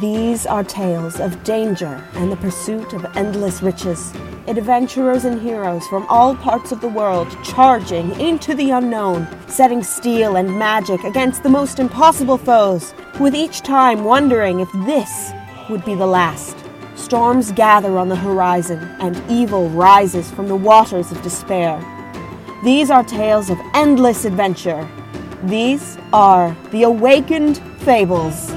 These are tales of danger and the pursuit of endless riches. Adventurers and heroes from all parts of the world charging into the unknown, setting steel and magic against the most impossible foes, with each time wondering if this would be the last. Storms gather on the horizon, and evil rises from the waters of despair. These are tales of endless adventure. These are the Awakened Fables.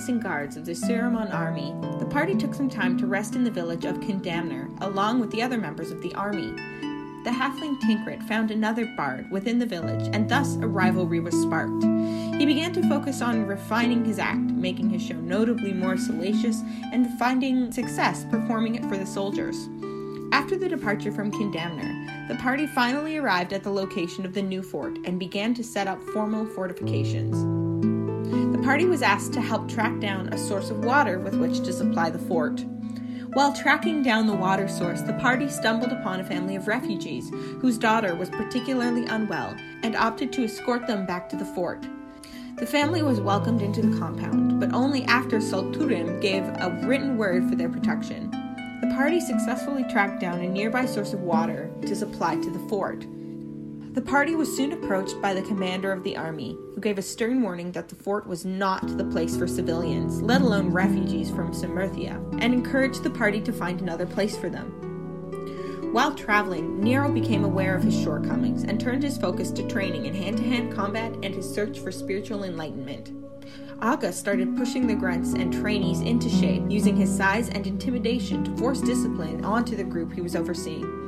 Missing guards of the Suramon army, the party took some time to rest in the village of Kindamner, along with the other members of the army. The halfling Tinkrit found another bard within the village, and thus a rivalry was sparked. He began to focus on refining his act, making his show notably more salacious, and finding success performing it for the soldiers. After the departure from Kindamner, the party finally arrived at the location of the new fort and began to set up formal fortifications. The party was asked to help track down a source of water with which to supply the fort. While tracking down the water source, the party stumbled upon a family of refugees whose daughter was particularly unwell and opted to escort them back to the fort. The family was welcomed into the compound, but only after Solturim gave a written word for their protection. The party successfully tracked down a nearby source of water to supply to the fort. The party was soon approached by the commander of the army, who gave a stern warning that the fort was not the place for civilians, let alone refugees from Sumerthia, and encouraged the party to find another place for them. While traveling, Nero became aware of his shortcomings and turned his focus to training in hand to hand combat and his search for spiritual enlightenment. Aga started pushing the grunts and trainees into shape, using his size and intimidation to force discipline onto the group he was overseeing.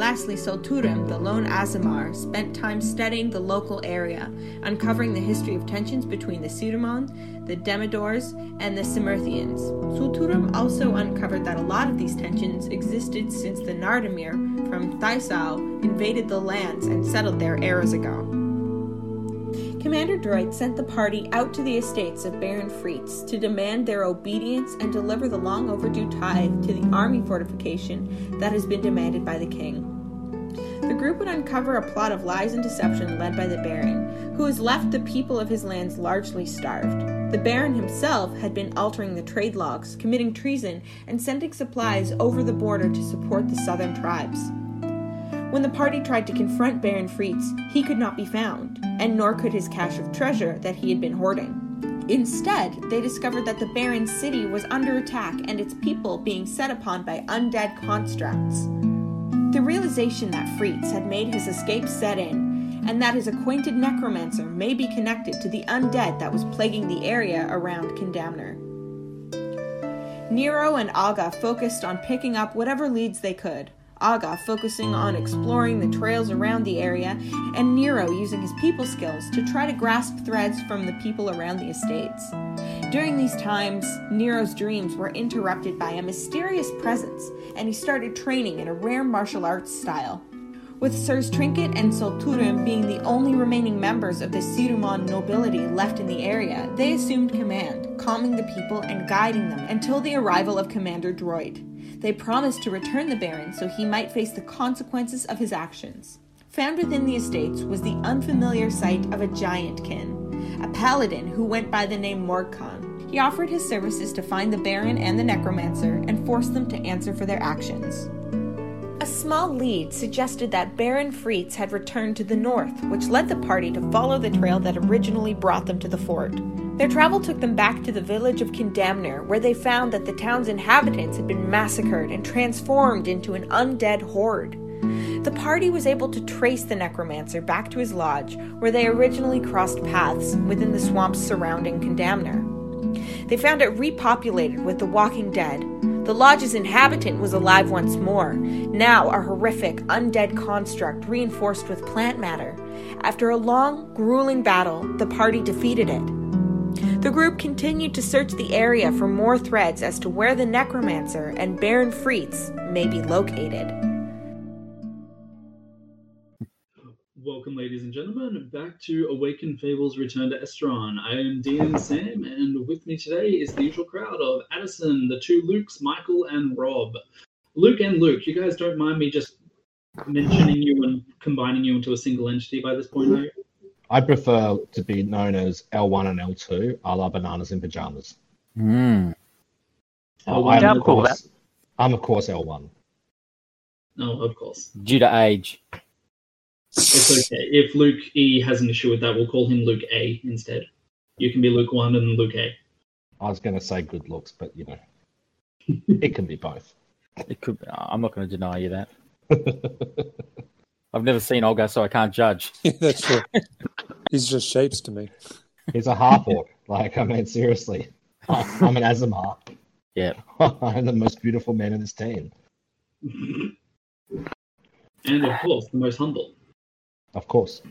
Lastly, Solturim, the lone Aasimar, spent time studying the local area, uncovering the history of tensions between the Suramon, the Demidors, and the Simurthians. Solturim also uncovered that a lot of these tensions existed since the Nardamir from Thaisal invaded the lands and settled there eras ago. Commander Droid sent the party out to the estates of Baron Fritz to demand their obedience and deliver the long overdue tithe to the army fortification that has been demanded by the king. The group would uncover a plot of lies and deception led by the Baron, who has left the people of his lands largely starved. The Baron himself had been altering the trade logs, committing treason, and sending supplies over the border to support the southern tribes. When the party tried to confront Baron Fritz, he could not be found, and nor could his cache of treasure that he had been hoarding. Instead, they discovered that the Baron's city was under attack and its people being set upon by undead constructs. The realization that Fritz had made his escape set in, and that his acquainted necromancer may be connected to the undead that was plaguing the area around Kindamner. Nero and Aga focused on picking up whatever leads they could, Aga focusing on exploring the trails around the area, and Nero using his people skills to try to grasp threads from the people around the estates. During these times, Nero's dreams were interrupted by a mysterious presence, and he started training in a rare martial arts style. With Sirs Trinket and Solturum being the only remaining members of the Sirumon nobility left in the area, they assumed command, calming the people and guiding them until the arrival of Commander Droid. They promised to return the Baron so he might face the consequences of his actions. Found within the estates was the unfamiliar sight of a giantkin, a paladin who went by the name Morgkhan. He offered his services to find the Baron and the Necromancer and force them to answer for their actions. A small lead suggested that Baron Fritz had returned to the north, which led the party to follow the trail that originally brought them to the fort. Their travel took them back to the village of Kindamner, where they found that the town's inhabitants had been massacred and transformed into an undead horde. The party was able to trace the necromancer back to his lodge, where they originally crossed paths within the swamps surrounding Kindamner. They found it repopulated with the walking dead, the lodge's inhabitant was alive once more, now a horrific, undead construct reinforced with plant matter. After a long, grueling battle, the party defeated it. The group continued to search the area for more threads as to where the necromancer and Baron Fritz may be located. Welcome, ladies and gentlemen, back to Awaken Fables Return to Estron. I am DM Sam, and with me today is the usual crowd of Addison, the two Lukes, Michael, and Rob. Luke and Luke, you guys don't mind me just mentioning you and combining you into a single entity by this point, are you? I'd prefer to be known as L1 and L2, a la bananas in pajamas. Hmm. Oh, I'm, yeah, of I'm course, I'm of course L1. No, of course. Due to age. It's okay. If Luke E has an issue with that, we'll call him Luke A instead. You can be Luke 1 and Luke A. I was going to say good looks, but you know, it can be both. It could. Be. I'm not going to deny you that. I've never seen Olga, so I can't judge. That's true. He's just shapes to me. He's a half orc. Like, I mean, seriously. I'm an Aasimar. Yeah. I'm the most beautiful man in this team. And of course, the most humble. Of course.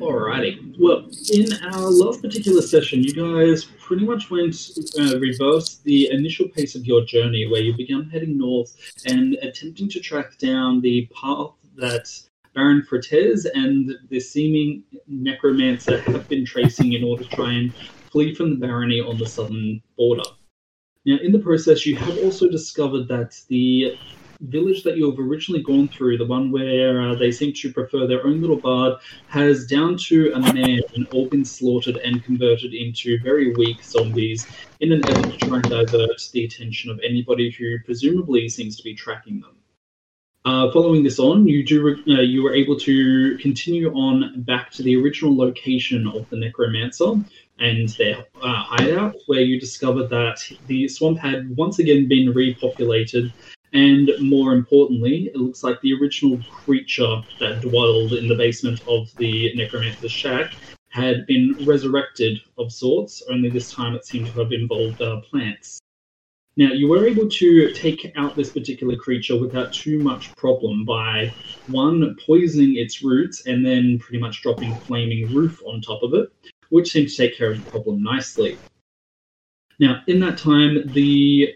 Alrighty. Well, in our last particular session, you guys pretty much went uh, reverse the initial pace of your journey, where you began heading north and attempting to track down the path that Baron Fratez and the seeming necromancer have been tracing in order to try and flee from the barony on the southern border. Now, in the process, you have also discovered that the village that you have originally gone through, the one where uh, they seem to prefer their own little bard, has down to a man and all been slaughtered and converted into very weak zombies in an effort to try and divert the attention of anybody who presumably seems to be tracking them. Uh, following this on, you do uh, you were able to continue on back to the original location of the necromancer and their uh, hideout, where you discovered that the swamp had once again been repopulated and more importantly, it looks like the original creature that dwelled in the basement of the necromancer's shack had been resurrected of sorts, only this time it seemed to have involved uh, plants. Now, you were able to take out this particular creature without too much problem by one, poisoning its roots and then pretty much dropping flaming roof on top of it, which seemed to take care of the problem nicely. Now, in that time, the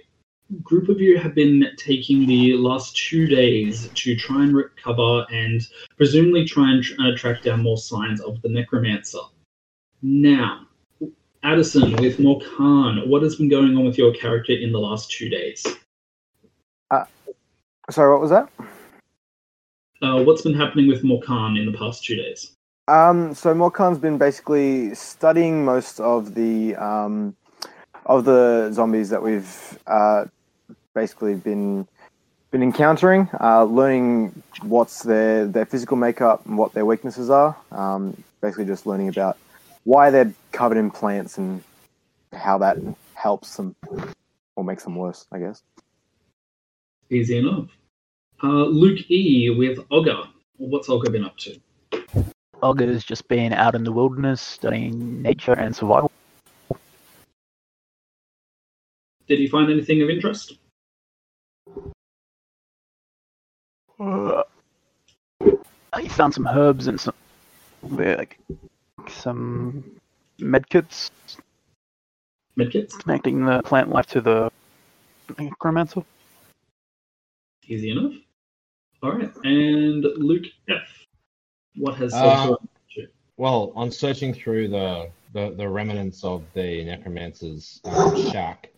group of you have been taking the last two days to try and recover and presumably try and uh, track down more signs of the necromancer. Now, Addison with Morkan, what has been going on with your character in the last two days? Sorry, what was that? Uh, what's been happening with Morkan in the past two days? Um, so Morkan's been basically studying most of the um, of the zombies that we've uh, basically been been encountering, uh, learning what's their their physical makeup and what their weaknesses are. Um, basically, just learning about why they're covered in plants and how that helps them or makes them worse. I guess. Easy enough. Uh, Luke E with Ogre. What's Ogre been up to? Olga's just been out in the wilderness studying nature and survival. Did he find anything of interest? Uh, he found some herbs and some like some medkits Medkits? connecting the plant life to the necromancer. Easy enough. All right. And Luke F. What has Uh, Well, on searching through the, the, the remnants of the necromancer's um, shack,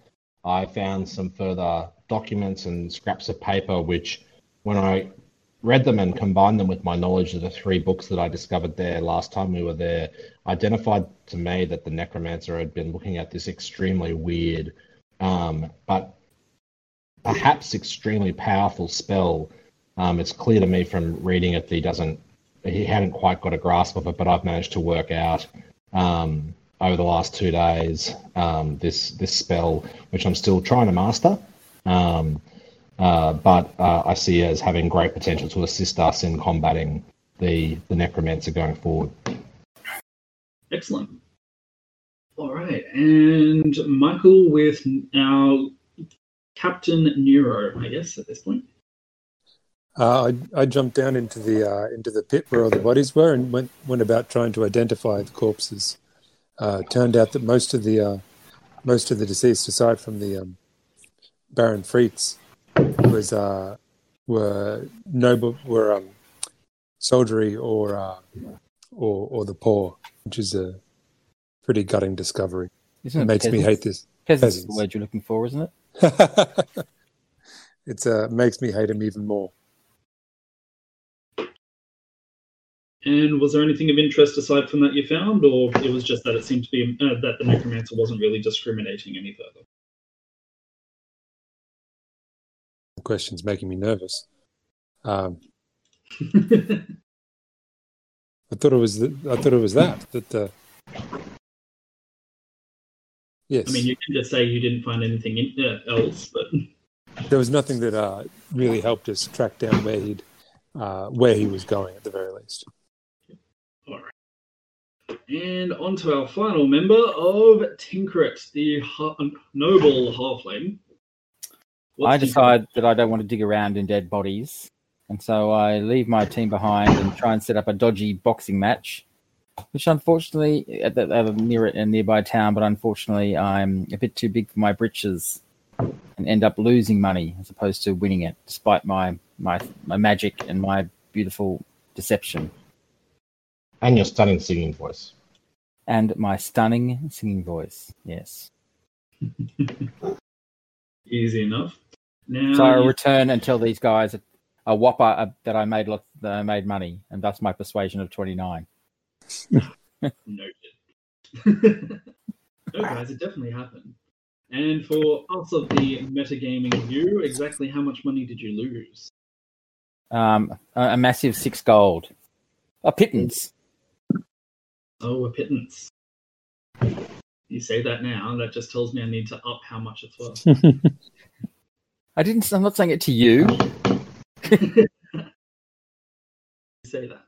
I found some further documents and scraps of paper, which, when I read them and combined them with my knowledge of the three books that I discovered there last time we were there, identified to me that the necromancer had been looking at this extremely weird, um, but perhaps extremely powerful spell. Um, it's clear to me from reading it that he doesn't he hadn't quite got a grasp of it, but I've managed to work out um, over the last two days um, this this spell, which I'm still trying to master. Um, uh, but uh, I see it as having great potential to assist us in combating the the necromancer going forward. Excellent. All right. And Michael with our Captain Nero, I guess, at this point. Uh, I, I jumped down into the uh, into the pit where all the bodies were and went went about trying to identify the corpses. Uh, turned out that most of the uh, most of the deceased, aside from the um, Baron Freets, was uh, were noble were um, soldiery or uh, or or the poor, which is a pretty gutting discovery. Isn't It makes me hate this. Peasants is the word you're looking for, isn't it? it's uh makes me hate him even more. And was there anything of interest aside from that you found, or it was just that it seemed to be uh, that the necromancer wasn't really discriminating any further? Question's making me nervous. Um, I thought it was. The, I thought it was that. That. Uh, yes. I mean, you can just say you didn't find anything in, uh, else, but there was nothing that uh, really helped us track down where he'd uh, where he was going at the very least. all right. And on to our final member of Tinkret, the ha- noble halfling. I What's he decide that I don't want to dig around in dead bodies, and so I leave my team behind and try and set up a dodgy boxing match, which unfortunately at, the, at a near a nearby town, but unfortunately I'm a bit too big for my britches, and end up losing money as opposed to winning it, despite my my my magic and my beautiful deception And your stunning singing voice. and my stunning singing voice. Yes. Easy enough. Now, So I return and tell these guys a whopper uh, that I made lots, that I made money, and that's my persuasion of twenty nine. Noted. no, guys, it definitely happened. And for us of the metagaming view, exactly how much money did you lose? Um, a, a massive six gold, a pittance. Oh, a pittance. You say that now, that just tells me I need to up how much it's worth. I didn't. I'm not saying it to you. say that.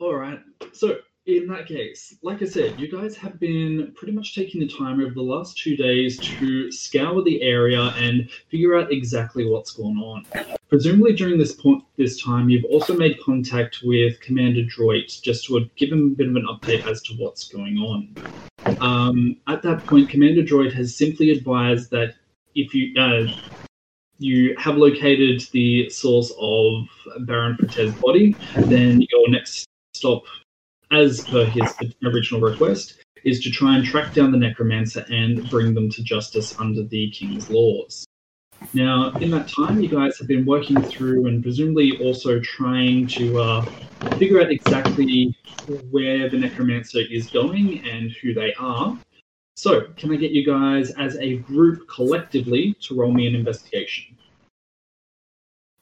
All right. So, in that case, like I said, you guys have been pretty much taking the time over the last two days to scour the area and figure out exactly what's going on. Presumably, during this point, this time, you've also made contact with Commander Droit just to give him a bit of an update as to what's going on. Um, at that point, Commander Droid has simply advised that if you uh, you have located the source of Baron Fratez's body, then your next stop, as per his original request, is to try and track down the necromancer and bring them to justice under the king's laws. Now, in that time, you guys have been working through and presumably also trying to uh, figure out exactly where the necromancer is going and who they are. So, can I get you guys as a group collectively to roll me an investigation?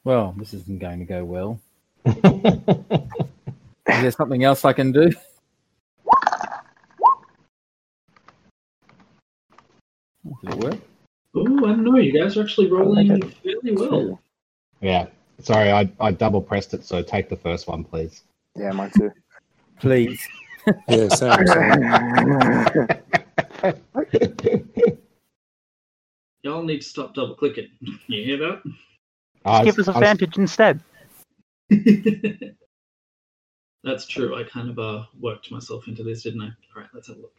Well, this isn't going to go well. Is there something else I can do? Did it work? Oh, I don't know. You guys are actually rolling fairly well. Yeah. Sorry, I, I double pressed it, so take the first one, please. Yeah, mine too. Please. Yeah, Sam. Y'all need to stop double clicking. You hear that? I Give was- us I was- advantage instead. That's true. I kind of uh, worked myself into this, didn't I? All right, let's have a look.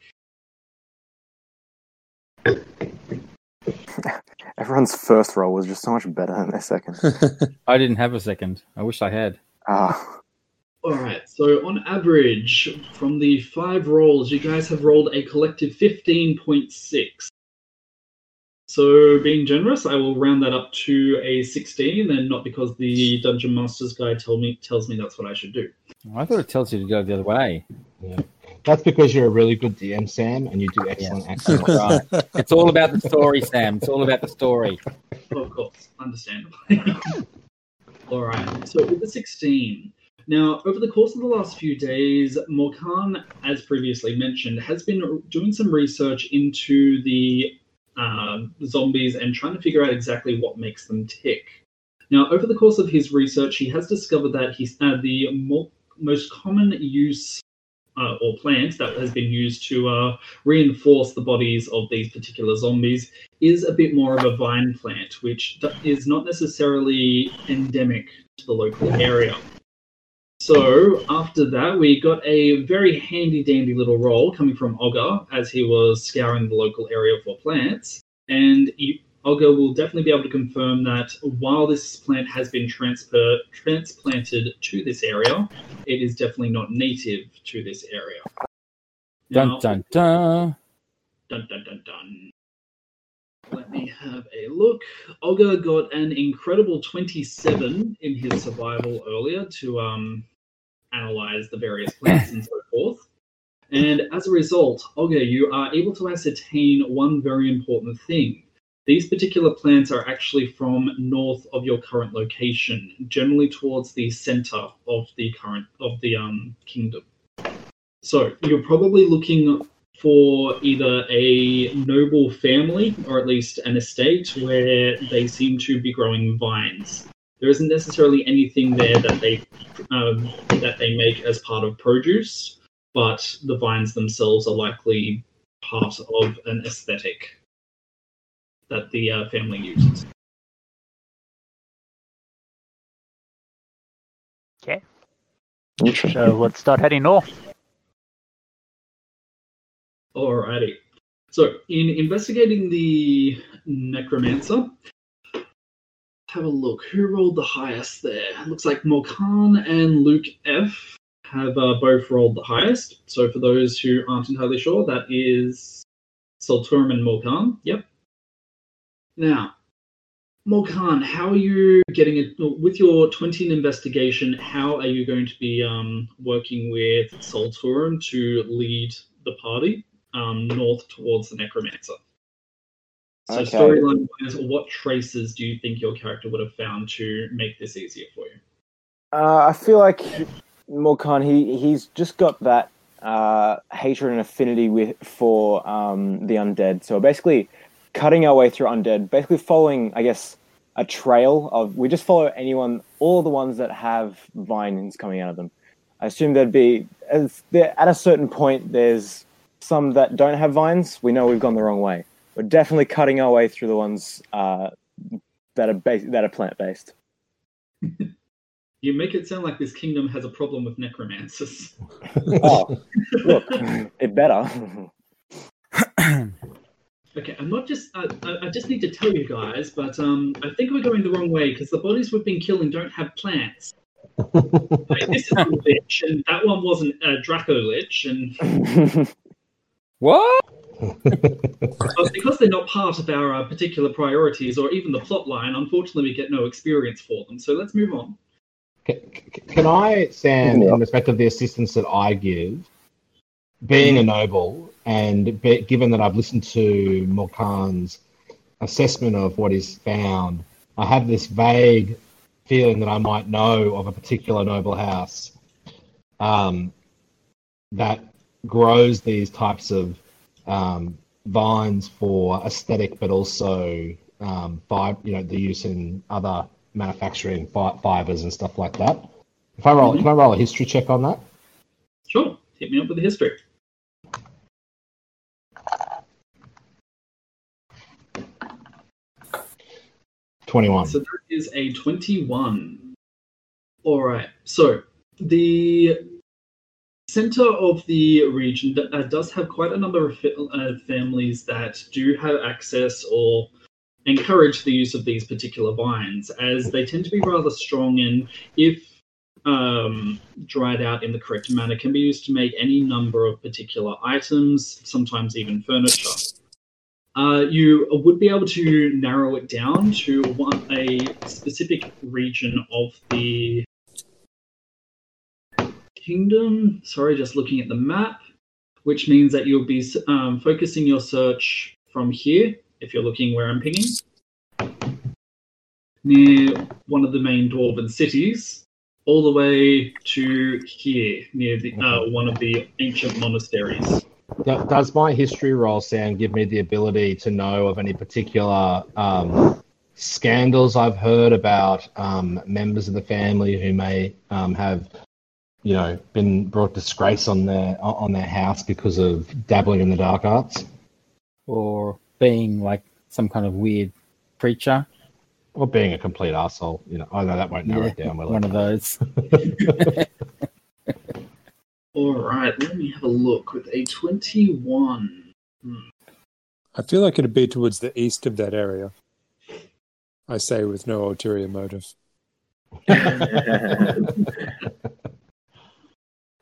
Everyone's first roll was just so much better than their second. I didn't have a second. I wish I had. Ah, All right, so on average, from the five rolls, you guys have rolled a collective 15.6. So, being generous, I will round that up to a 16, and not because the Dungeon Master's guy tell me tells me that's what I should do. I thought it tells you to go the other way. Yeah. That's because you're a really good DM, Sam, and you do excellent accents. Right. It's all about the story, Sam. It's all about the story. Of course, understandable. All right, so with the 16. Now, over the course of the last few days, Morkan, as previously mentioned, has been doing some research into the uh, zombies and trying to figure out exactly what makes them tick. Now, over the course of his research, he has discovered that uh, the mo- most common use uh, or plant that has been used to uh, reinforce the bodies of these particular zombies is a bit more of a vine plant, which is not necessarily endemic to the local area. So after that, we got a very handy dandy little roll coming from Ogre as he was scouring the local area for plants. And Ogre will definitely be able to confirm that while this plant has been transfer, transplanted to this area, it is definitely not native to this area. Now- Dun dun dun. Dun dun dun dun. Let me have a look. Olga got an incredible 27 in his survival earlier to um analyze the various plants and so forth. And as a result, okay, you are able to ascertain one very important thing. These particular plants are actually from north of your current location, generally towards the center of the current of the um, kingdom. So you're probably looking for either a noble family or at least an estate where they seem to be growing vines. There isn't necessarily anything there that they um, that they make as part of produce, but the vines themselves are likely part of an aesthetic that the uh, family uses. Okay. So let's start heading north. Alrighty. So, in investigating the necromancer, have a look. Who rolled the highest there? Looks like Morkan and Luke F have uh, both rolled the highest. So, for those who aren't entirely sure, that is Solturum and Morkan. Yep. Now, Morkan, how are you getting it with your 20 in investigation? How are you going to be um, working with Solturum to lead the party um, north towards the Necromancer? So, Okay. storyline wise, what traces do you think your character would have found to make this easier for you? Uh, I feel like Morkan, he he's just got that uh, hatred and affinity with for um, the undead. So basically, cutting our way through undead, basically following, I guess, a trail of we just follow anyone, all the ones that have vines coming out of them. I assume there'd be as there, at a certain point. There's some that don't have vines. We know we've gone the wrong way. We're definitely cutting our way through the ones uh, that are bas- that are plant based. You make it sound like this kingdom has a problem with necromancers. Oh, look, it better. Okay, I'm not just. I, I I just need to tell you guys, but um, I think we're going the wrong way because the bodies we've been killing don't have plants. Like, this is a lich, and that one wasn't a Draco lich, and What? but because they're not part of our uh, particular priorities or even the plot line, unfortunately, we get no experience for them. So let's move on. Can, can I, Sam, Yeah. in respect of the assistance that I give, being a noble, and be, given that I've listened to Morkan's assessment of what is found, I have this vague feeling that I might know of a particular noble house um, that grows these types of um, vines for aesthetic, but also um, fi- you know, the use in other manufacturing fi- fibers and stuff like that. If I roll, can I roll a history check on that? Sure, hit me up with the history. Twenty-one. So that is a 21. All right. So the center of the region that does have quite a number of uh, families that do have access or encourage the use of these particular vines, as they tend to be rather strong and if um, dried out in the correct manner, can be used to make any number of particular items, sometimes even furniture. Uh, you would be able to narrow it down to one a specific region of the kingdom. Sorry, just looking at the map, which means that you'll be um, focusing your search from here, if you're looking where I'm pinging, near one of the main dwarven cities, all the way to here, near the uh, one of the ancient monasteries. Does my history roll, Sam, give me the ability to know of any particular um, scandals I've heard about um, members of the family who may um, have, you know, been brought disgrace on their on their house because of dabbling in the dark arts, Or being like some kind of weird preacher, or being a complete asshole? You know, I know that won't narrow it down. Will one of those. All right, let me have a look with a 21. Hmm. I feel like it'd be towards the east of that area. I say with no ulterior motive.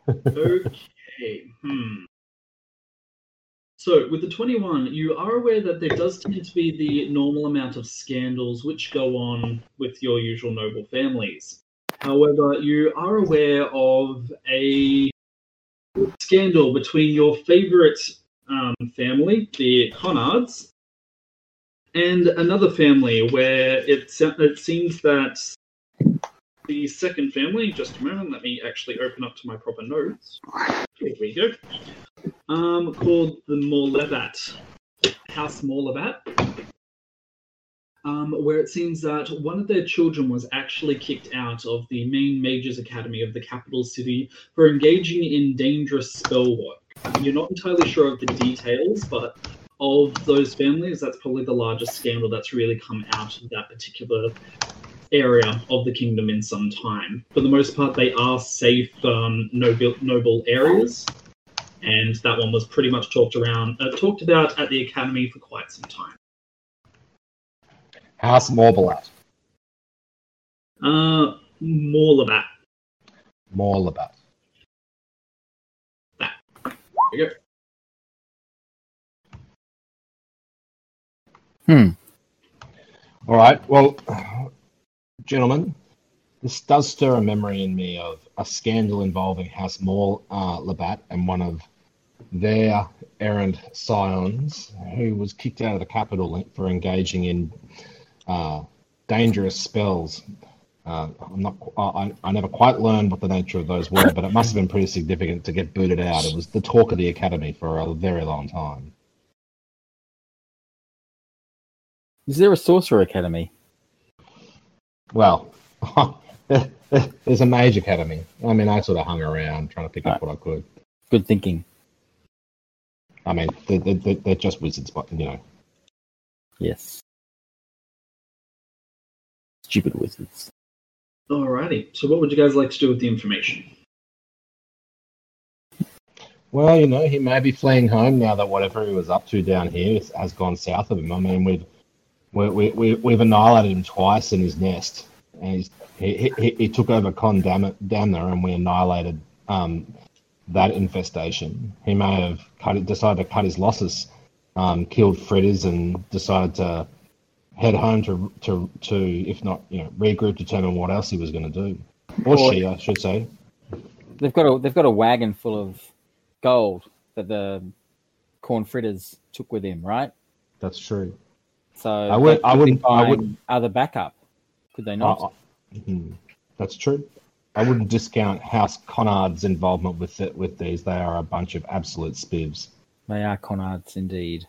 Okay. Hmm. So, with the 21, you are aware that there does tend to be the normal amount of scandals which go on with your usual noble families. However, you are aware of a scandal between your favorite um, family, the Connards, and another family where it, it seems that the second family, just a moment, let me actually open up to my proper notes. Here we go. Um, called the Morlevat, House Morlevat um, where it seems that one of their children was actually kicked out of the main Mages Academy of the capital city for engaging in dangerous spell work. You're not entirely sure of the details, but of those families, that's probably the largest scandal that's really come out of that particular area of the kingdom in some time. For the most part, they are safe, um, noble, noble areas, and that one was pretty much talked around, uh, talked about at the academy for quite some time. House Morbalat. Uh, Morlabat. Morlabat. There we go. Hmm. All right. Well, gentlemen, this does stir a memory in me of a scandal involving House Mor uh, and one of their errant scions who was kicked out of the capital for engaging in uh, dangerous spells. Uh, I'm not. I, I never quite learned what the nature of those were, but it must have been pretty significant to get booted out. It was the talk of the academy for a very long time. Is there a sorcerer academy? Well, there's a mage academy. I mean, I sort of hung around trying to pick up what I could. Good thinking. I mean, they're, they're, they're just wizards, but you know. Yes. Stupid wizards. Alrighty. So, what would you guys like to do with the information? Well, you know, he may be fleeing home now that whatever he was up to down here has gone south of him. I mean, we've we, we, we, we've annihilated him twice in his nest, and he's, he, he he took over Con Dam- Damner, and we annihilated um, that infestation. He may have cut, decided to cut his losses, um, killed Fritters, and decided to head home to to to if not you know regroup, determine what else he was going to do, or Or- she, I should say. They've got a they've got a wagon full of gold that the corn fritters took with him, right? That's true. So I would. I wouldn't. I buying wouldn't- other backup. Could they not? I- I- mhm. That's true. I wouldn't discount House Connard's involvement with it, with these. They are a bunch of absolute spivs. They are Connard's indeed.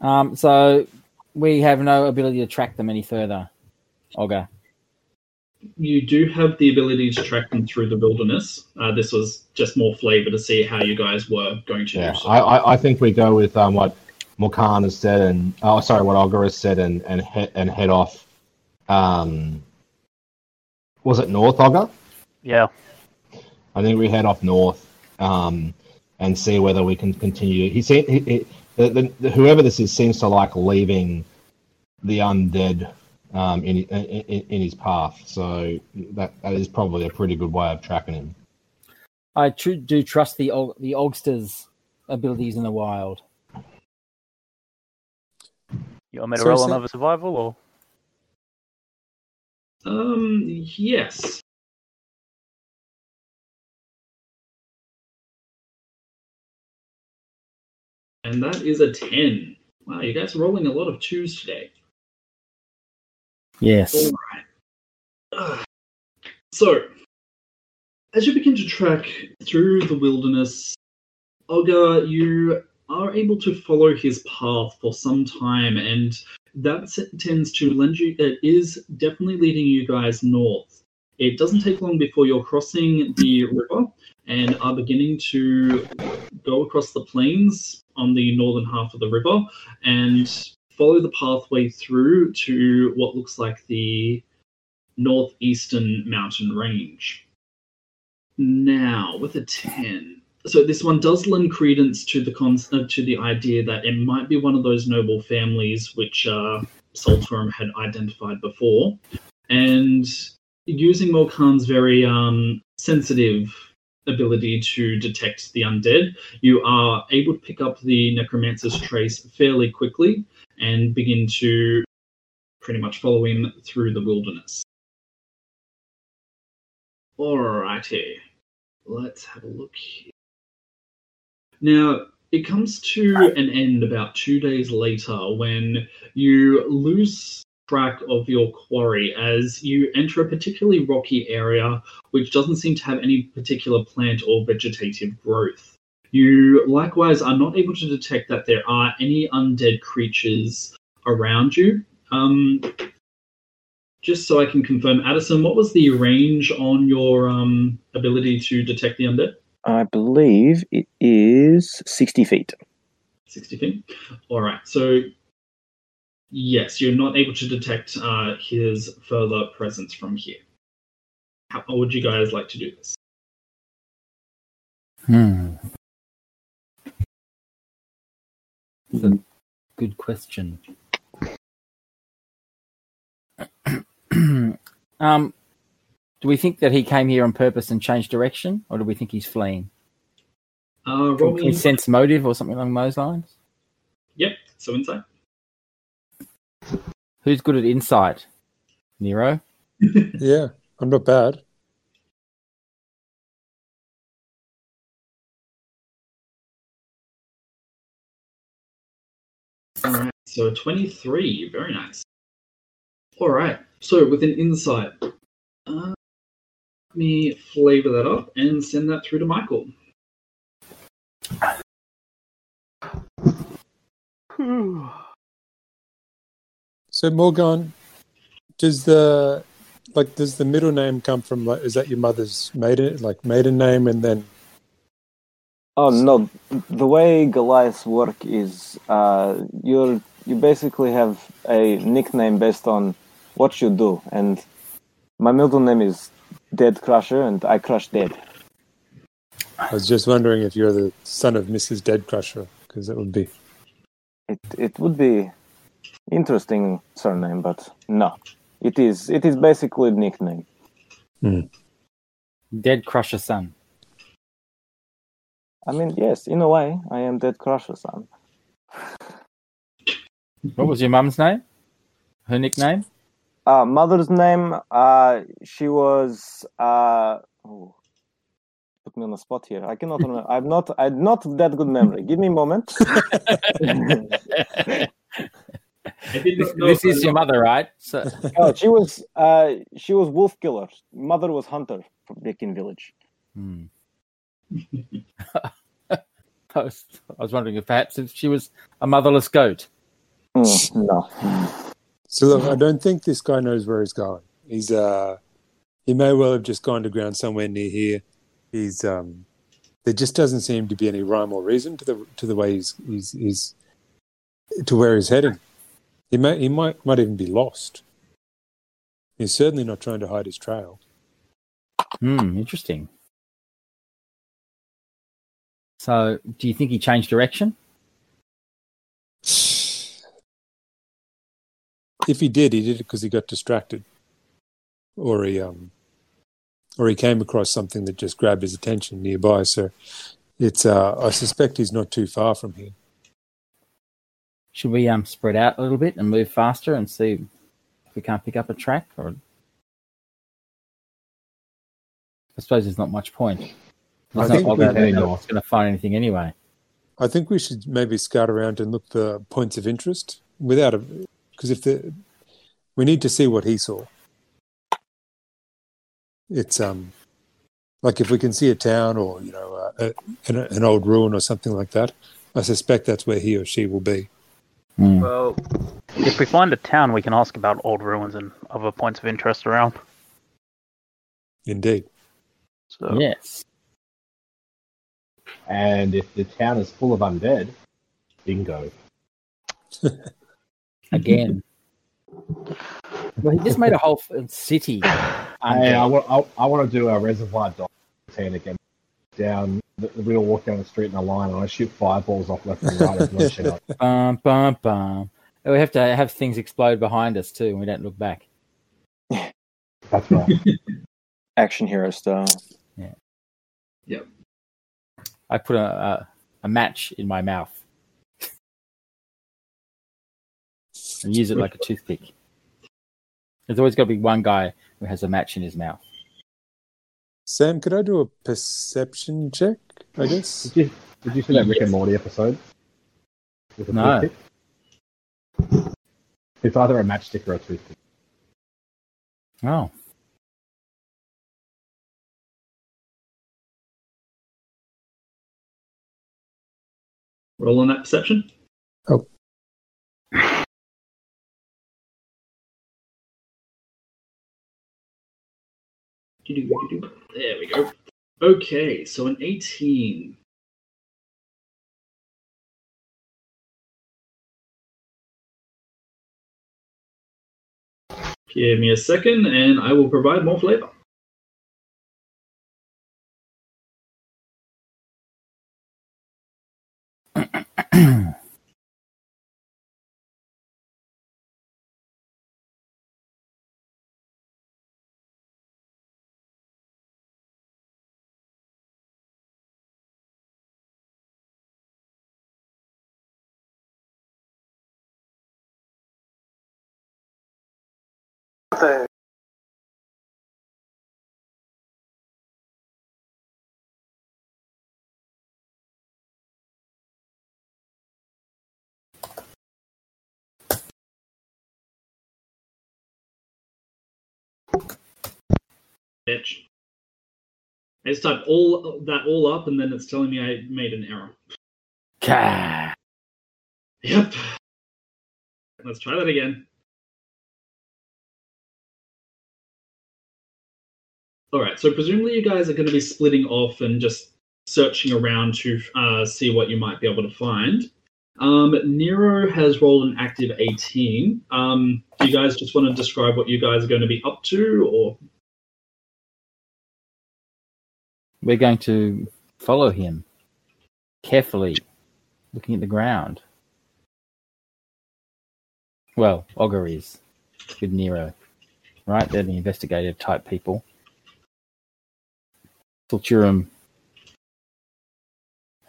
Um, so we have no ability to track them any further. Olga. You do have the ability to track them through the wilderness. Uh, this was just more flavor to see how you guys were going to Yeah, do so. I, I, I think we go with um, what Morkan has said, and oh, sorry, what Olga has said, and and he, and head off. Um, was it north, Olga? Yeah. I think we head off north um, and see whether we can continue. He seemed he, he, the, the, whoever this is seems to like leaving the undead um, in, in in his path. So that that is probably a pretty good way of tracking him. I tr- do trust the Og- the Ogster's abilities in the wild. You want me to Sorry, roll sir? another survival or? Um, yes. And that is a 10. Wow, you guys are rolling a lot of twos today. Yes. All right. Ugh. So, as you begin to track through the wilderness, Olga, you are able to follow his path for some time, and that tends to lend you. It is definitely leading you guys north. It doesn't take long before you're crossing the river and are beginning to go across the plains on the northern half of the river and follow the pathway through to what looks like the northeastern mountain range. Now, with a 10. So this one does lend credence to the uh, to the idea that it might be one of those noble families which uh, Saltworm had identified before, and using Morkan's very um, sensitive ability to detect the undead, you are able to pick up the necromancer's trace fairly quickly and begin to pretty much follow him through the wilderness. Alrighty, let's have a look here. Now, it comes to an end about two days later when you lose track of your quarry as you enter a particularly rocky area which doesn't seem to have any particular plant or vegetative growth. You likewise are not able to detect that there are any undead creatures around you. Um, just so I can confirm, Addison, what was the range on your um, ability to detect the undead? I believe it is 60 feet. 60 feet. All right. So, yes, you're not able to detect uh, his further presence from here. How would you guys like to do this? Hmm. That's a good question. um, do we think that he came here on purpose and changed direction, or do we think he's fleeing? Uh, Can roll me. sense motive or something along those lines? Yep. So insight. Who's good at insight? Nero. Yeah, I'm not bad. All right. So 23. Very nice. All right. So with an insight, let me flavor that up and send that through to Michael. So Morgan, does the like does the middle name come from like is that your mother's maiden like maiden name and then Oh no! The way Goliaths work is uh, you're you basically have a nickname based on what you do, and my middle name is Dead Crusher, and I crush dead. I was just wondering if you're the son of Mrs. Dead Crusher because it would be It it would be interesting surname, but no, it is it is basically a nickname. Hmm. Dead Crusher son. I mean, yes, in a way, I am Dead Crusher son. What was your mum's name? Her nickname? Uh, mother's name, uh, she was. Uh, oh, put me on the spot here. I cannot remember. I'm not. I'm not that good memory. Give me a moment. This, this is your mother, right? So, oh, she was. Uh, she was wolf killer. Mother was hunter from Beacon Village. Hmm. I, was, I was wondering if perhaps if she was a motherless goat. Mm, no. So look, I don't think this guy knows where he's going. He's uh he may well have just gone to ground somewhere near here. He's um there just doesn't seem to be any rhyme or reason to the to the way he's he's, he's to where he's heading. He may he might might even be lost. He's certainly not trying to hide his trail. Hmm, interesting. So, do you think he changed direction? If he did, he did it because he got distracted, or he um, or he came across something that just grabbed his attention nearby. So, it's uh, I suspect he's not too far from here. Should we um spread out a little bit and move faster and see if we can't pick up a track? Or I suppose there's not much point. I There's think we're going to find anything anyway. I think we should maybe scout around and look for points of interest without a because if the we need to see what he saw. It's um like if we can see a town or you know uh, a, an, an old ruin or something like that. I suspect that's where he or she will be. Hmm. Well, if we find a town, we can ask about old ruins and other points of interest around. Indeed. So Yes. And if the town is full of undead, bingo. Again. well, he just made a whole city. Hey, I, want, I, I want to do a reservoir dog routine again. Down, the, we all walk down the street in a line, and I shoot fireballs off left and right as one shit. Bum, bum, bum. And we have to have things explode behind us too, and we don't look back. That's right. Action hero style. Yeah. Yep. I put a, a, a match in my mouth and use it like a toothpick. There's always got to be one guy who has a match in his mouth. Sam, could I do a perception check? I guess. Did you, did you see that Rick and Morty episode? With a No. toothpick? It's either a matchstick or a toothpick. Oh, Roll on that perception. Oh. There we go. Okay, so an 18. Give me a second and I will provide more flavor. Bitch. I just typed all that all up and then it's telling me I made an error. Ka. Yep. Let's try that again. All right, so presumably you guys are going to be splitting off and just searching around to uh, see what you might be able to find. Um, Nero has rolled an active 18. Um, do you guys just want to describe what you guys are going to be up to, or we're going to follow him carefully, looking at the ground. Well, Olga is with Nero, right? They're the investigative type people. Solturum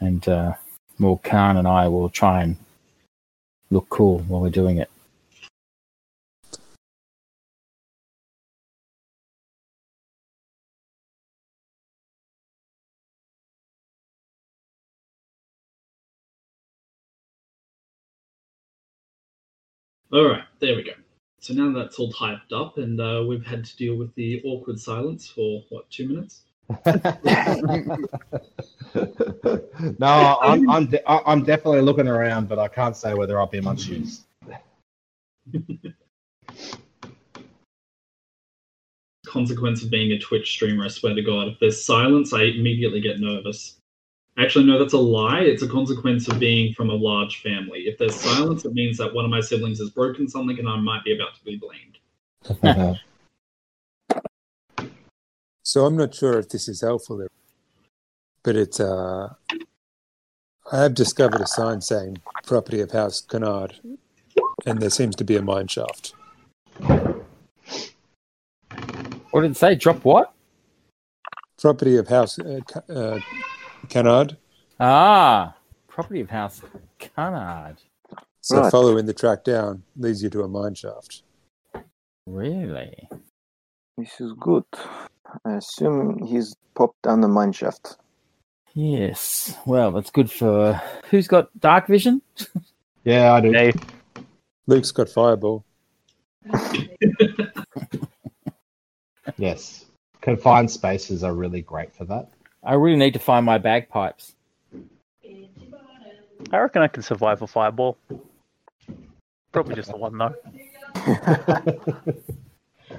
and uh, Morkan and I will try and look cool while we're doing it. All right, there we go. So now that's all typed up, and uh, we've had to deal with the awkward silence for what two minutes? no, I'm I'm, de- I'm definitely looking around, but I can't say whether I'll be much use. Consequence of being a Twitch streamer, I swear to God, if there's silence, I immediately get nervous. Actually, no, that's a lie. It's a consequence of being from a large family. If there's silence, it means that one of my siblings has broken something, and I might be about to be blamed. So I'm not sure if this is helpful, but it's uh, I have discovered a sign saying property of House Canard, and there seems to be a mine shaft. What did it say? Drop what? Property of House uh, uh, Canard. Ah, property of House Canard. So Right. following the track down leads you to a mine shaft. Really? This is good. I assume he's popped down the mine shaft. Yes. Well, that's good for. Who's got dark vision? Yeah, I do. Hey, Luke's got fireball. Yes, confined spaces are really great for that. I really need to find my bagpipes. I reckon I can survive a fireball. Probably just the one though.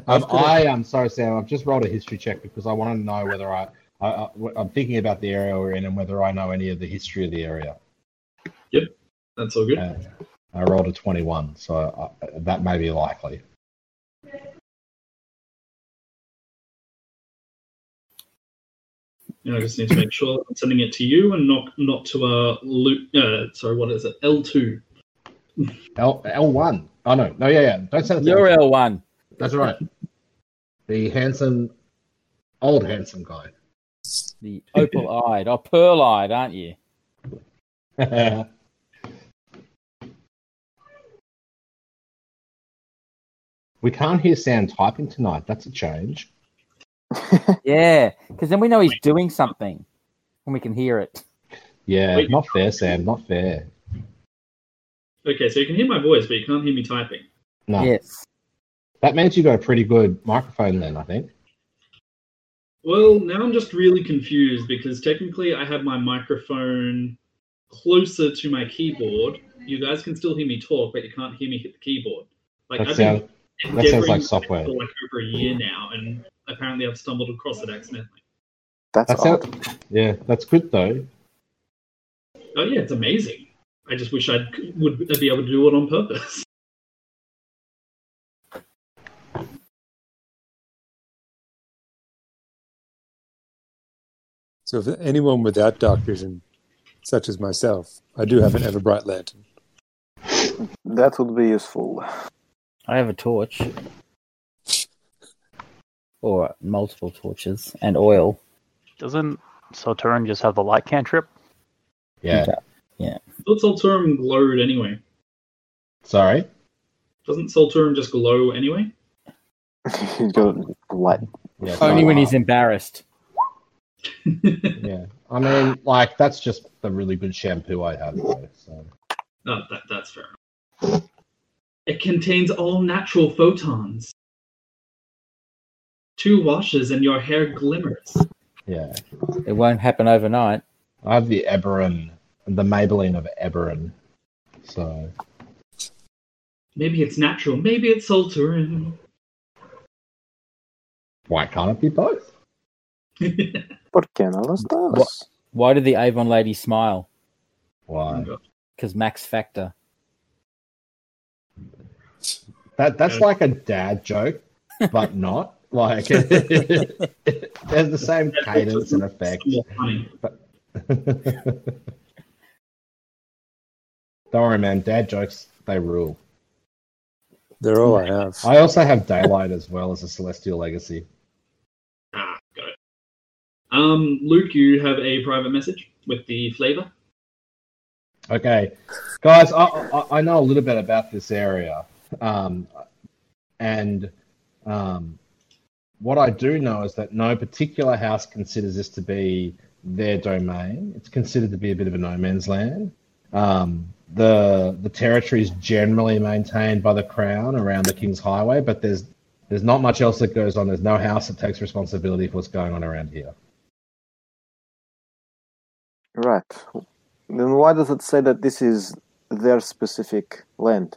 Um, I am sorry, Sam. I've just rolled a history check because I want to know whether I, I, I I'm thinking about the area we're in and whether I know any of the history of the area. Yep, that's all good. Uh, I rolled a 21, so I, that may be likely. You know, I just need to make sure I'm sending it to you and not not to a Luke. Uh, sorry, what is it? L two. L L1. Oh no, no, yeah, yeah. Don't send it. to You're L2. L1. That's right. The handsome, old handsome guy. The opal eyed or pearl eyed, aren't you? We can't hear Sam typing tonight. That's a change. Yeah, because then we know he's doing something and we can hear it. Yeah, Wait. not fair, Sam. Not fair. Okay, so you can hear my voice, but you can't hear me typing. No, Yes. that means you got a pretty good microphone then. I think. Well, now I'm just really confused because technically I have my microphone closer to my keyboard. You guys can still hear me talk, but you can't hear me hit the keyboard. Like That I've sounds. been that sounds like software. for like over a year now, and apparently I've stumbled across it accidentally. That's That odd. sounds. Yeah, that's good though. Oh yeah, it's amazing. I just wish I would be able to do it on purpose. So if anyone without dark vision, such as myself, I do have an ever bright lantern. That would be useful. I have a torch. Or multiple torches and oil. Doesn't Solturum just have the light cantrip? Yeah. Thought Solturum glowed anyway. Sorry. Doesn't Solturum just glow anyway? He's got light. Yeah. Only when he's embarrassed. Yeah. I mean, like that's just the really good shampoo I have. Though, so. Oh, that, that's fair enough. It contains all natural photons. Two washes and your hair glimmers. Yeah. It won't happen overnight. I have the Eberron, the Maybelline of Eberron. So Maybe it's natural, maybe it's Solturum. why can't it be both? ¿Por qué no los dos? Why did the Avon lady smile? Why? Oh because Max Factor. That that's like a dad joke, but not. Like there's the same cadence and effect. More. Don't worry, man. Dad jokes they rule. They're all I have. I also have daylight as well as a celestial legacy. Ah, got it. Um, Luke, you have a private message with the flavor. Okay, guys, I, I, I know a little bit about this area, um, and um, what I do know is that no particular house considers this to be their domain. It's considered to be a bit of a no man's land. Um, the the territory is generally maintained by the crown around the King's Highway, but there's there's not much else that goes on. There's no house that takes responsibility for what's going on around here. Right. Then why does it say that this is their specific land?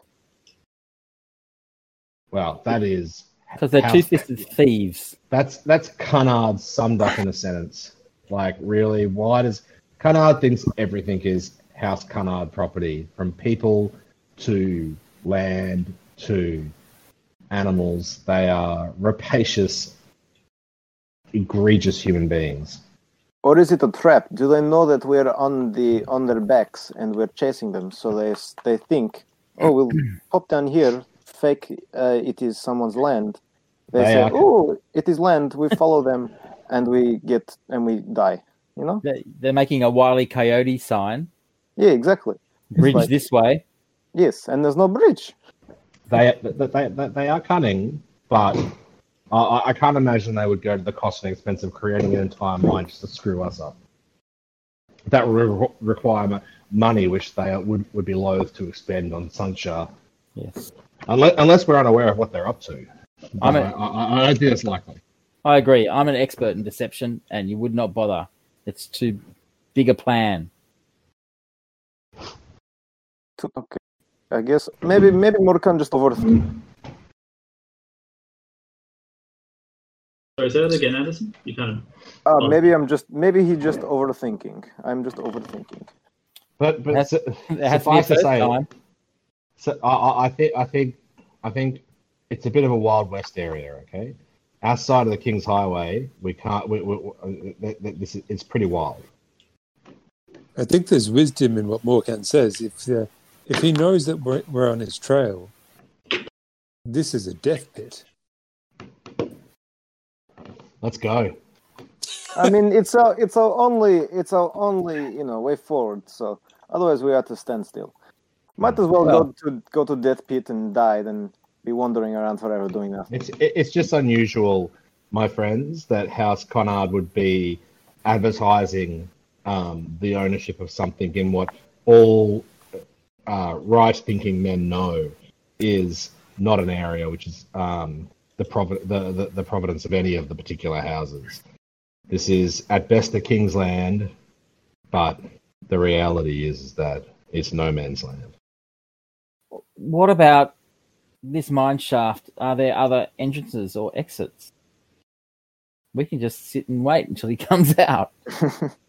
Well, that is Because they're two fisted thieves. That's that's Cunard summed up in a sentence. Like, really, why does Cunard thinks everything is House Cunard property, from people to land to animals? They are rapacious, egregious human beings. Or is it a trap? Do they know that we're on the on their backs and we're chasing them? So they they think, oh, we'll pop down here, fake uh, it is someone's land. They, They say, oh, it is land. We follow them, and we get and we die. You know? They- They're making a wily coyote sign. Yeah, exactly. Bridge like- this way. Yes, and there's no bridge. They they, they, they, they are cunning, but I- I, I can't imagine they would go to the cost and expense of creating an entire mine just to screw us up. That would re- require money, which they would, would be loath to expend on Sunshar, Yes. Unless, unless we're unaware of what they're up to. I'm I, a- I, I don't think it's likely. I agree. I'm an expert in deception, and you would not bother. It's too big a plan. Okay. I guess maybe maybe Morkan just overthink. Sorry, say that again, Anderson. You kind of. Uh, Oh. maybe I'm just maybe he's just overthinking. I'm just overthinking. But but That's- su- It has to suffice to say, time. So I, I, I think I think I think it's a bit of a wild west area. Okay, outside of the King's Highway, we can't. We, we, we, th- th- this is, it's pretty wild. I think there's wisdom in what Morkan says. If uh, if he knows that we're, we're on his trail, this is a death pit. Let's go. I mean, it's our it's our only it's our only you know way forward. So otherwise, we have to stand still. Might as well, Well- go to go to death pit and die than be wandering around forever doing nothing. It's it's just unusual, my friends, that House Connard would be advertising um, the ownership of something in what all uh, right-thinking men know is not an area which is um, the, provi- the, the the providence of any of the particular houses. This is at best the king's land, but the reality is that it's no man's land. What about this mine shaft? Are there other entrances or exits? We can just sit and wait until he comes out.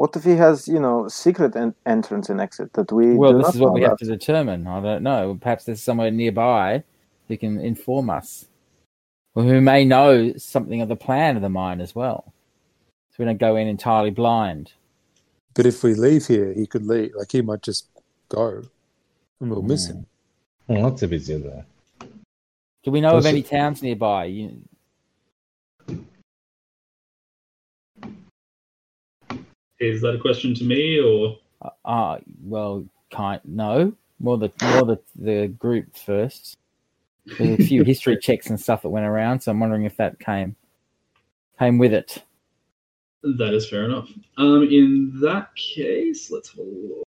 What if he has, you know, secret en- entrance and exit that we? Well, do this not is what know we have to determine. I don't know. Perhaps there's somewhere nearby who can inform us, or who may know something of the plan of the mine as well. So we don't go in entirely blind. But if we leave here, he could leave. Like he might just go, and we'll miss hmm. him. Well, lots of it's in there. Do we know of Also- any towns nearby? You, Is that a question to me or? uh, well, kind no. More the more the the group first. There's a few history checks and stuff that went around, so I'm wondering if that came came with it. That is fair enough. Um, in that case, let's have a look.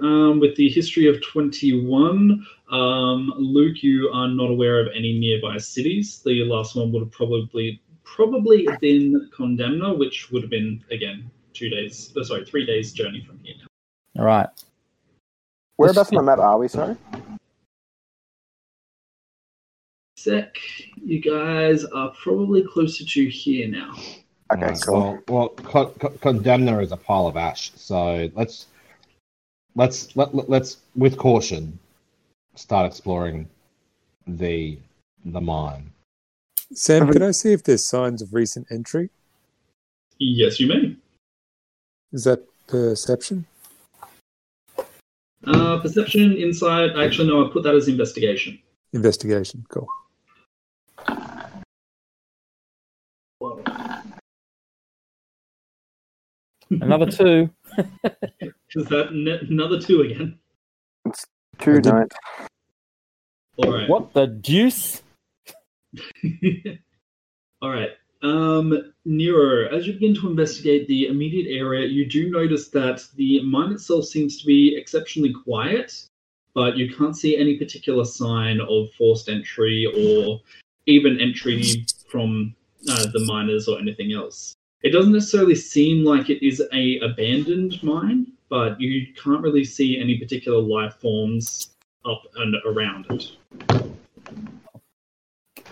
Um, with the history of 21, um, Luke, you are not aware of any nearby cities. The last one would have probably probably been Condemna, which would have been again two days, oh, sorry, three days journey from here. All right. Whereabouts on the map are we? Sorry. Sec, you guys are probably closer to here now. Okay, Alright, cool. Well, well, Con- Con- Condemner is a pile of ash, so let's let's let, let- let's with caution start exploring the the mine. Sam, can I see if there's signs of recent entry? Yes, you may. Is that perception? Uh, perception, insight. Actually, no, I put that as investigation. Investigation. Cool. Another two. Is that n- another two again? Two night. All right. What the deuce? All right. Um, Nero, as you begin to investigate the immediate area, you do notice that the mine itself seems to be exceptionally quiet, but you can't see any particular sign of forced entry or even entry from uh, the miners or anything else. It doesn't necessarily seem like it is a abandoned mine, but you can't really see any particular life forms up and around it.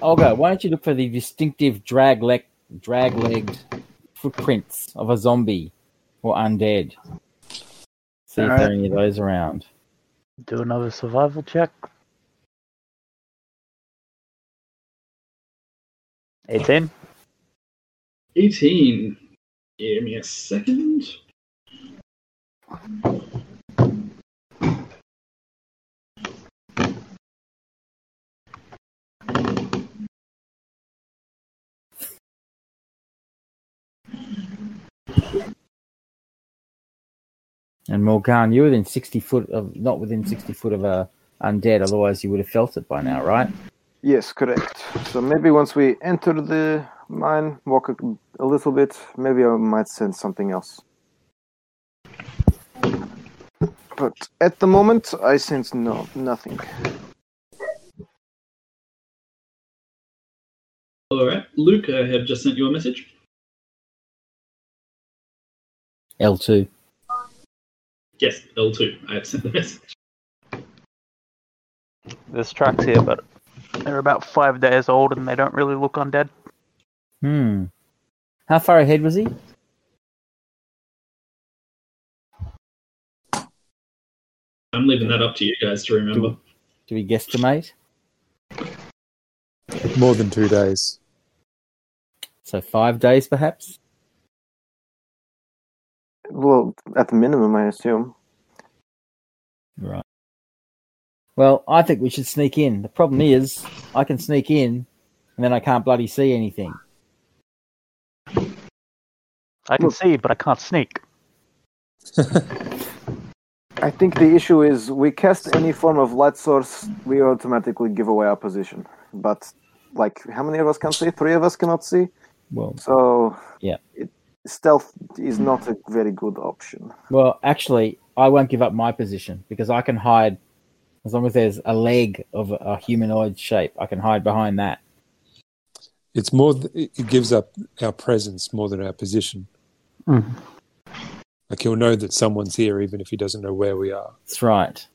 Olga, why don't you look for the distinctive drag leg drag legged footprints of a zombie or undead? See if there are any of those around. Do another survival check. 18. 18. Give me a second. And Morgan, you're within sixty foot of not within sixty foot of a undead, otherwise you would have felt it by now, right? Yes, correct. So maybe once we enter the mine, walk a, a little bit, maybe I might sense something else. But at the moment, I sense no nothing. All right. Luke, I have just sent you a message. L two. Yes, L2. I have sent the message. There's tracks here, but they're about five days old and they don't really look undead. Hmm. How far ahead was he? I'm leaving that up to you guys to remember. Do we guesstimate? More than two days. So five days, perhaps. Well, at the minimum, I assume. Right. Well, I think we should sneak in. The problem is, I can sneak in, and then I can't bloody see anything. I can see, but I can't sneak. I think the issue is we cast any form of light source, we automatically give away our position. But like, how many of us can see? Three of us cannot see. Well, So Yeah. it, stealth is not a very good option. well, actually, I won't give up my position because I can hide as long as there's a leg of a, a humanoid shape. I can hide behind that. It's more. It it gives up our presence more than our position. Mhm. Like he'll know that someone's here, even if he doesn't know where we are. That's right.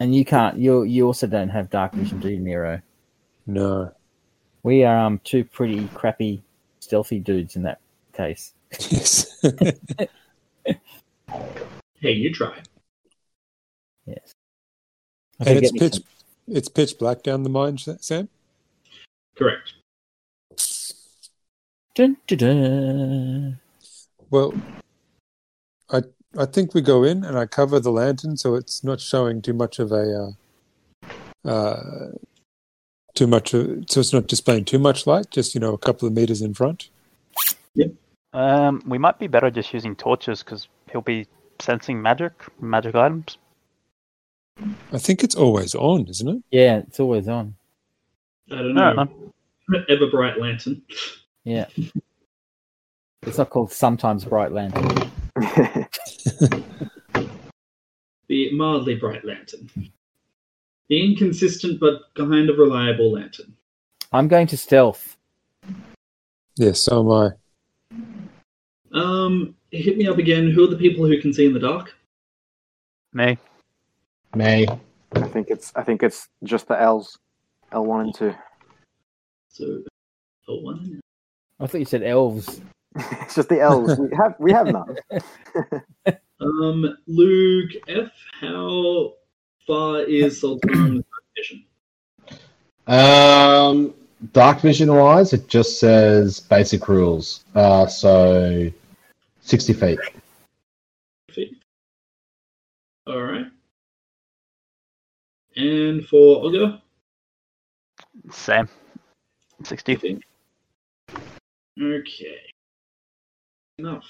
And you can't. You you also don't have dark vision, do you, Nero? No. We are um two pretty crappy stealthy dudes in that case. Yes. Hey, you try. Yes. And it's pitch. some- It's pitch black down the mine, Sam. Correct. Dun, dun, dun. Well, I I think we go in and I cover the lantern so it's not showing too much of a uh, uh, too much of, so it's not displaying too much light. Just you know, a couple of meters in front. Yep. Um, we might be better just using torches because he'll be sensing magic, magic items. I think it's always on, isn't it? Yeah, it's always on. I don't No, know. Ever bright lantern. Yeah. It's not called sometimes bright lantern. The mildly bright lantern. The inconsistent but kind of reliable lantern. I'm going to stealth. Yes, so am I. Um, hit me up again. Who are the people who can see in the dark? Me. Me. I think it's I think it's just the L's, L one and two. So, oh, one. I thought you said elves. it's just the L's. We have we have none. Um, Luke F. How far is Sultan's vision? Um, dark vision wise, it just says basic rules. Uh, so sixty feet. Feet. All right. And for Olga, Same. 60. feet. Okay. Enough.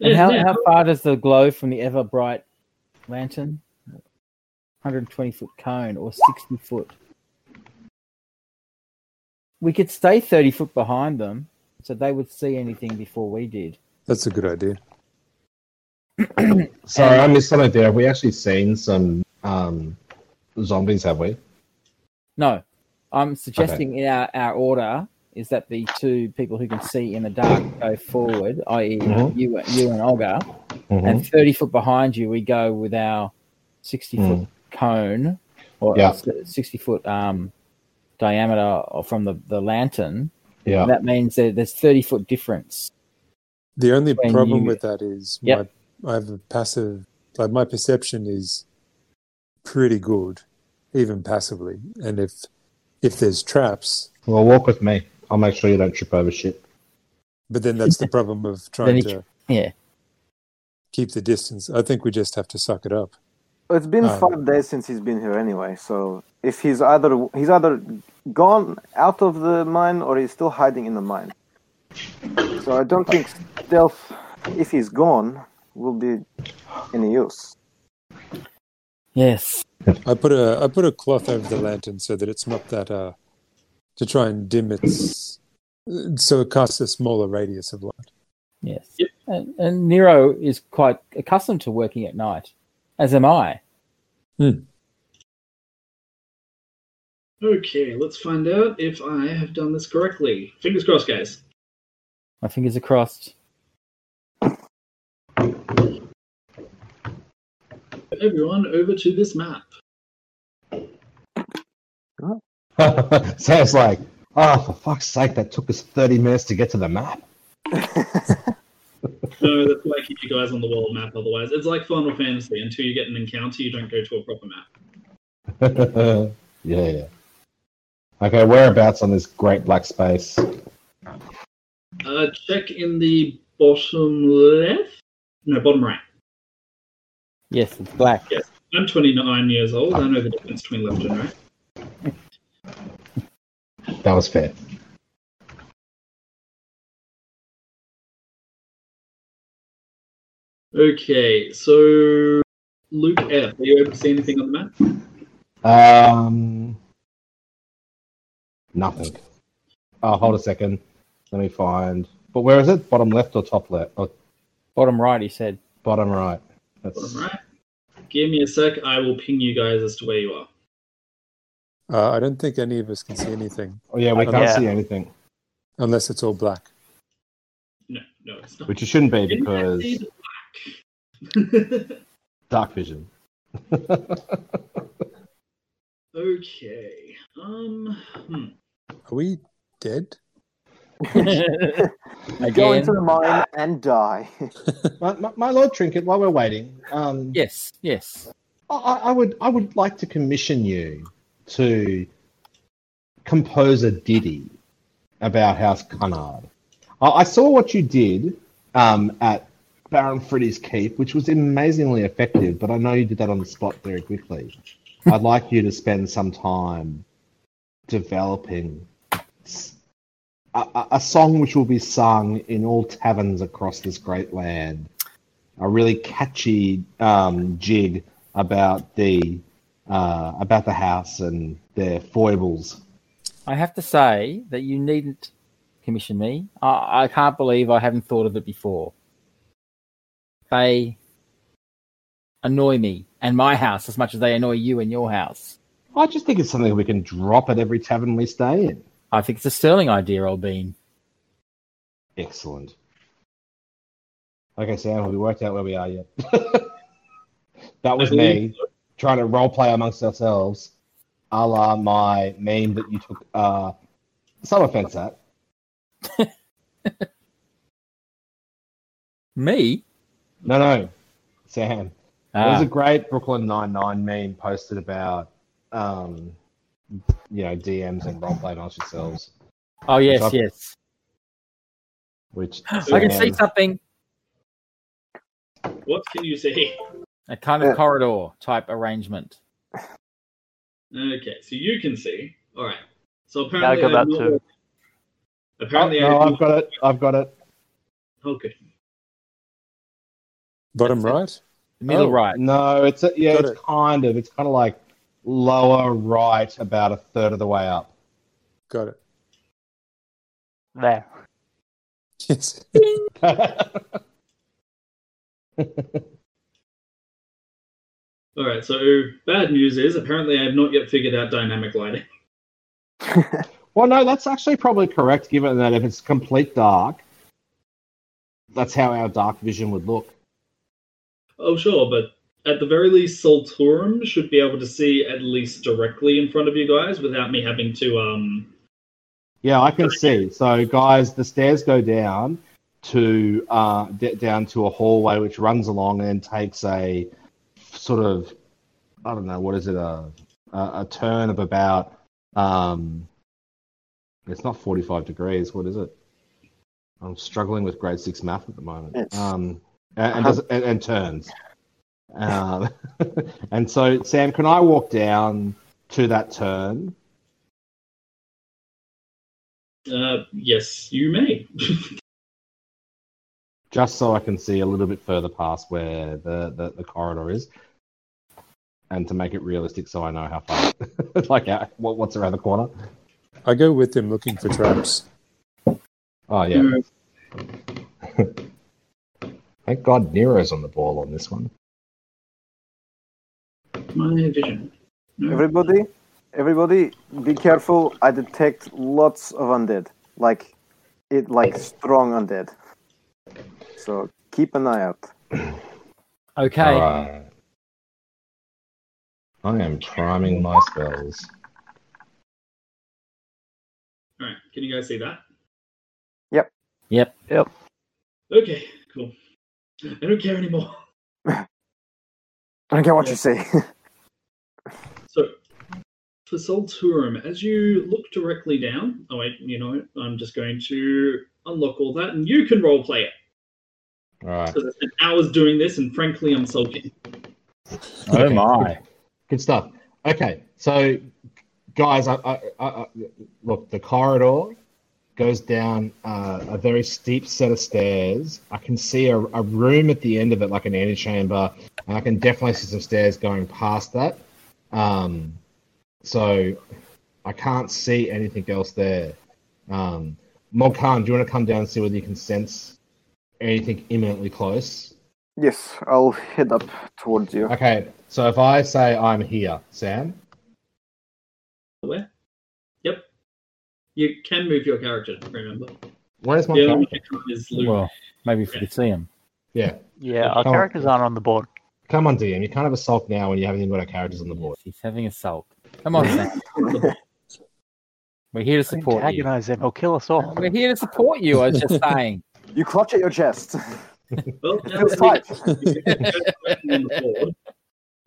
And Yeah, how, yeah. how far does the glow from the ever bright lantern? 120 foot cone or 60 foot? We could stay 30 foot behind them so they would see anything before we did. That's a good idea. Sorry, I missed something there. Have we actually seen some um, zombies? Have we? No, I'm suggesting in our, our order is that the two people who can see in the dark go forward, i.e., Mhm. you, you and Olga, Mhm. and 30 foot behind you, we go with our 60 foot Mm. cone or Yeah. 60 foot um, diameter from the, the lantern. Yeah. That means that there's 30 foot difference. The only problem you- with that is Yep. my I have a passive like my perception is pretty good, even passively. And if if there's traps, Well, walk with me. I'll make sure you don't trip over shit. but then that's the problem of trying to Yeah. keep the distance. I think we just have to suck it up. It's been Um, five days since he's been here anyway. So if he's either he's either gone out of the mine or he's still hiding in the mine. So I don't think stealth, if he's gone, will be any use. Yes. I put a I put a cloth over the lantern so that it's not that uh to try and dim its so it casts a smaller radius of light. Yes. Yep. And, and Nero is quite accustomed to working at night, as am I. Hmm. Okay, let's find out if I have done this correctly. Fingers crossed, guys. My fingers are crossed. Everyone, over to this map. so it's like, oh, for fuck's sake, that took us 30 minutes to get to the map. No, that's why I keep you guys on the world map. Otherwise, it's like Final Fantasy. Until you get an encounter, you don't go to a proper map. yeah, yeah. Okay, whereabouts on this great black space? Uh, check in the bottom left. No, bottom right. Yes, it's black. Yes. I'm 29 years old. I know the difference between left and right. That was fair. Okay, so Luke F, are you able to see anything on the map? Um, nothing. Oh, hold a second. Let me find. But where is it? Bottom left or top left? Or Bottom right, he said. bottom right? That's Bottom right. Give me a sec. I will ping you guys as to where you are. Uh, I don't think any of us can see anything Oh yeah, we can't yeah. see anything, unless it's all black. No, no, it's not. which it shouldn't be because black? dark vision. okay. Um. Hmm. Are we dead? Go into the mine and die. my, my, my lord Trinket, while we're waiting, um, Yes, yes. I, I would I would like to commission you to compose a ditty about House Cunard. I, I saw what you did um, at Baron Freddy's Keep, which was amazingly effective, but I know you did that on the spot very quickly. I'd like you to spend some time developing s- a, song which will be sung in all taverns across this great land. A really catchy um, jig about the uh, about the house and their foibles. I have to say that you needn't commission me. I, I can't believe I haven't thought of it before. They annoy me and my house as much as they annoy you and your house. I just think it's something we can drop at every tavern we stay in. I think it's a sterling idea, old bean. Excellent. Okay, Sam, have we worked out where we are yet? that was me trying to role play amongst ourselves, a la my meme that you took uh, some offense at. Me? No, no, Sam. There was Ah, a great Brooklyn Nine Nine meme posted about, um, you know, DMs and role play amongst yourselves, oh, yes, Stop. yes. which I can see something. What can you see? A kind of Yeah. corridor type arrangement. Okay, so you can see. All right. So Yeah, I apparently, got I've that not- too. Oh, Apparently, no, I I've got it. I've got it. Okay. Bottom right? Middle Oh. right. No, it's a, yeah, Got it's it. kind of. It's kind of like lower right, about a third of the way up. Got it. There. Yes. All right. So bad news is apparently I have not yet figured out dynamic lighting. well, no, that's actually probably correct, given that if it's complete dark, that's how our dark vision would look. Oh, sure, but at the very least, Solturum should be able to see at least directly in front of you guys without me having to um. Yeah, I can see. So, guys, the stairs go down to uh, d- down to a hallway which runs along and takes a sort of I don't know what is it a a, a turn of about um, it's not forty five degrees. What is it? I'm struggling with grade six math at the moment. Um, and, and, does, and, and turns. Um, and so, Sam, can I walk down to that turn? Uh, yes, you may. just so I can see a little bit further past where the, the, the corridor is, and to make it realistic, so I know how far, like how, what, what's around the corner. I go with him looking for traps. Oh yeah. Thank God Nero's on the ball on this one. My vision. No. Everybody, everybody, be careful. I detect lots of undead, like it, like strong undead. So keep an eye out. Okay. Alright. I am priming my spells. All right. Can you guys see that? Yep. Yep. Yep. Okay. Cool. I don't care anymore. I don't care what you say. So, for Solturum, as you look directly down, oh wait, you know. I'm just going to unlock all that, and you can roleplay it Alright. because I spent hours doing this, and frankly, I'm sulking. Oh Okay. my. Good stuff. Okay, so guys, I, I, I, I, look, the corridor goes down uh, a very steep set of stairs. I can see a, a room at the end of it, like an antechamber, and I can definitely see some stairs going past that. Um, so I can't see anything else there. Um, Morkan, do you want to come down and see whether you can sense anything imminently close? Yes, I'll head up towards you. Okay, so if I say I'm here, Sam, Where? Yep. You can move your character, remember. where's my The character? is Luke. Well, maybe if we could see him. Yeah, Yeah, our Come on. characters aren't on the board. come on, DM. You can't have a sulk now when you haven't even got our characters on the board. He's having a sulk. Come on, Sam. We're here to support you. Antagonize them, he'll kill us all. We're here to support you. I was just saying. You clutch at your chest. well, Feels tight. we- on the board,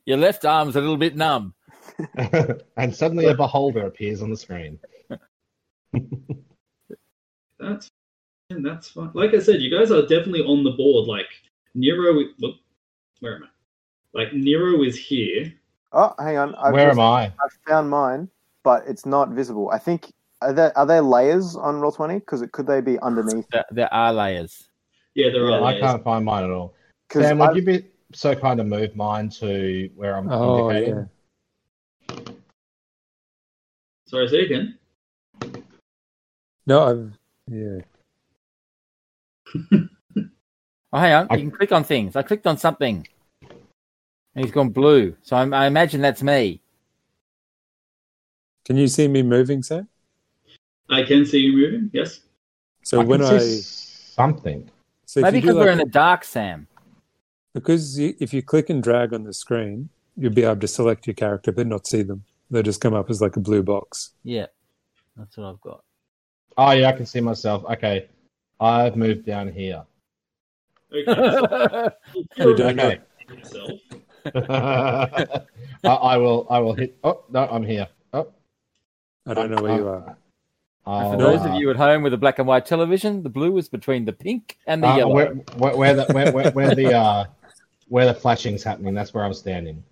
Your left arm's a little bit numb. and suddenly a beholder appears on the screen. That's and that's fine. Like I said, you guys are definitely on the board. Like Nero, look, where am I? Like Nero is here. Oh, hang on. I've Where just- am I? I've found mine, but it's not visible. I think are there are there layers on Roll20? Because could they be underneath? There, there are layers. Yeah, there are. I layers. can't find mine at all. Sam, would you be so kind to move mine to where I'm Oh, indicating? yeah. Sorry, say again. No, I'm... yeah. Oh, hang on. I- You can click on things. I clicked on something. And he's gone blue. So I, I imagine that's me. Can you see me moving, Sam? I can see you moving. Yes. So I when can I see something. so Maybe you do because we're like- in the dark, Sam. because you, if you click and drag on the screen, you'll be able to select your character but not see them. They'll just come up as like a blue box. Yeah. That's what I've got. Oh yeah, I can see myself. Okay, I've moved down here. Okay. So You don't know. Okay. Yourself. I, I will. I will hit. Oh no, I'm here. Oh, I don't know where you are. I'll, For those uh, of you at home with a black and white television, the blue is between the pink and the uh, yellow. where, where, where the where, where, where the uh, where the flashing's happening. That's where I'm standing.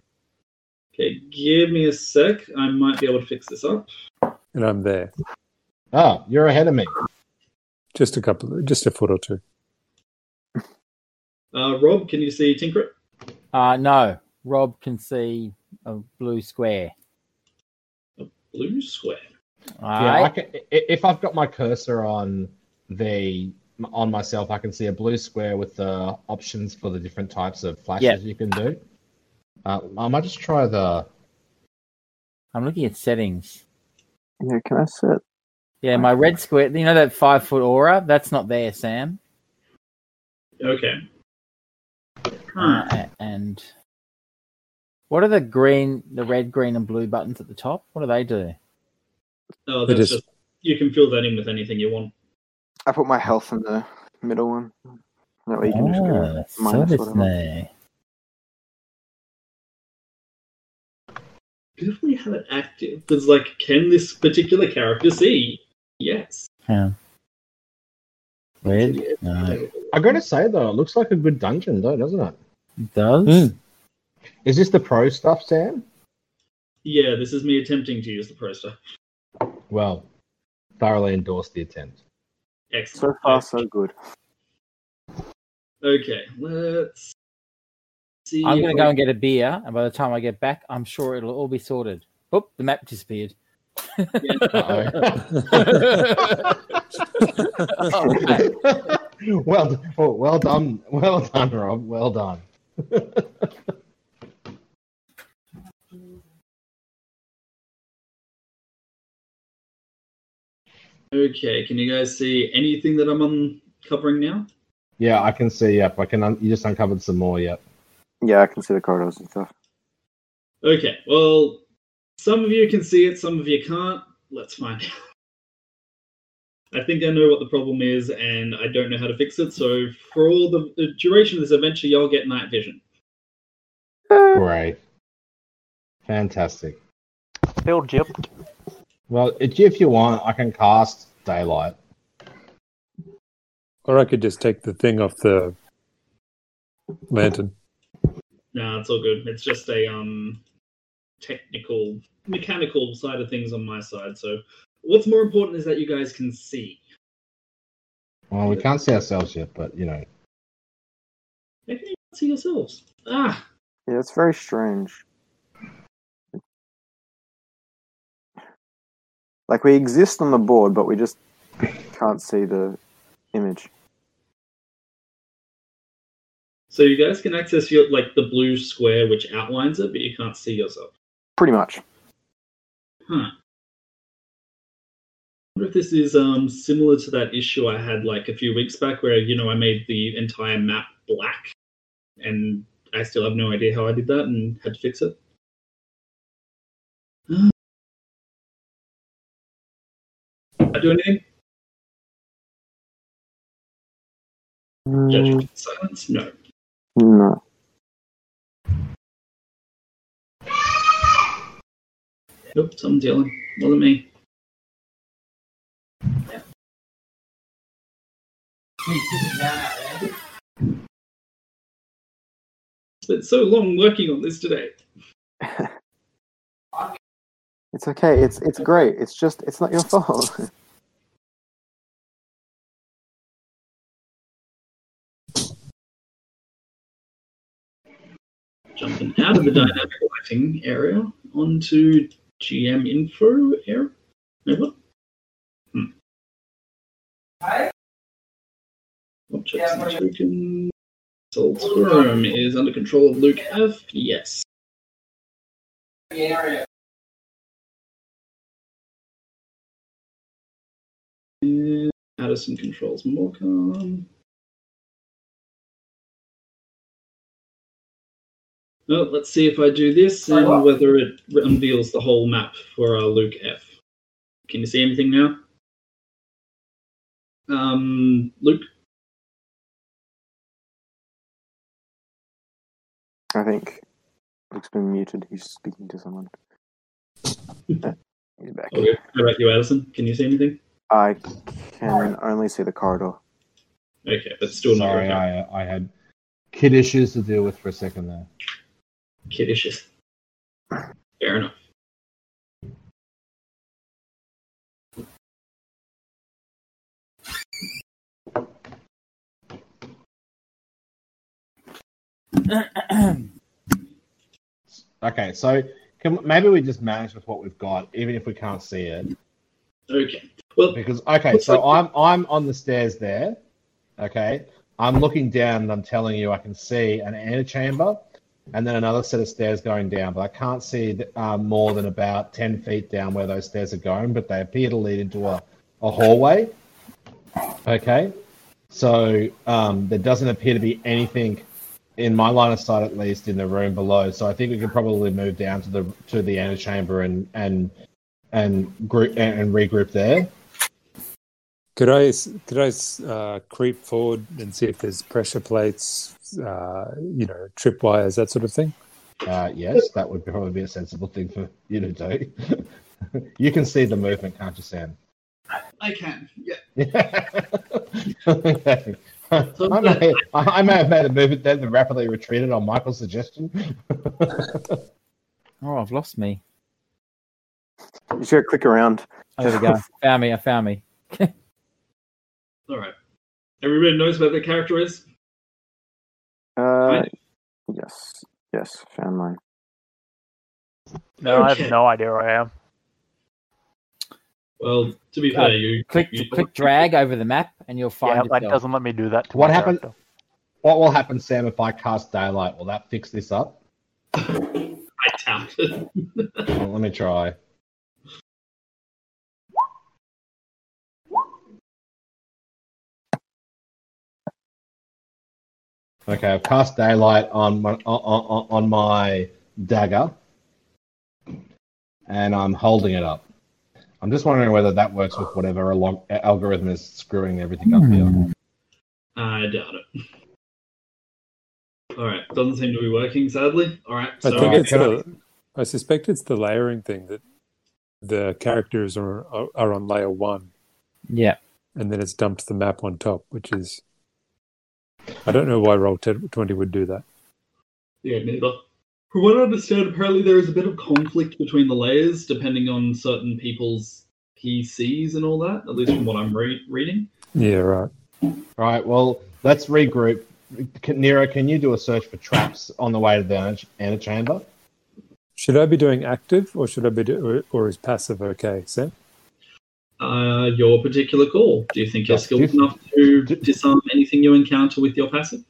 Okay, give me a sec. I might be able to fix this up. And I'm there. Oh, you're ahead of me. Just a couple just a foot or two. Uh, Rob, can you see Trinket? Uh, no. Rob can see a blue square. A blue square. All Yeah, I right. can, if I've got my cursor on the on myself, I can see a blue square with the options for the different types of flashes Yeah. you can do. Uh, I might just try the. I'm looking at settings. Yeah, can I set? Yeah, my red square. You know that five foot aura? That's not there, Sam. Okay. Uh, and what are the green, the red, green, and blue buttons at the top? What do they do? Oh, that's is- just you can fill that in with anything you want. I put my health in the middle one. That way you can just Ah, go so minus this whatever. may. Definitely have it active. Because, like, can this particular character see? Yes. Yeah. Red? No. I gotta say though, it looks like a good dungeon, though, doesn't it? It does? Mm. Is this the pro stuff, Sam? Yeah, this is me attempting to use the pro stuff. Well, thoroughly endorse the attempt. Excellent. So far, so good. Okay, let's see. I'm going to go and get a beer, and by the time I get back, I'm sure it'll all be sorted. Oop, the map disappeared. Okay. well, d- well done, well done, Rob. Well done. Okay, can you guys see anything that I'm uncovering now? Yeah, I can see. Yep, I can. Un- you just uncovered some more. Yep. Yeah, I can see the corridors and stuff. Okay, well, some of you can see it, some of you can't. Let's find out. I think I know what the problem is, and I don't know how to fix it. So, for all the, the duration of this adventure, y'all get night vision. Great. Fantastic. Build Jip. Well, if if you want, I can cast daylight. Or I could just take the thing off the lantern. Nah, it's all good. It's just a um technical, mechanical side of things on my side. So, what's more important is that you guys can see. Well, we can't see ourselves yet, but you know. Maybe you can't see yourselves. Ah, Yeah, it's very strange. Like we exist on the board, but we just can't see the image. so you guys can access your like the blue square which outlines it, but you can't see yourself. Pretty much. Huh. I wonder if this is um similar to that issue I had like a few weeks back where you know I made the entire map black and I still have no idea how I did that and had to fix it. I do anything? Mm, silence? No. no. Nope, someone's yelling. Wasn't me. Spent so long working on this today. It's okay. It's it's great. It's just it's not your fault. of the dynamic lighting area onto GM info area. Remember? Hmm. Objects and token. Solturum is under control of Luke F. Yes. And Addison controls Morkan. Well, let's see if I do this and whether it unveils the whole map for uh, Luke F. Can you see anything now? Um, Luke? I think Luke's been muted. He's speaking to someone. Uh, He's back. Okay. How about you, Addison? Can you see anything? I can only see the corridor. Okay, but still not Sorry. I I had kid issues to deal with for a second there. Kiddishes. Fair enough. Okay, so can, maybe we just manage with what we've got, even if we can't see it. Okay. Well, Because okay, so like- I'm I'm on the stairs there. Okay, I'm looking down and I'm telling you I can see an antechamber, and then another set of stairs going down, but I can't see uh, more than about ten feet down where those stairs are going. But they appear to lead into a, a hallway. Okay, so um, there doesn't appear to be anything in my line of sight, at least, in the room below. So I think we can probably move down to the to the antechamber and and and group and, and regroup there. Could I could I uh, creep forward and see if there's pressure plates, uh, you know, tripwires, that sort of thing? Uh, yes, that would probably be a sensible thing for you to do. you can see the movement, can't you, Sam? I can. Yeah. I, may, I may have made a movement then and rapidly retreated on Michael's suggestion. Oh, I've lost me. You should click around. Oh, there we go. found me. I found me. All right. Everybody knows where the character is. Uh, yes, yes, found mine. No, I Okay. have no idea where I am. Well, to be Uh, fair, you Click you, click drag over the map, and you'll find Yeah, that yourself. doesn't let me do that. To What my happened- character. what will happen, Sam, if I cast daylight? Will that fix this up? I doubt it. Well, let me try. Okay, I've cast daylight on my on, on, on my dagger, and I'm holding it up. I'm just wondering whether that works with whatever along, algorithm is screwing everything up here. Hmm. I doubt it. All right, doesn't seem to be working, sadly. All right, I so think I- it's the, I suspect it's the layering thing that the characters are are, are on layer one, Yeah. and then it's dumped the map on top, which is I don't know why Roll20 would do that. yeah, neither. From what I understand, apparently there is a bit of conflict between the layers depending on certain people's PCs and all that. At least from what I'm re- reading. Yeah, right. Right. Well, let's regroup. Can, Nero, can you do a search for traps on the way to the ante- antechamber? Should I be doing active or should I be do, or, or is passive okay, Sam? Uh, your particular call. Do you think you're Yeah, skilled enough to do- disarm anything you encounter with your passive?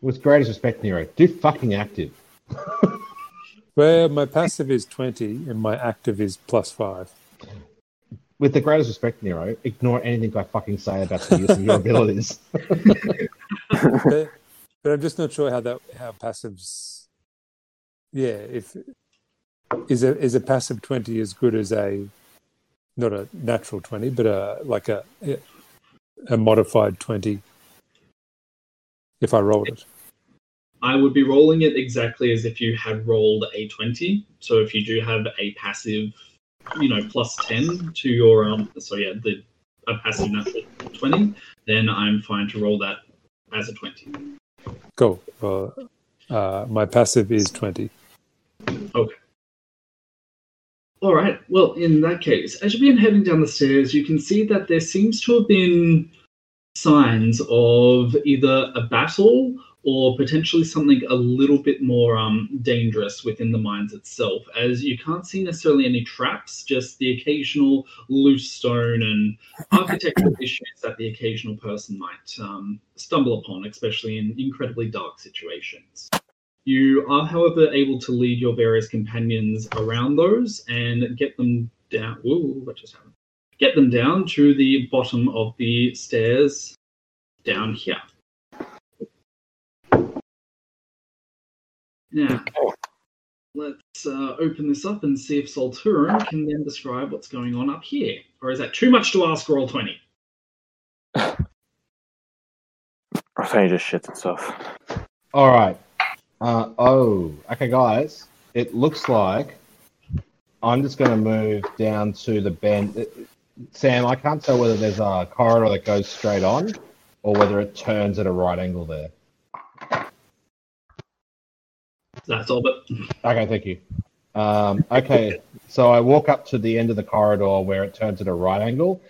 With greatest respect, Nero, do fucking active. Well, my passive is 20 and my active is plus 5. With the greatest respect, Nero, ignore anything I fucking say about the use of your abilities. but, but I'm just not sure how that how passives. Yeah, if is a is a passive 20 as good as a not a natural 20, but a like a a modified 20 if I rolled it. I would be rolling it exactly as if you had rolled a 20. So if you do have a passive, you know, plus 10 to your, um, so yeah, the a passive natural 20, then I'm fine to roll that as a 20. Cool. Well, uh, my passive is 20. All right. Well, in that case, as you've been heading down the stairs, you can see that there seems to have been signs of either a battle or potentially something a little bit more um, dangerous within the mines itself, as you can't see necessarily any traps, just the occasional loose stone and architectural issues that the occasional person might um, stumble upon, especially in incredibly dark situations. You are, however, able to lead your various companions around those and get them down. Ooh, what just happened? Get them down to the bottom of the stairs down here. Now, let's uh, open this up and see if Solturum can then describe what's going on up here. Or is that too much to ask Roll20? Rafael just shits itself. All right. Uh, oh, okay, guys. It looks like I'm just going to move down to the bend. Uh, Sam, I can't tell whether there's a corridor that goes straight on or whether it turns at a right angle there. That's all, but Okay, thank you. Um, okay, so I walk up to the end of the corridor where it turns at a right angle.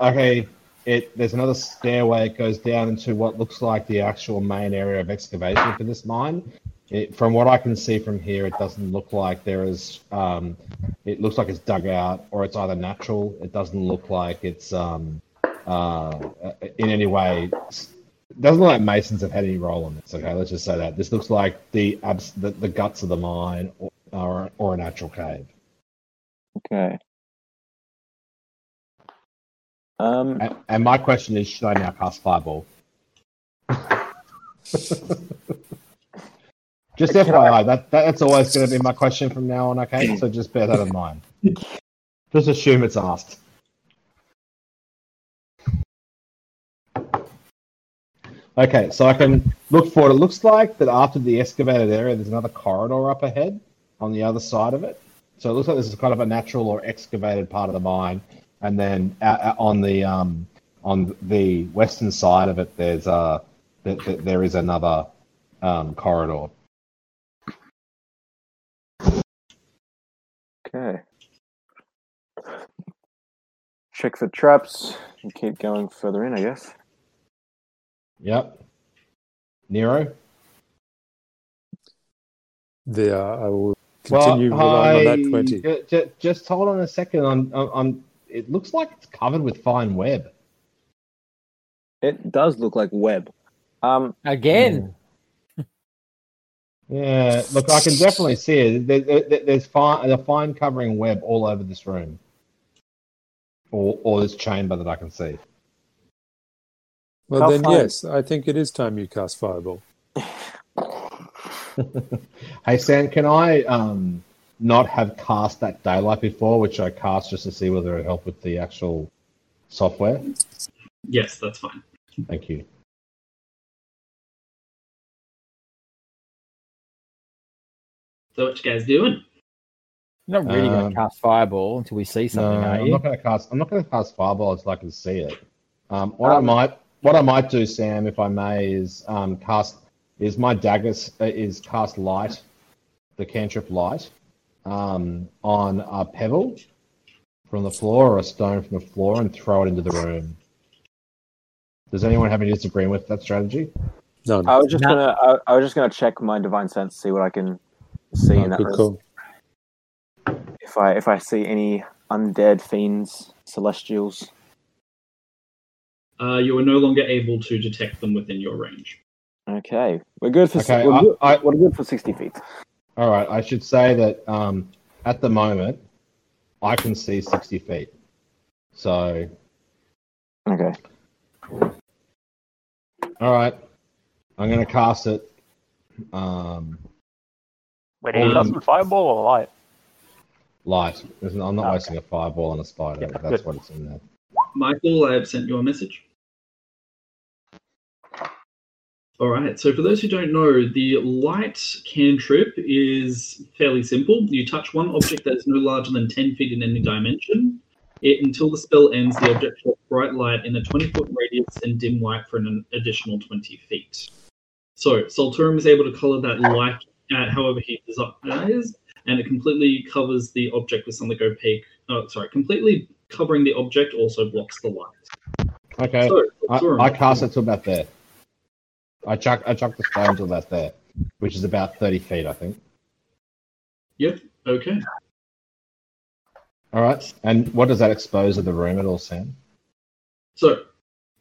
Okay, it there's another stairway. It goes down into what looks like the actual main area of excavation for this mine. It, from what I can see from here, it doesn't look like there is. Um, it looks like it's dug out, or it's either natural. It doesn't look like it's um, uh, in any way doesn't look like Masons have had any role in this. Okay, let's just say that this looks like the abs- the, the guts of the mine or, or or a natural cave. Okay. Um, And, and my question is, should I now cast Fireball? just FYI, that, that that's always going to be my question from now on. Okay, so just bear that in mind. Just assume it's asked. Okay, so I can look forward. It looks like that after the excavated area, there's another corridor up ahead on the other side of it. So it looks like this is kind of a natural or excavated part of the mine, and then out, out on the um, on the western side of it, there's uh, th- th- there is another um, corridor. okay. Check for traps and keep going further in, I guess. Yep. Nero. There, I will continue well, relying on that 20. ju- ju- just hold on a second. On, on, on it looks like it's covered with fine web. It does look like web. Um, Again, Yeah, look, I can definitely see it. There, there, there's fine, a fine covering web all over this room, or or this chamber that I can see. Well, How then, far- yes, I think it is time you cast Fireball. Hey Sam, can I um not have cast that daylight before, which I cast just to see whether it helped with the actual software? yes, that's fine. Thank you. So what you guys doing? not really going Um, to cast Fireball until we see No, something, are I'm not going to cast. I'm not going to cast fireball until I can see it. Um, what I Um, might, what I might do, Sam, if I may, is um, cast. Is my daggers uh, is cast light, the cantrip light, um, on a pebble from the floor or a stone from the floor and throw it into the room. Does anyone have any disagreement with that strategy? No, I was just No. gonna. I, I was just gonna check my divine sense, see what I can see in that. good res- call. If I if I see any undead fiends, celestials. Uh, you are no longer able to detect them within your range. Okay, we're good for. Okay, we're, I- good, I- we're good for sixty feet. All right, I should say that um, at the moment, I can see 60 feet. So, Okay. all right, I'm going to cast it. Um, Wait, are you Um, casting fireball or light? light. Listen, I'm not Okay. wasting a fireball on a spider. Yeah, That's good. what it's in there. Michael, I have sent you a message. All right. So, for those who don't know, the light cantrip is fairly simple. You touch one object that is no larger than 10 feet in any dimension. It, until the spell ends, the object shines bright light in a 20 foot radius and dim light for an additional 20 feet. So, Solturum is able to color that light at however he desires, and it completely covers the object with something opaque. Oh, sorry, completely covering the object also blocks the light. Okay, So, I, I cast it to about there. I chuck, I chuck the stone to about there, which is about 30 feet, I think. Yep. Okay. All right, and what does that expose of the room at all, Sam? So,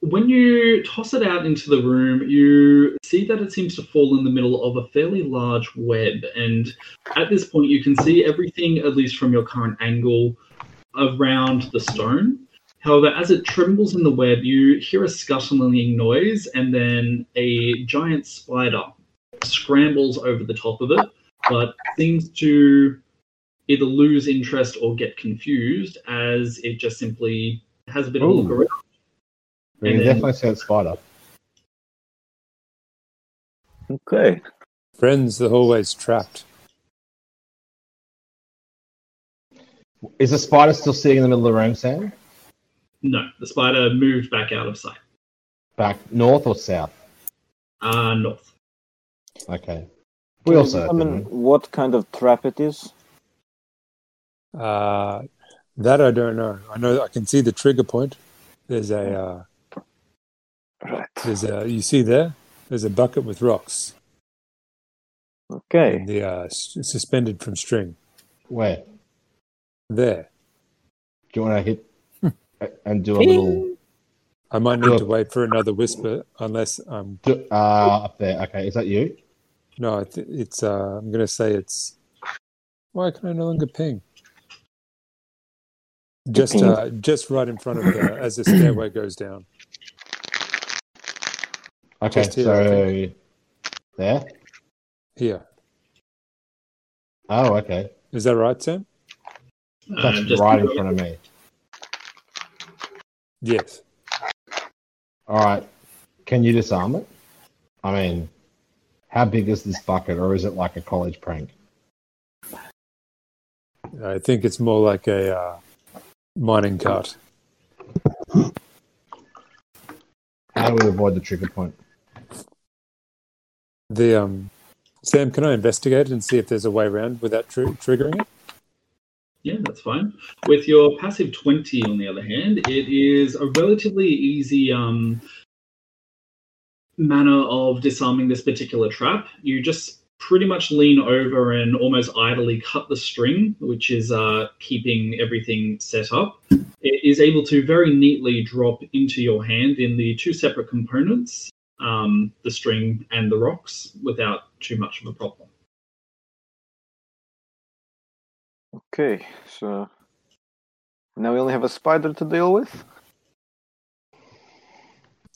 when you toss it out into the room, you see that it seems to fall in the middle of a fairly large web. And at this point, you can see everything, at least from your current angle, around the stone. However, as it trembles in the web, you hear a scuttling noise, and then a giant spider scrambles over the top of it, but seems to either lose interest or get confused as it just simply has a bit of a look around. We can definitely see that spider. Okay. Friends, the hallway's trapped. Is the spider still sitting in the middle of the room, Sam? No, the spider moved back out of sight. Back north or south? Uh, north. Okay. We also determine what kind of trap it is. Uh, that I don't know. I know I can see the trigger point. There's a uh, Right. there's a you see there. There's a bucket with rocks. Okay. The uh, s- suspended from string. where? There. Do you want to hit and do a little I might need to wait for another whisper unless um do, uh, up there? Okay, is that you? no, it's uh, I'm gonna say it's. Why can I no longer ping? Just uh, just right in front of the as the stairway goes down. Okay, here, so there. Here Oh, okay. is that right, Sam? That's just right in front of me. Yes. All right. Can you disarm it? I mean, how big is this bucket, or is it like a college prank? I think it's more like a uh, mining cart. How do we avoid the trigger point? The um, Sam, can I investigate and see if there's a way around without tr- triggering it? Yeah, that's fine. With your passive 20, on the other hand, it is a relatively easy um, manner of disarming this particular trap. You just pretty much lean over and almost idly cut the string, which is uh, keeping everything set up. It is able to very neatly drop into your hand in the two separate components, um, the string and the rocks, without too much of a problem. Okay. So now we only have a spider to deal with.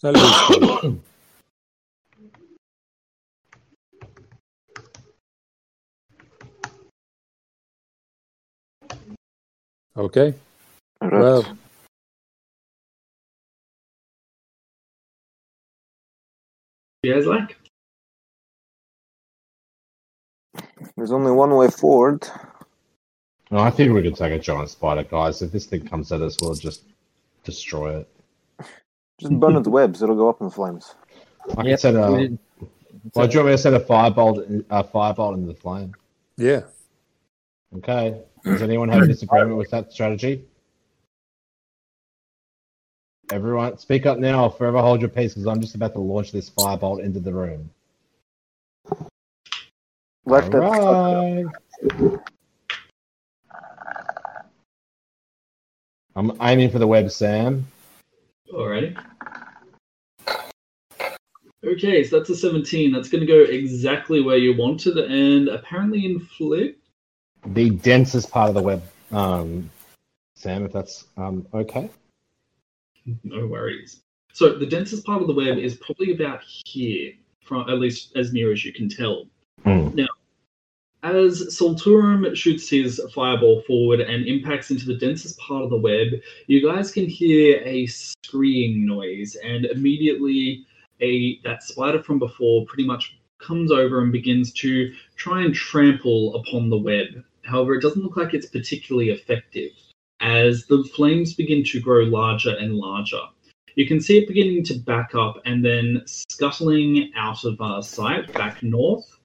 At least, okay. Right. Well, You guys like? There's only one way forward. No, I think we could take a giant spider, guys. If this thing comes at us, we'll just destroy it. Just burn its webs; it'll go up in flames. I can set a. we did- Well, do you want me to set a firebolt, a firebolt into the flame? yeah. Okay. Does anyone have a disagreement with that strategy? Everyone, speak up now. or Forever hold your peace, because I'm just about to launch this firebolt into the room. Left it. Alright. I'm aiming for the web, Sam. Alrighty. Okay, so that's a 17. That's going to go exactly where you wanted, and apparently inflict. The densest part of the web, um, Sam, if that's um, okay. No worries. So the densest part of the web is probably about here, from at least as near as you can tell. Hmm. Now, as Solturum shoots his fireball forward and impacts into the densest part of the web, you guys can hear a screeing noise, and immediately a that spider from before pretty much comes over and begins to try and trample upon the web. However, it doesn't look like it's particularly effective as the flames begin to grow larger and larger. You can see it beginning to back up and then scuttling out of uh, sight back north.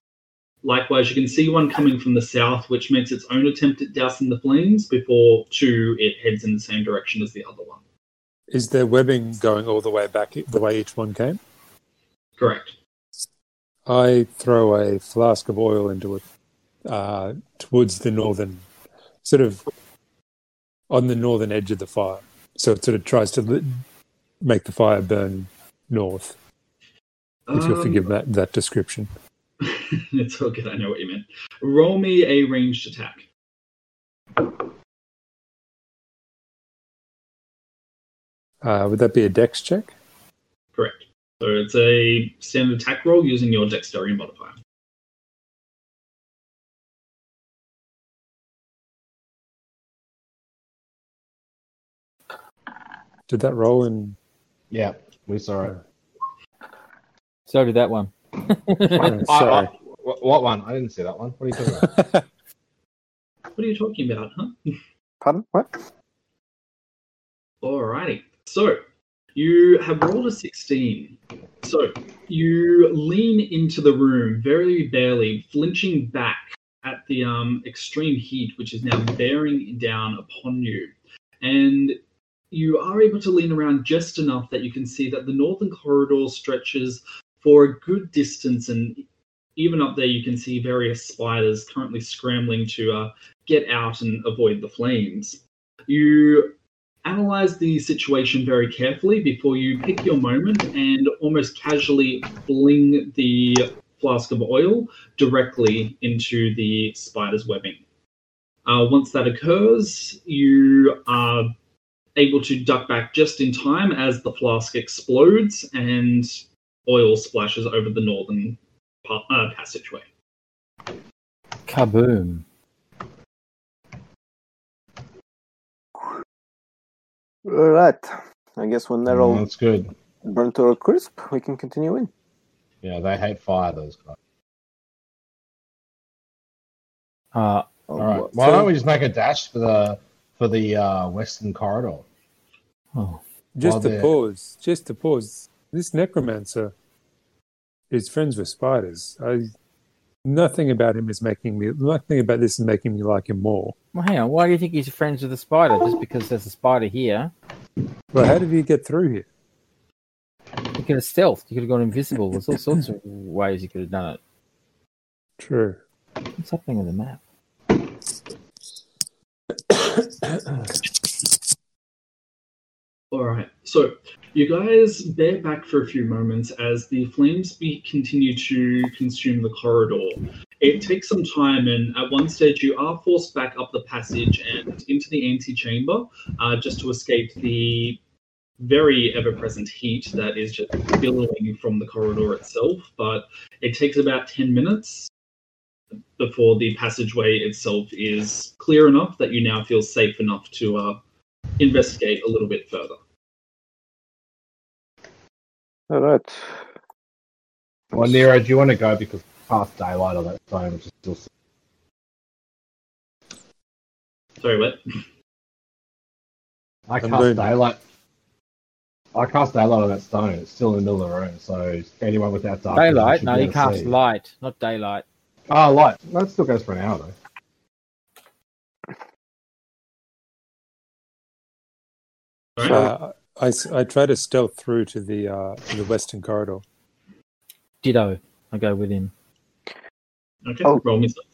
Likewise, you can see one coming from the south, which makes its own attempt at dousing the flames before two it heads in the same direction as the other one. Is there webbing going all the way back the way each one came? Correct. I throw a flask of oil into it uh, towards the northern, sort of on the northern edge of the fire. So it sort of tries to make the fire burn north. If you'll Um, forgive that, that description. it's all good. I know what you meant. Roll me a ranged attack. Uh, would that be a dex check? Correct. So it's a standard attack roll using your dexterity modifier. Did that roll in? Yeah, we saw it. So did that one. I- sorry. I- what, what one? I didn't see that one. What are you talking about? What are you talking about, huh? Pardon? What? Alrighty. So you have rolled a 16. So you lean into the room very barely, flinching back at the um, extreme heat, which is now bearing down upon you. And you are able to lean around just enough that you can see that the northern corridor stretches for a good distance. And even up there, you can see various spiders currently scrambling to uh, get out and avoid the flames. You analyze the situation very carefully before you pick your moment and almost casually fling the flask of oil directly into the spider's webbing. Uh, once that occurs, you are able to duck back just in time as the flask explodes and oil splashes over the northern pa- uh, passageway. Kaboom. All right. I guess when they're all Mm, That's good. burnt to a crisp, we can continue in. Yeah, they hate fire, those guys. Uh, All right. Why don't we just make a dash for the for the uh, western corridor? oh, Just While to they're- pause, just to pause. This necromancer is friends with spiders. I nothing about him is making me nothing about this is making me like him more. well, hang on. Why do you think he's friends with the spider? Just because there's a spider here? Well, how did he get through here? You could have stealthed. You could have gone invisible. There's all sorts of ways you could have done it. True. What's happening with the map? All right. So you guys bear back for a few moments as the flames be, continue to consume the corridor. It takes some time, and at one stage, you are forced back up the passage and into the antechamber uh, just to escape the very ever present heat that is just billowing from the corridor itself. But it takes about 10 minutes before the passageway itself is clear enough that you now feel safe enough to uh, investigate a little bit further. All right. Well, Nero, do you want to go because it's past daylight on that stone, which is still Sorry, what? I I'm cast doing- daylight. I cast daylight on that stone. It's still in the middle of the room, so anyone without dark vision Daylight? should No, be you able to cast see. light, not daylight. Oh, light. That still goes for an hour though. All right. I, s- I try to stealth through to the uh, to the western corridor. Ditto. I go with him. Okay, Oh. roll me stealth.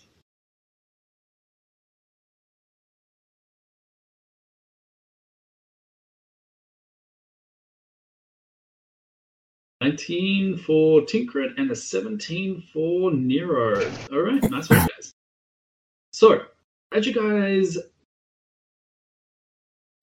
Nineteen for Trinket and a seventeen for Nero. All right, nice one, guys. So, as you guys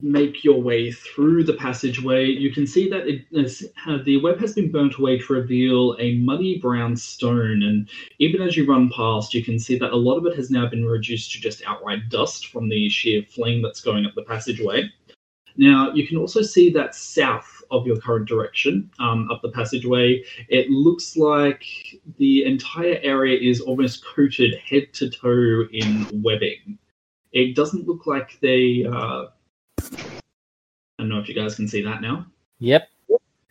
make your way through the passageway, you can see that it is, uh, the web has been burnt away to reveal a muddy brown stone. And even as you run past, you can see that a lot of it has now been reduced to just outright dust from the sheer flame that's going up the passageway. Now, you can also see that south of your current direction, um, up the passageway, it looks like the entire area is almost coated head to toe in webbing. It doesn't look like they. Uh, don't know if you guys can see that now. Yep.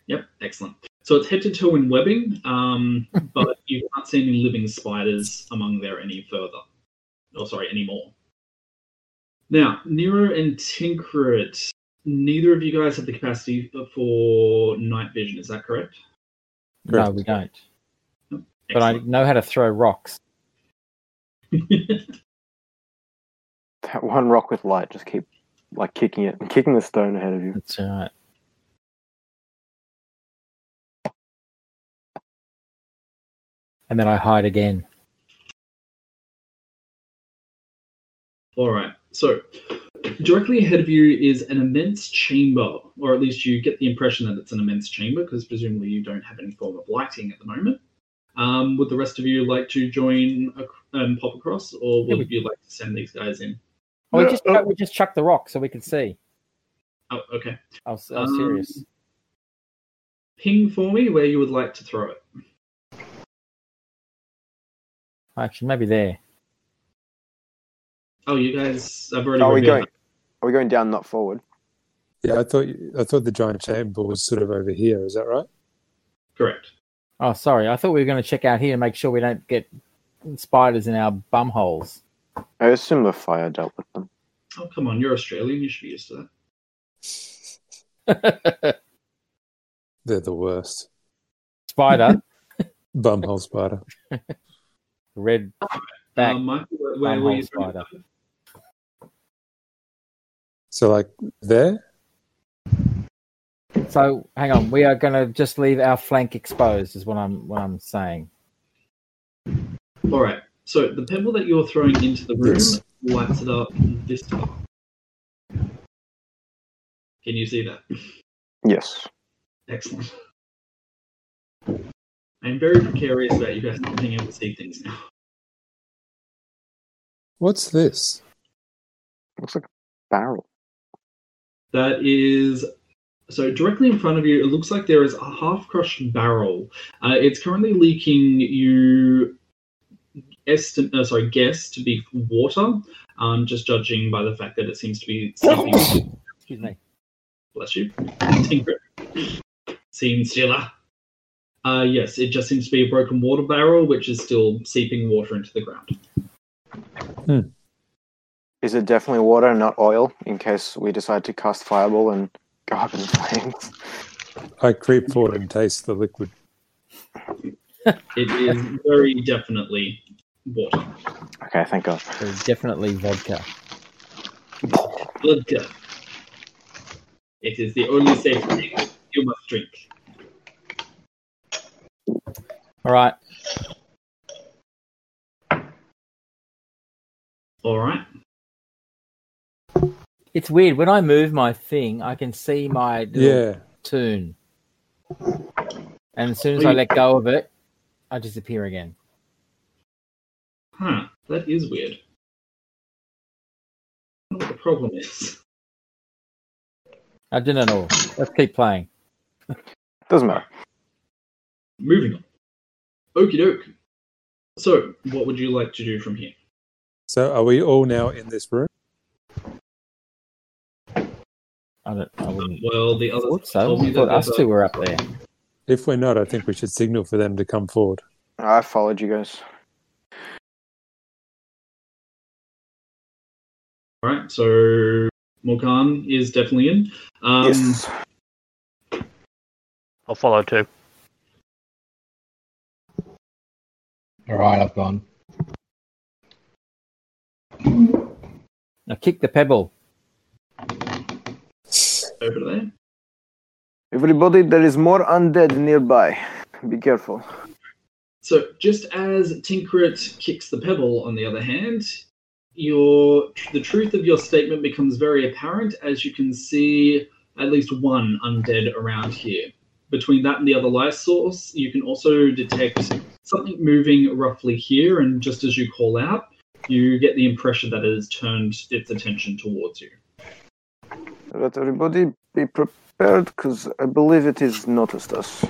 Yep, excellent. So it's head to toe in webbing, um, but you can't see any living spiders among there any further. Oh, sorry, anymore. Now, Nero and Trinket, neither of you guys have the capacity for night vision, is that correct? No, we don't. But I know how to throw rocks. That one rock with light, just keep like kicking it, kicking the stone ahead of you. That's right. And then I hide again. All right. So, directly ahead of you is an immense chamber, or at least you get the impression that it's an immense chamber, because presumably you don't have any form of lighting at the moment. Um, would the rest of you like to join ac- and pop across, or Yeah, would you like to send these guys in? Oh, we just uh, we just chuck the rock so we can see. Oh, okay. I was, I was Um, serious. Ping for me where you would like to throw it. Actually, maybe there. Oh, you guys have already. Are we revealed going? Are we going down, not forward? Yeah, I thought you- I thought the giant chamber was sort of over here. Is that right? Correct. Oh, sorry. I thought we were going to check out here and make sure we don't get spiders in our bum holes. I assume the fire dealt with them. Oh, come on, you're Australian. You should be used to that. They're the worst. Spider, Bumhole spider. red back. Um, Michael, where, where Bumhole you spider. So like there? So hang on, we are going to just leave our flank exposed, is what I'm what I'm saying. All right. So the pebble that you're throwing into the room Yes. lights it up this time. Can you see that? Yes. Excellent. I'm very precarious about you guys not being able to see things now. What's this? Looks like a barrel. That is so directly in front of you. It looks like there is a half-crushed barrel. Uh, it's currently leaking. You estimate, uh, sorry, guess to be water. Um, just judging by the fact that it seems to be seeping. Excuse me. Bless you. Tinker. Scene stealer. Uh, yes, it just seems to be a broken water barrel, which is still seeping water into the ground. Is it definitely water, not oil? In case we decide to cast fireball and go up in flames. I creep forward and taste the liquid. It is very definitely water. Okay, thank God. So definitely vodka. Vodka. It is the only safe thing you must drink. All right. All right. It's weird when I move my thing, I can see my Yeah. tune, and as soon as I let go of it, I disappear again. Huh. That is weird. I don't know what the problem is. I didn't know. Let's keep playing. Doesn't matter. Moving on. Okie doke. So, what would you like to do from here? So are we all now in this room? I don't. I wouldn't. Well, the I others thought so. told me thought that us two were up there. If we're not, I think we should signal for them to come forward. I followed you guys. All right, so Morkan is definitely in. Um, yes. I'll follow too. All right, I've gone. Now kick the pebble. Over there. Everybody, there is more undead nearby. Be careful. So just as Trinket kicks the pebble, on the other hand, your the truth of your statement becomes very apparent as you can see at least one undead around here. Between that and the other life source, you can also detect something moving roughly here, and just as you call out, you get the impression that it has turned its attention towards you. Let everybody be prepared, because I believe it has noticed us.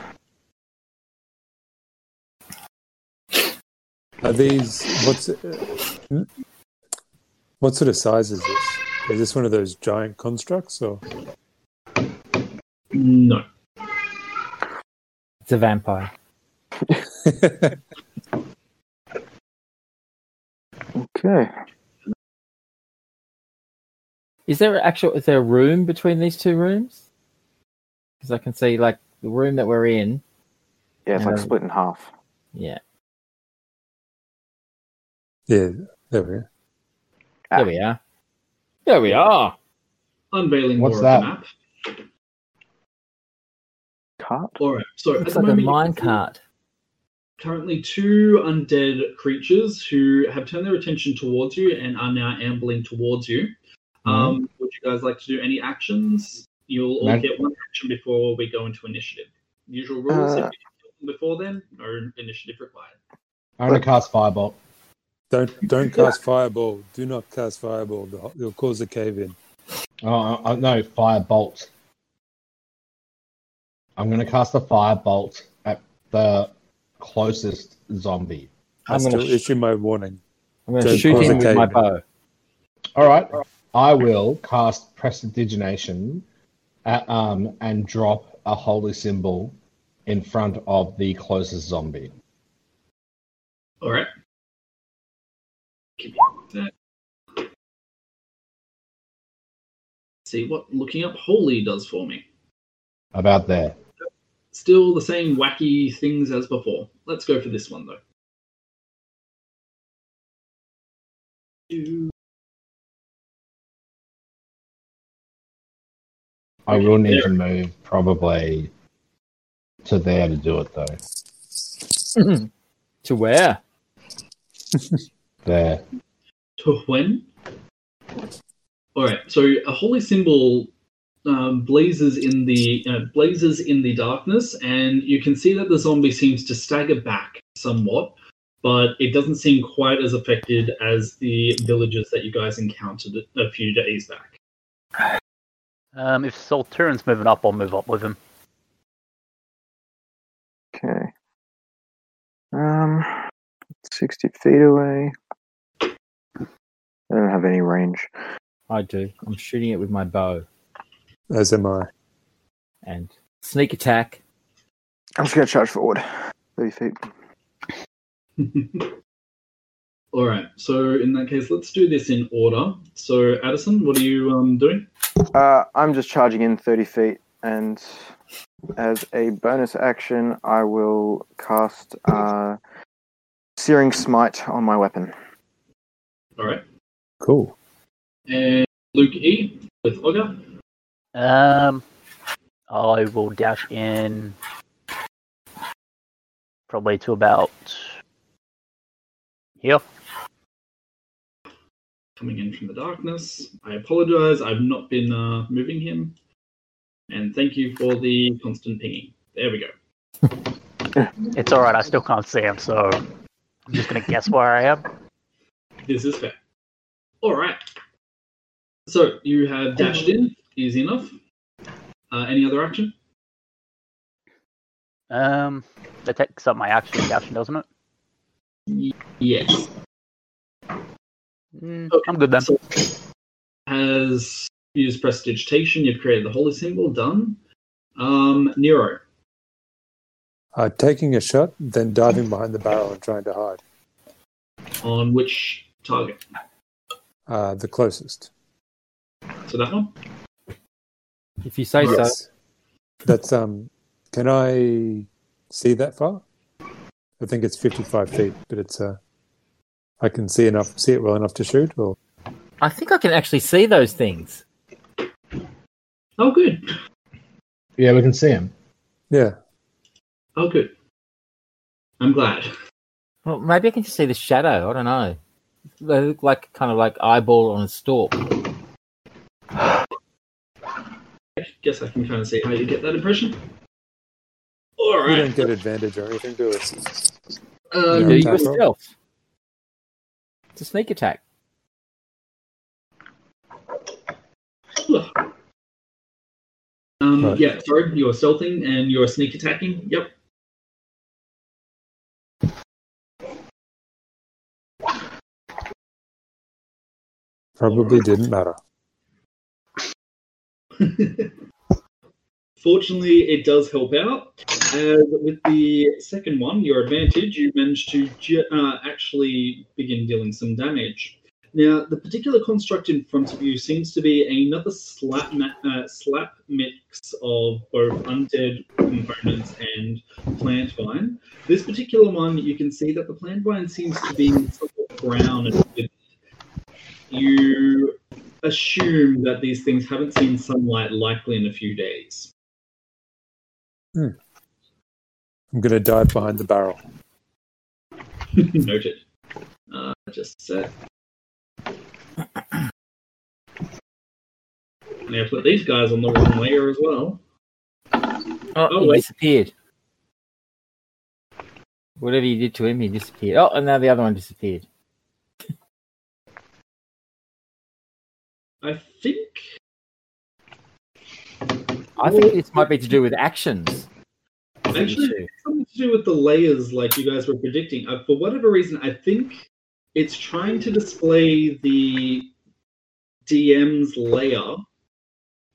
Are these what's uh, what sort of size is this? Is this one of those giant constructs or? No. It's a vampire. Okay. Is there actual? Is there a room between these two rooms? Because I can see like the room that we're in. Yeah, it's like split in half. Yeah, Yeah, there we are. there we are. There we are. Unveiling What's more that? of the map. Cart? All right. So Looks at the like a moment, you mine cart. currently two undead creatures who have turned their attention towards you and are now ambling towards you. Um, would you guys like to do any actions? You'll all No. get one action before we go into initiative. Usual rules: if Uh, you kill them before then, no initiative required. I'm gonna cast firebolt. Don't don't cast fireball. Do not cast fireball. The- You'll cause a cave in. Oh, oh no, firebolt. I'm gonna cast a firebolt at the closest zombie. I I'm gonna still sh- issue my warning. I'm going to shoot him with my bow. All right, I will cast prestidigitation at, um, and drop a holy symbol in front of the closest zombie. All right. Give me. See what looking up holy does for me. About there. Still the same wacky things as before. Let's go for this one though. I will need to move probably to there to do it though. to where? There. To when? All right. So a holy symbol um, blazes in the uh, blazes in the darkness, and you can see that the zombie seems to stagger back somewhat, but it doesn't seem quite as affected as the villagers that you guys encountered a few days back. Um, if Solturum's moving up, I'll move up with him. Okay. Um, 60 feet away. I don't have any range. I do. I'm shooting it with my bow As am I. and sneak attack. I'm just going to charge forward. 30 feet. All right. So in that case, let's do this in order. So Addison, what are you um, doing? Uh, I'm just charging in 30 feet, and as a bonus action, I will cast uh, Searing Smite on my weapon. All right. Cool. And Luke E with Olga. Um, I will dash in probably to about here. coming in from the darkness. I apologize, I've not been uh, moving him. And thank you for the constant pinging. There we go. It's all right. I still can't see him, so I'm just gonna guess where I am. This is fair. All right. So you have dashed in, easy enough. Uh, any other action? Um, that takes up my action action, doesn't it? Y- yes. Mm, Okay, I'm good then. So, has used prestidigitation, you've created the holy symbol, done. Um, Nero. Uh, taking a shot, then diving behind the barrel and trying to hide. On which target? Uh, the closest. So that one? If you say so. Yes. That's um. can I see that far? I think it's 55 feet, but it's uh, I can see enough, see it well enough to shoot. Or I think I can actually see those things. Oh, good. Yeah, we can see him. yeah, Oh, good. I'm glad. Well, maybe I can just see the shadow. I don't know. They look like kind of like eyeball on a stalk. I guess I can kind of see how you get that impression. All we right. don't get advantage or anything, do we? Uh, Yeah. Do you attack stealth? It's a sneak attack. Um, Right. Yeah, sorry, you're stealthing and you're sneak attacking. Yep. Probably didn't matter. Fortunately, it does help out. As with the second one, your advantage, you managed to ju- uh, actually begin dealing some damage. Now, the particular construct in front of you seems to be another slap, ma- uh, slap mix of both undead components and plant vine. This particular one, you can see that the plant vine seems to be somewhat brown and withered. You assume that these things haven't seen sunlight likely in a few days. I'm going to dive behind the barrel. Noted. Uh, just a sec. Now put these guys on the wrong layer as well. Oh, Oh, he wait. disappeared. Whatever you did to him, he disappeared. Oh, and now the other one disappeared. I think. I think this might be to do with actions. Actually, something to do with the layers, like you guys were predicting. Uh, for whatever reason, I think it's trying to display the DM's layer,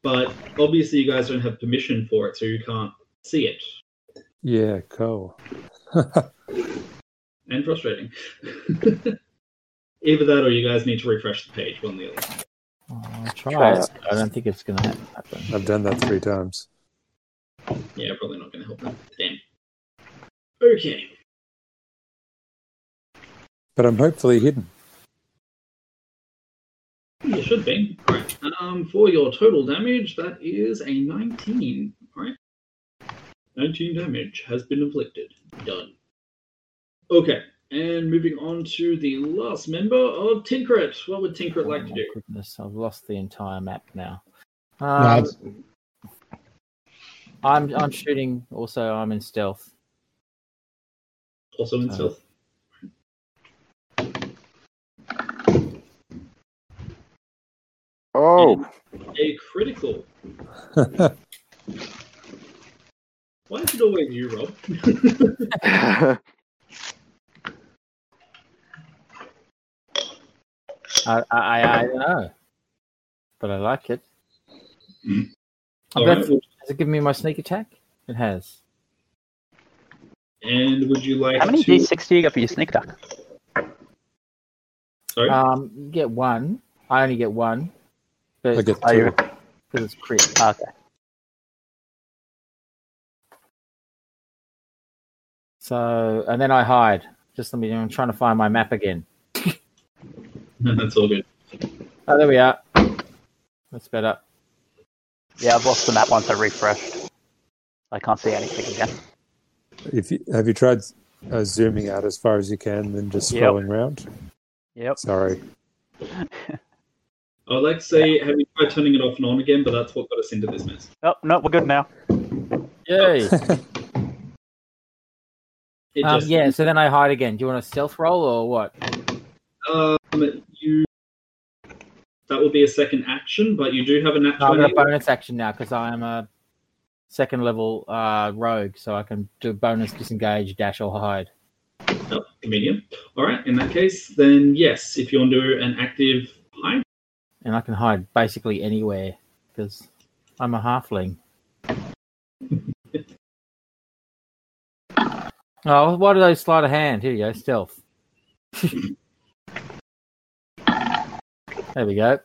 but obviously you guys don't have permission for it, so you can't see it. Yeah, cool. And frustrating. Either that, or you guys need to refresh the page, one the other. I'll try Try it. I don't think it's going to happen. I've done that three times. Yeah, probably not going to help them. Damn. Okay. But I'm hopefully hidden. You should be. Alright. Um, for your total damage, that is a 19. Alright. 19 damage has been inflicted. Done. Okay. And moving on to the last member of Trinket. What would Trinket like Oh to do? goodness, I've lost the entire map now. Um, it's- I'm I'm shooting. Also, I'm in stealth. Also in Uh, stealth. Oh, A critical. Why is it always you, Rob? I I, I, I don't know, but I like it. I Alright, bet- Has it given me my sneak attack? It has. and would you like How many to... d6 do you get for your sneak attack? Sorry? Um, you get one. I only get one, but I get Are you? two. because it's crit. Ah, okay. So and then I hide. Just let me. I'm trying to find my map again. That's all good. Oh, there we are. That's better. Yeah, I've lost the map once I refreshed. I can't see anything again. If you, have you tried uh, zooming out as far as you can, then just Yep. scrolling around? Yep. Sorry. I would like to say, have you tried turning it off and on again? But that's what got us into this mess. Oh, no, we're good now. Yay! Um, just, yeah. So then I hide again. Do you want a stealth roll or what? Um, you. That would be a second action, but you do have a nat No, I've got a bonus action now because I am a second level uh, rogue, so I can do bonus disengage, dash, or hide. Oh, convenient. All right. In that case, then yes, if you want to do an active hide, and I can hide basically anywhere because I'm a halfling. oh, why did I slide a hand? Here you go, stealth. there we go.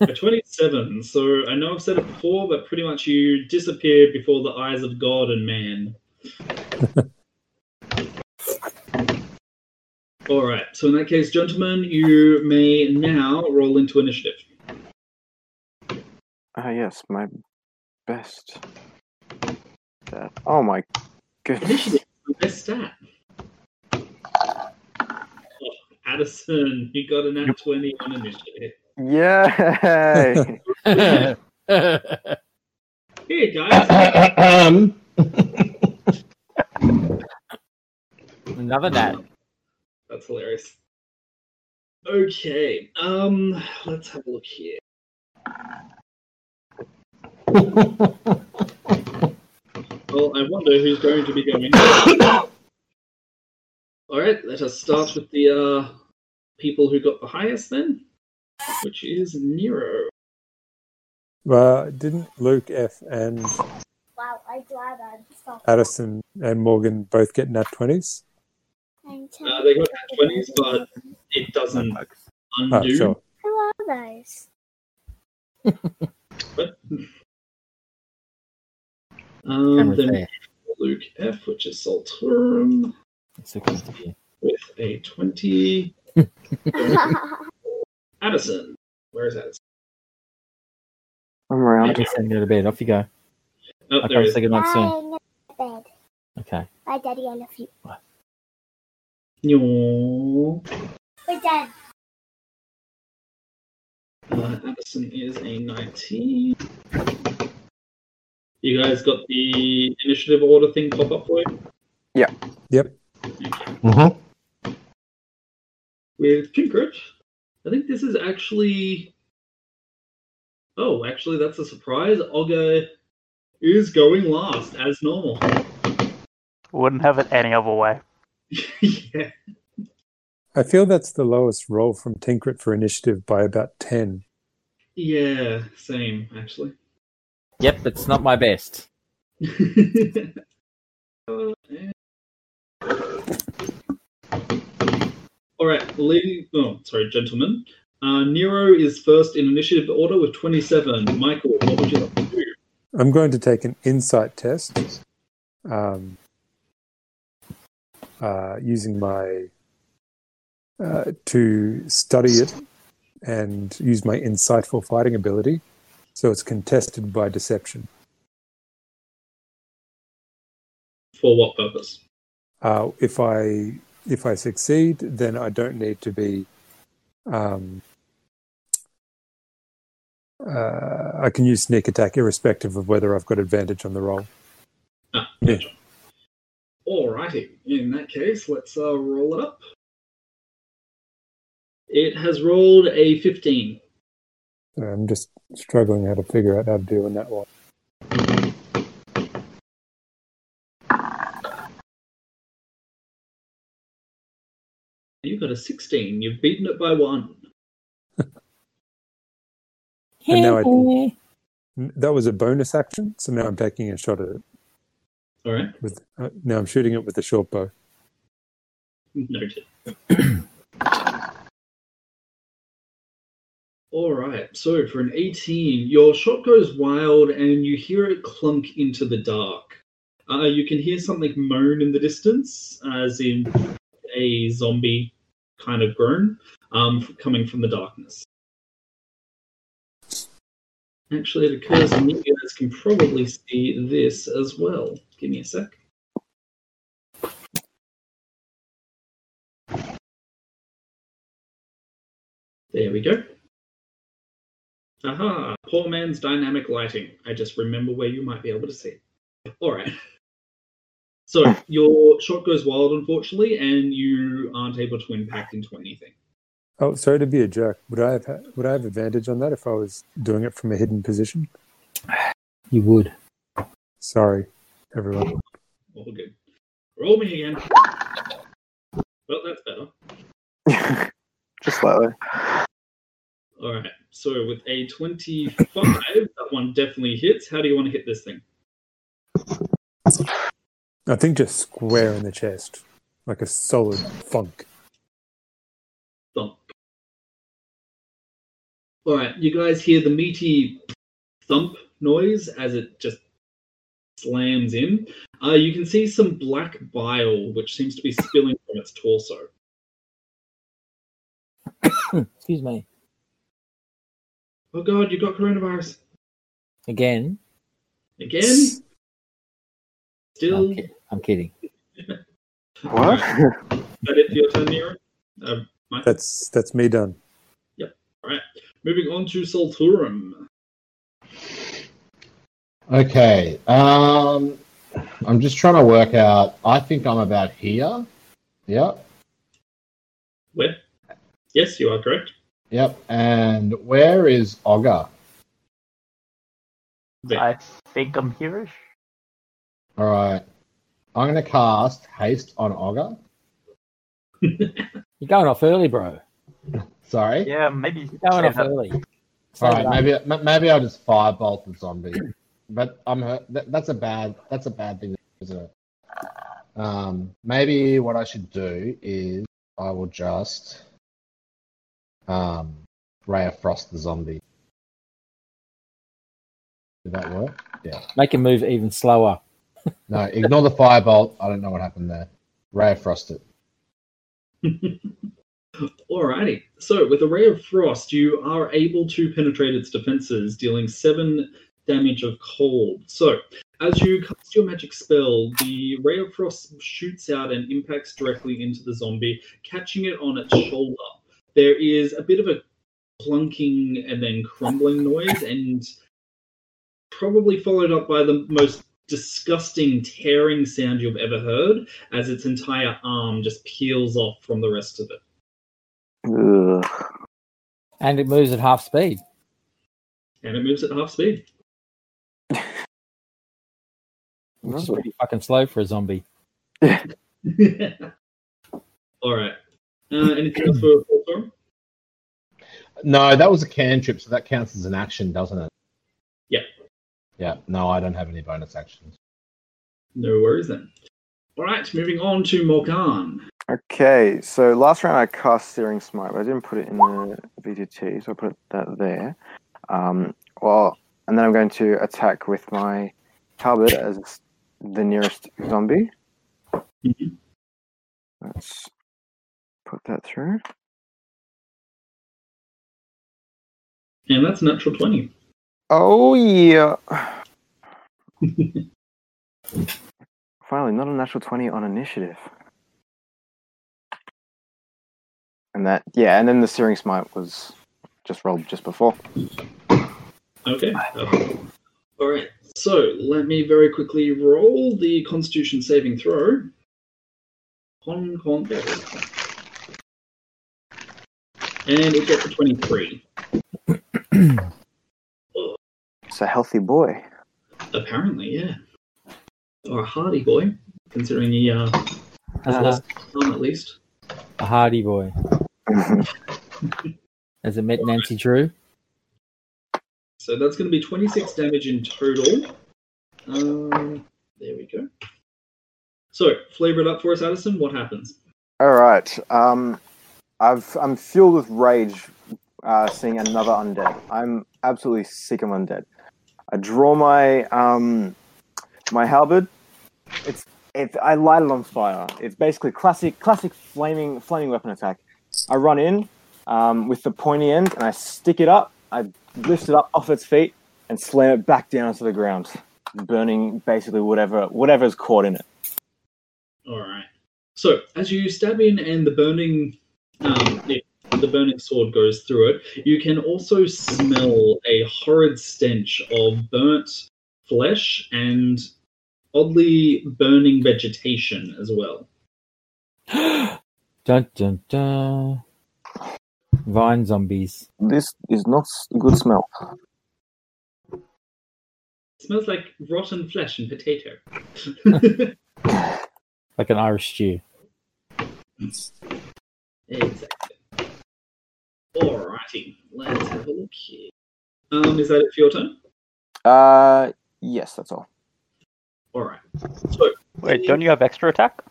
A 27. So I know I've said it before, but pretty much you disappeared before the eyes of God and man. All right. So in that case, gentlemen, you may now roll into initiative. Ah, yes, my best. That. Oh my goodness. Initiative, the best stat. Oh, Addison, you got an nat 20 on initiative. Yay! Here, guys. um, Another nat. That's hilarious. Okay. Um, let's have a look here. Well, I wonder who's going to be going. All right, let us start with the uh, people who got the highest then, which is Nero. Well, didn't Luke F and Wow, I glad I'm Addison and Morkan both get nat twenties? Uh, they got nat 20s, but it doesn't Oh, undo. sure. Who are those? But, um, then there. Luke F, which is Solturum, It's supposed to be. with a 20. Addison. Where is Addison? I'm around. Okay, send you to bed. Off you go. Oh, Okay, there it is. say good night soon. Bed. Okay. Bye, Daddy. I love you. Bye. Yo. We're done. Uh, Addison is a 19. You guys got the initiative order thing pop up for you? Yeah. Yep. mm-hmm With Trinket, I think this is actually. Oh, actually, that's a surprise. Olga is going last, as normal. Wouldn't have it any other way. yeah. I feel that's the lowest roll from Trinket for initiative by about ten. Yeah, same, actually. Yep, it's not my best. Uh, and- All right, lady. Oh, sorry, gentlemen. Uh, Nero is first in initiative order with 27. Michael, what would you like to do? I'm going to take an insight test um, uh, using my uh, to study it and use my insightful fighting ability. So it's contested by deception. For what purpose? Uh, if I if I succeed, then I don't need to be. Um, uh, I can use sneak attack irrespective of whether I've got advantage on the roll. Ah, Yeah. gotcha. Alrighty. In that case, let's uh, roll it up. It has rolled a 15. I'm just struggling how to figure out how to do in that one. You got a 16. You've beaten it by one. And now I N- that was a bonus action, so now I'm taking a shot at it. Alright. With uh, now I'm shooting it with the short bow. Noted. Alright, so for an 18, your shot goes wild and you hear it clunk into the dark. Uh, you can hear something moan in the distance, as in a zombie kind of groan, um, coming from the darkness. Actually, it occurs me you guys can probably see this as well. Give me a sec. There we go. Aha! Poor man's dynamic lighting. I just remember where you might be able to see. Alright. So, your shot goes wild, unfortunately, and you aren't able to impact into anything. Oh, sorry to be a jerk. Would I have would I have advantage on that if I was doing it from a hidden position? You would. Sorry, everyone. All good. Roll me again. Well, that's better. Just slightly. Alright, so with a 25, that one definitely hits. How do you want to hit this thing? I think just square in the chest, like a solid funk. Thump. All right, you guys hear the meaty thump noise as it just slams in. Uh, you can see some black bile, which seems to be spilling from its torso. Excuse me. Oh god, you got coronavirus Again. again? Still, I'm, ki- I'm kidding. What? Is that it your turn, Nero? Mike? That's that's me done. Yep. All right. Moving on to Solturum. Okay. Um, I'm just trying to work out. I think I'm about here. Yep. Where? Yes, you are correct. Yep. And where is Ogre? There. I think I'm hereish. All right. I'm going to cast haste on Ogre. You're going off early, bro. Sorry. Yeah, maybe. You're going off early. All Save right. it up. Maybe m- maybe I'll just firebolt the zombie. But I'm hurt. That, that's a bad. That's a bad thing, isn't it? Um, maybe what I should do is I will just um, ray of frost the zombie. Did that work? Yeah. Make him move even slower. No, ignore the firebolt. I don't know what happened there. Ray of frost it. Alrighty. So, with a ray of frost, you are able to penetrate its defenses, dealing seven damage of cold. So, as you cast your magic spell, the ray of frost shoots out and impacts directly into the zombie, catching it on its shoulder. There is a bit of a clunking and then crumbling noise, and probably followed up by the most disgusting tearing sound you've ever heard as its entire arm just peels off from the rest of it. Ugh. And it moves at half speed. and it moves at half speed. Which is pretty fucking slow for a zombie. All right. Uh, anything else for for Storm? No, that was a cantrip, so that counts as an action, doesn't it? Yeah. Yeah. No, I don't have any bonus actions. No worries then. All right, moving on to Morkan. Okay, so last round I cast Searing Smite, but I didn't put it in the VTT, so I put that there. Um, well, and then I'm going to attack with my halberd as the nearest zombie. Mhm. Let's put that through. And that's natural 20. Oh yeah! Finally, not a natural twenty on initiative. And that, yeah, and then the Searing Smite was just rolled just before. Okay. perfect. All right. So let me very quickly roll the Constitution saving throw. Con con there we go. And it gets a 23. It's a healthy boy. Apparently, yeah. Or a hardy boy, considering he uh, has Uh-huh. lost some at least. A hardy boy. Has it met Nancy Drew? So that's going to be 26 damage in total. Um, there we go. So, flavor it up for us, Addison. What happens? All right. Um, I've I'm filled with rage uh, seeing another undead. I'm absolutely sick of undead. I draw my um, my halberd. It's it. I light it on fire. It's basically classic classic flaming flaming weapon attack. I run in um, with the pointy end and I stick it up. I lift it up off its feet and slam it back down to the ground, burning basically whatever whatever's caught in it. All right. So, as you stab in and the burning, um, the burning sword goes through it, you can also smell a horrid stench of burnt flesh and oddly burning vegetation as well. Dun dun dun. Vine zombies. This is not a good smell. smells like rotten flesh and potato. Like an Irish stew. exactly. Alrighty, let's have a look here. Um, is that it for your turn? Uh, yes, that's all. Alright. So, Wait, don't you have extra attack?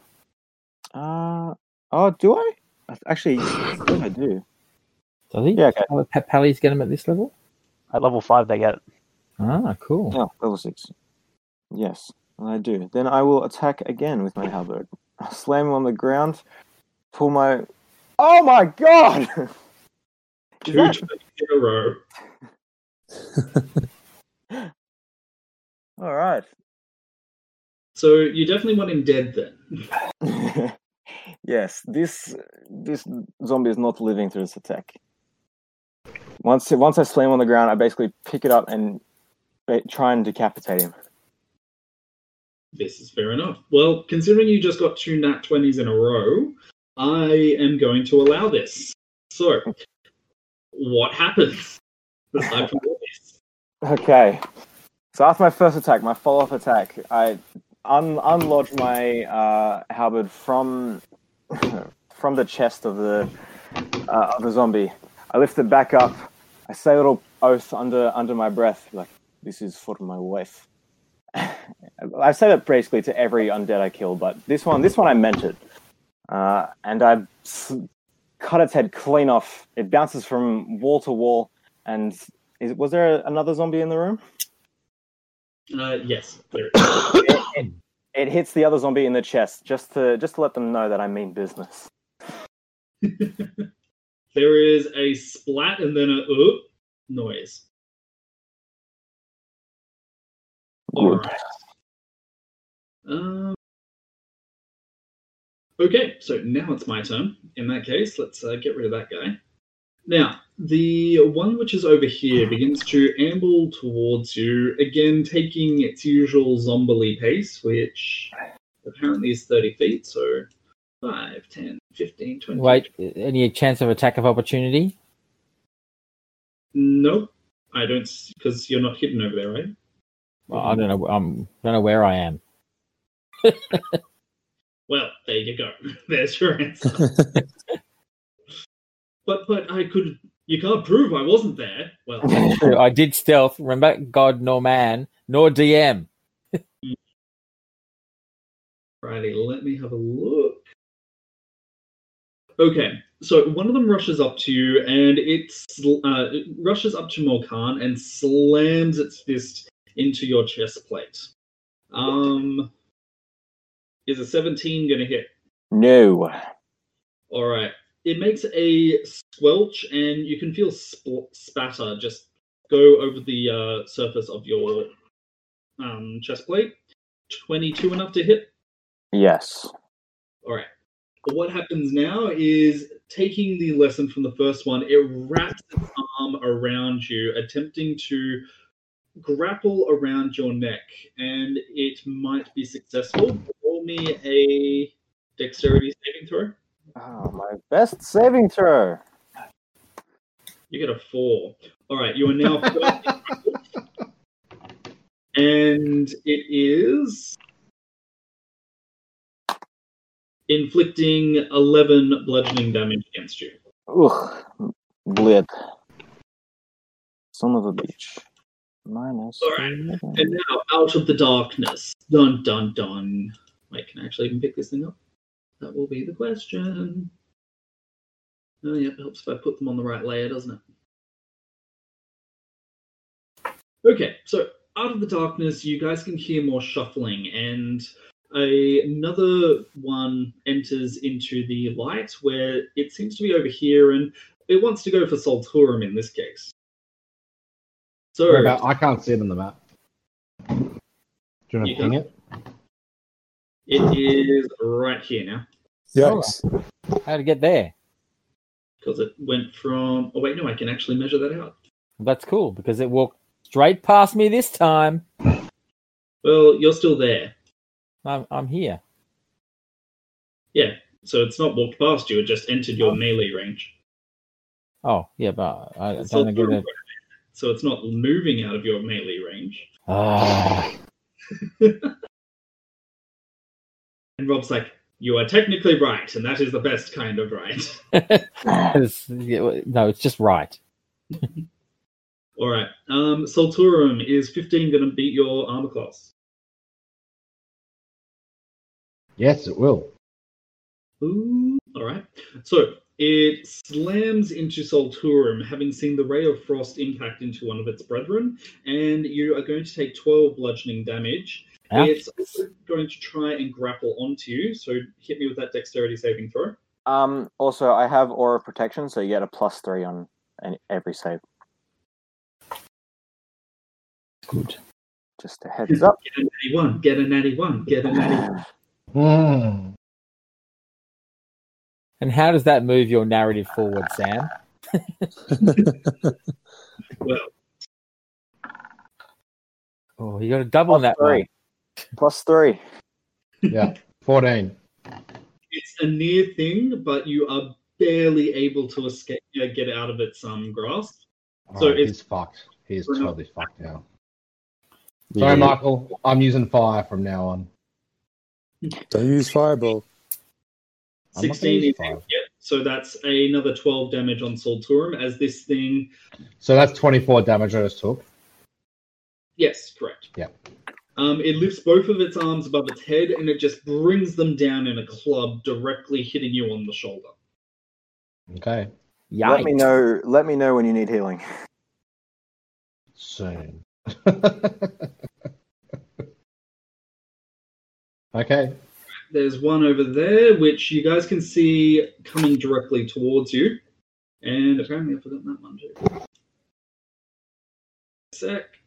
Uh, oh, do I? I Actually, I think I do. Does he? Yeah, okay. Oh, Pa- Pally's get him at this level? At level five, they get it. Ah, cool. Yeah, level six. Yes, I do. Then I will attack again with my halberd. Slam him on the ground. Pull my. Oh my god! Two that- in a row. All right. So you definitely want him dead then. yes, this this zombie is not living through this attack. Once once I slam on the ground, I basically pick it up and try and decapitate him. This is fair enough. Well, considering you just got two nat 20s in a row, I am going to allow this. So, what happens? Aside from this? Okay. So after my first attack, my follow-up attack, I un- unlodge my uh, halberd from from the chest of the uh, of the zombie. I lift it back up. I say a little oath under under my breath, like this is for my wife. I say that basically to every undead I kill, but this one, this one I meant it. Uh, and I s- cut its head clean off. It bounces from wall to wall. And is, was there another zombie in the room? Uh, yes, there is. it, it, it hits the other zombie in the chest, just to just to let them know that I mean business. there is a splat and then a uh, noise. All right. Um, okay, so now it's my turn. In that case, let's uh, get rid of that guy. Now, the one which is over here begins to amble towards you, again taking its usual zombily pace, which apparently is 30 feet, so 5, 10, 15, 20. Wait, any chance of attack of opportunity? Nope, I don't, because you're not hidden over there, right? Well, I don't know. I don't know where I am. Well, there you go. There's your answer. but but I could. You can't prove I wasn't there. Well, True, I did stealth. Remember, God nor man nor DM. righty. Let me have a look. Okay, so one of them rushes up to you, and it's uh, it rushes up to Morkan and slams its fist into your chest plate. Um, is a 17 going to hit? No. All right. It makes a squelch, and you can feel sp- spatter just go over the uh, surface of your um, chest plate. 22 enough to hit? Yes. All right. What happens now is taking the lesson from the first one, it wraps its arm around you, attempting to grapple around your neck, and it might be successful. Roll me a dexterity saving throw. Oh, my best saving throw. You get a four. All right, you are now firmly and it is inflicting 11 bludgeoning damage against you. Ugh. Blip. Son of a bitch. Minus. All right. And now, out of the darkness. Dun dun dun. Wait, can I actually even pick this thing up? That will be the question. Oh, yeah, it helps if I put them on the right layer, doesn't it? Okay, so out of the darkness, you guys can hear more shuffling, and a, another one enters into the light where it seems to be over here, and it wants to go for Solturum in this case. So, about- I can't see it on the map. Do you want You to ping it? It is right here now. Yikes. How to get there? because it went from. Oh wait, no, I can actually measure that out. That's cool because it walked straight past me this time. Well, you're still there. I'm, I'm here. Yeah, so it's not walked past you; it just entered your melee range. Oh, yeah, but I It's don't still get it. So it's not moving out of your melee range. Ah, And Rob's like, "You are technically right, and that is the best kind of right." It's- no, it's just right. All right. Um, Solturum is 15 going to beat your armor class? Yes, it will. Ooh. All right. So It slams into Solturum, having seen the ray of frost impact into one of its brethren, and you are going to take 12 bludgeoning damage. Ouch. It's also going to try and grapple onto you, so hit me with that dexterity saving throw. Um, also, I have aura protection, so you get a plus three on any, every save. Good. Just a heads up. Get a natty one, get a natty one, get a natty Hmm. And how does that move your narrative forward, Sam? Well, Oh, you got to double Plus that three. One. Plus three. Yeah, 14. it's a near thing, but you are barely able to escape, uh, get out of its um grasp. So Oh, it's- he's fucked. He's We're not- totally fucked now. Sorry, Michael. I'm using fire from now on. Don't use fireball. I'm not gonna 16 use is fire. Yep. So that's another 12 damage on Solturum as this thing. So that's 24 damage I just took. Yes, correct. Yeah. Um, it lifts both of its arms above its head and it just brings them down in a club, directly hitting you on the shoulder. Okay. Let me know. Let me know when you need healing. Soon. okay. There's one over there, which you guys can see coming directly towards you. And apparently I've forgotten that one too. Sec.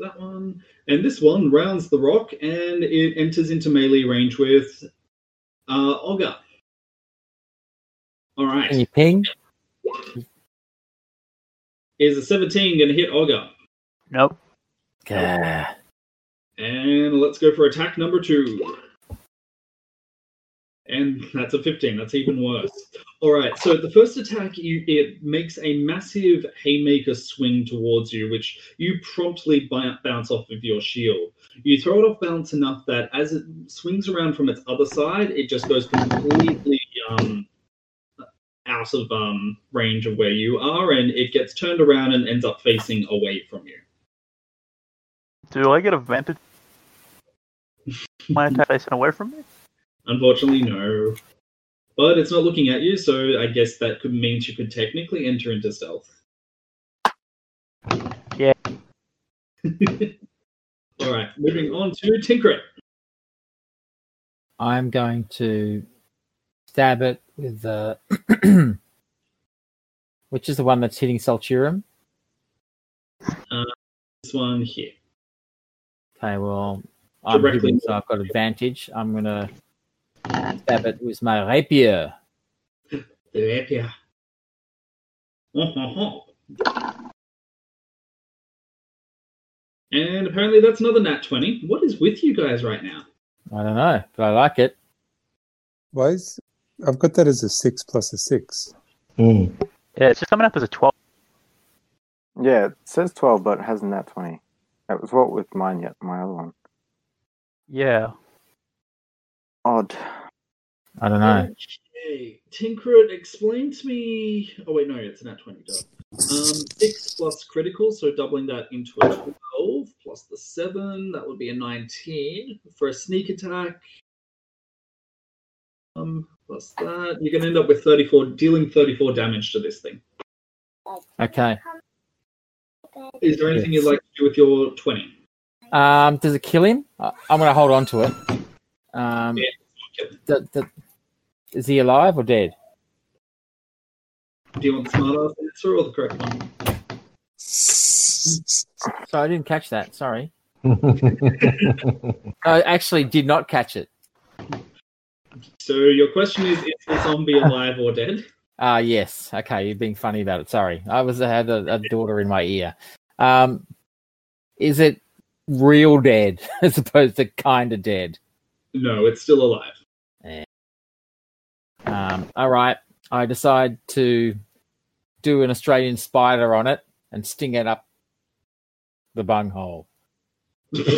That one. And this one rounds the rock and it enters into melee range with uh, Olga. All right. Can you ping? Is a 17 going to hit Olga? Nope. Yeah. And let's go for attack number two. And that's a 15. That's even worse. All right. So the first attack, you, it makes a massive haymaker swing towards you, which you promptly bounce off of your shield. You throw it off balance enough that as it swings around from its other side, it just goes completely um, out of um, range of where you are, and it gets turned around and ends up facing away from you. Do I get a advantage? My attack facing away from me? Unfortunately, no. But it's not looking at you, so I guess that could means you could technically enter into stealth. Yeah. All right, moving on to Trinket. I'm going to stab it with the. Which is the one that's hitting Solturum? Uh, this one here. Okay, well, I'm Directly. hidden, so I've got advantage. I'm going to stab it with my rapier. The rapier. And apparently that's another nat 20. What is with you guys right now? I don't know, but I like it. Why is I've got that as a six plus a six. Hmm. Yeah, it's just coming up as a 12. Yeah, it says twelve, but it hasn't that twenty. That was what with mine yet. My other one. Yeah. Odd. I don't know. Okay. Trinket, explain to me. Oh, wait, no, it's a nat 20. Um, 6 plus critical, so doubling that into a 12, plus the 7, that would be a 19. For a sneak attack, um, plus that, you're going to end up with 34, dealing 34 damage to this thing. Okay. Is there anything you'd like to do with your 20? Um, does it kill him? I'm going to hold on to it. Um, Yeah, kill him. th- th- is he alive or dead? Do you want the smart ass answer or the correct one? Sorry, I didn't catch that. Sorry. I actually did not catch it. So your question is: Is the zombie alive or dead? Ah, yes. Okay, you're being funny about it. Sorry, I was I had a, a daughter in my ear. Um, is it real dead as opposed to kind of dead? No, it's still alive. Um, all right, I decide to do an Australian spider on it and sting it up the bunghole. Seeing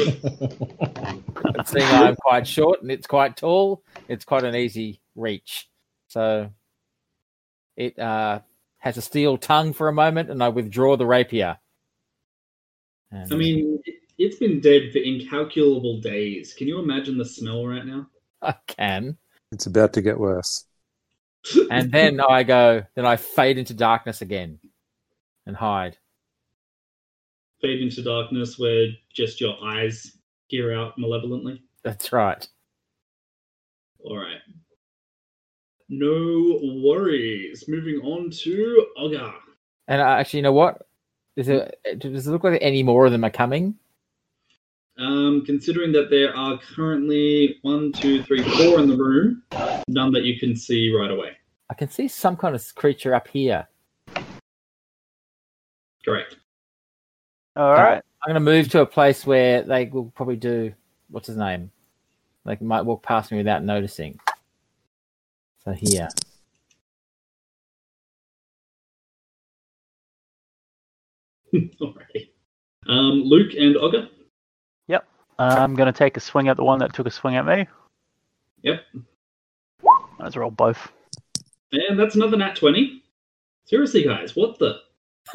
I'm quite short and it's quite tall, it's quite an easy reach. So it uh, has a steel tongue for a moment, and I withdraw the rapier. And I mean, it- it's been dead for incalculable days. Can you imagine the smell right now? I can. It's about to get worse. And then I go, then I fade into darkness again and hide. Fade into darkness where just your eyes peer out malevolently. That's right. All right. No worries. Moving on to Ogre. And uh, actually, you know what? Is it, does it look like any more of them are coming? Um, considering that there are currently one, two, three, four in the room, none that you can see right away. I can see some kind of creature up here. Correct. All right. I'm going to move to a place where they will probably do what's his name? Like might walk past me without noticing. So here. Alrighty. Um, Luke and Ogre. Yep. I'm going to take a swing at the one that took a swing at me. Yep. Let's roll both. And that's another nat 20. Seriously, guys, what the?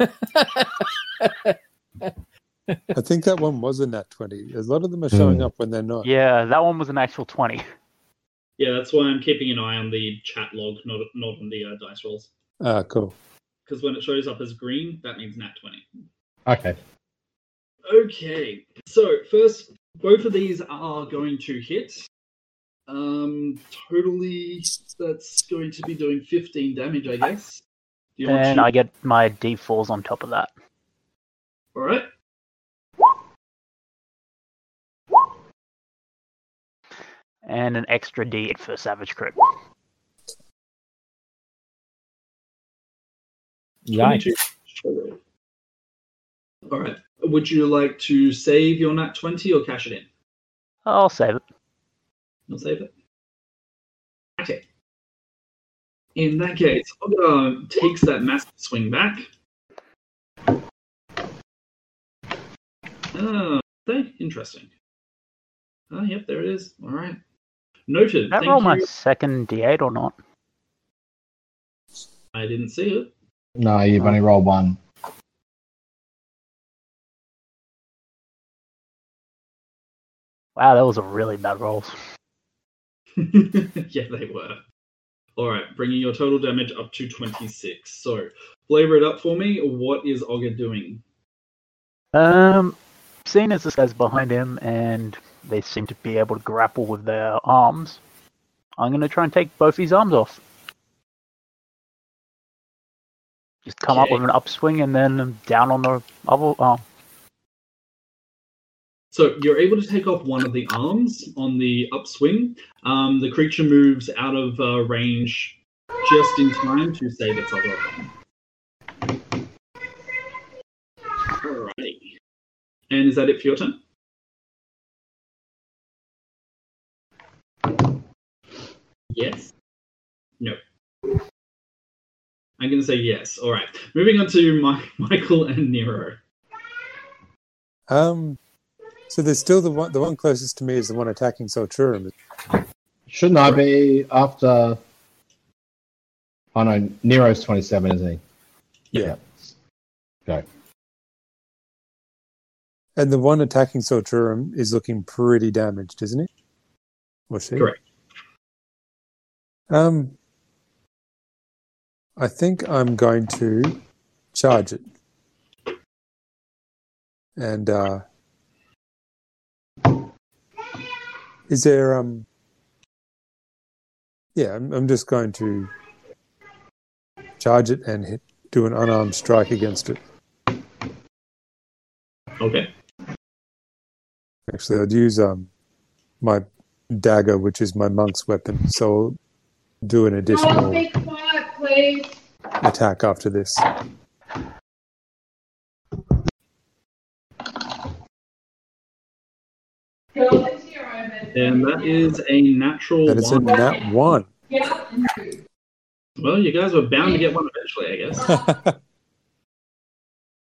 I think that one was a nat 20. A lot of them are showing up when they're not. Yeah, that one was an actual 20. Yeah, that's why I'm keeping an eye on the chat log, not not on the uh, dice rolls. Ah, cool. Because when it shows up as green, that means nat 20. Okay. Okay, so first, both of these are going to hit. Um, totally, that's going to be doing 15 damage, I guess. Do And I get my D4s on top of that. All right. And an extra D8 for Savage Crit. Yikes. All right. Would you like to save your nat 20 or cash it in? I'll save it. You'll save it. Okay. In that case, Ogre takes that massive swing back. Ah, oh, okay, interesting. Oh, yep, there it is. All right. Noted. Did I Thank roll you. my second D8 or not? I didn't see it. No, you've only uh, rolled one. Wow, that was a really bad roll. yeah, they were. All right, bringing your total damage up to 26. So, flavor it up for me. What is Ogre doing? Um, seeing as this guy's behind him and they seem to be able to grapple with their arms, I'm going to try and take both his arms off. Just come up with an upswing and then down on the other arm. So you're able to take off one of the arms on the upswing. Um, the creature moves out of uh, range just in time to save its other arm. Alrighty. And is that it for your turn? Yes. No. I'm going to say yes. All right. Moving on to my, Michael and Nero. Um, so there's still the one. The one closest to me is the one attacking Solturum. Shouldn't I be after? Oh no, Nero's twenty-seven, isn't he? Yeah. Okay. And the one attacking Solturum is looking pretty damaged, isn't he? Or she? Correct. Um, I think I'm going to charge it. And uh, is there um? Yeah, I'm, I'm just going to charge it and hit, do an unarmed strike against it. Okay. Actually, I'd use um my dagger, which is my monk's weapon. So I'll do an additional quiet, attack after this. Girl, into your own bed. And that is a natural That is a one. nat one. Get up and move. Well, you guys were bound to get one eventually, I guess.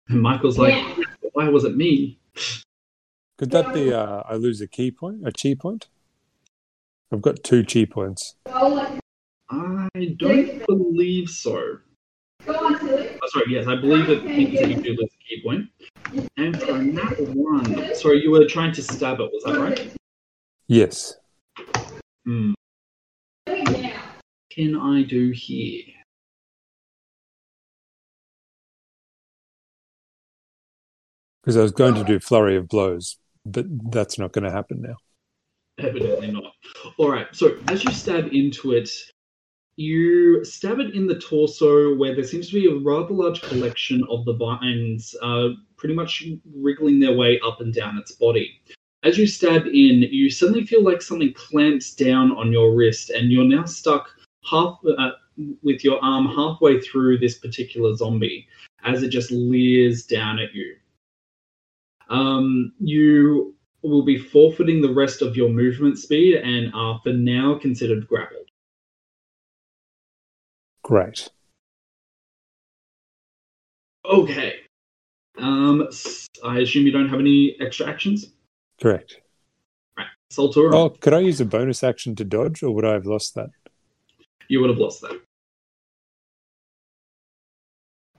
And Michael's like, Yeah. why was it me? Could that be uh, I lose a ki point, a chi point? I've got two chi points. I don't believe so. go on, silly. Oh, sorry, yes, I believe it means that you do lose a ki point. And for a nat one, sorry, you were trying to stab it, was that right? Yes. Hmm. Do it now. can I do here? Because I was going to do flurry of blows, but that's not going to happen now. Evidently not. All right. So as you stab into it, you stab it in the torso where there seems to be a rather large collection of the vines, uh, pretty much wriggling their way up and down its body. As you stab in, you suddenly feel like something clamps down on your wrist, and you're now stuck half uh, with your arm halfway through this particular zombie as it just leers down at you. Um, you will be forfeiting the rest of your movement speed and are for now considered grappled. Great. Okay. Um, I assume you don't have any extra actions. Correct. Right. Solturum, Oh, could I use a bonus action to dodge, or would I have lost that? you would have lost that.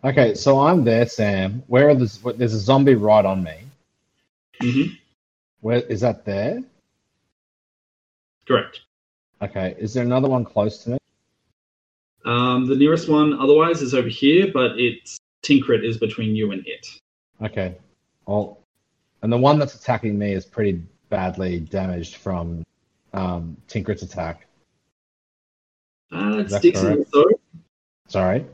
Okay, so I'm there, Sam. Where are the? There's a zombie right on me. hmm Where is that? There. Correct. Okay. Is there another one close to me? Um, the nearest one, otherwise, is over here, but it's Trinket is between you and it. Okay. Well, and the one that's attacking me is pretty badly damaged from um, Trinket's attack. Uh, it's That's decently correct. so. Sorry.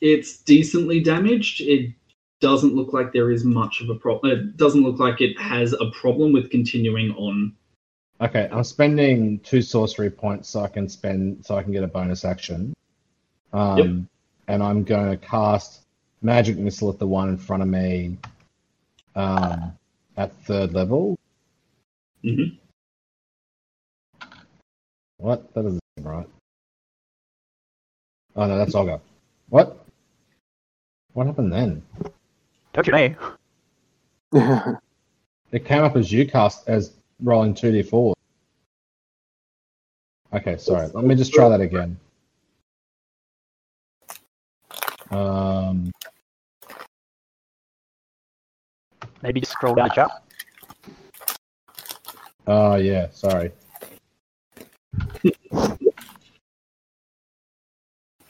It's decently damaged. It doesn't look like there is much of a problem. It doesn't look like it has a problem with continuing on. Okay, I'm spending two sorcery points so I can spend so I can get a bonus action. Um, Yep. And I'm going to cast magic missile at the one in front of me um, at third level. Mhm. What? That doesn't seem right. Oh no, that's Olga. What? What happened then? Don't you me? It came up as you cast as rolling two d four. Okay, sorry. Let me just try that again. Um, Maybe just scroll down the chat. oh yeah, sorry.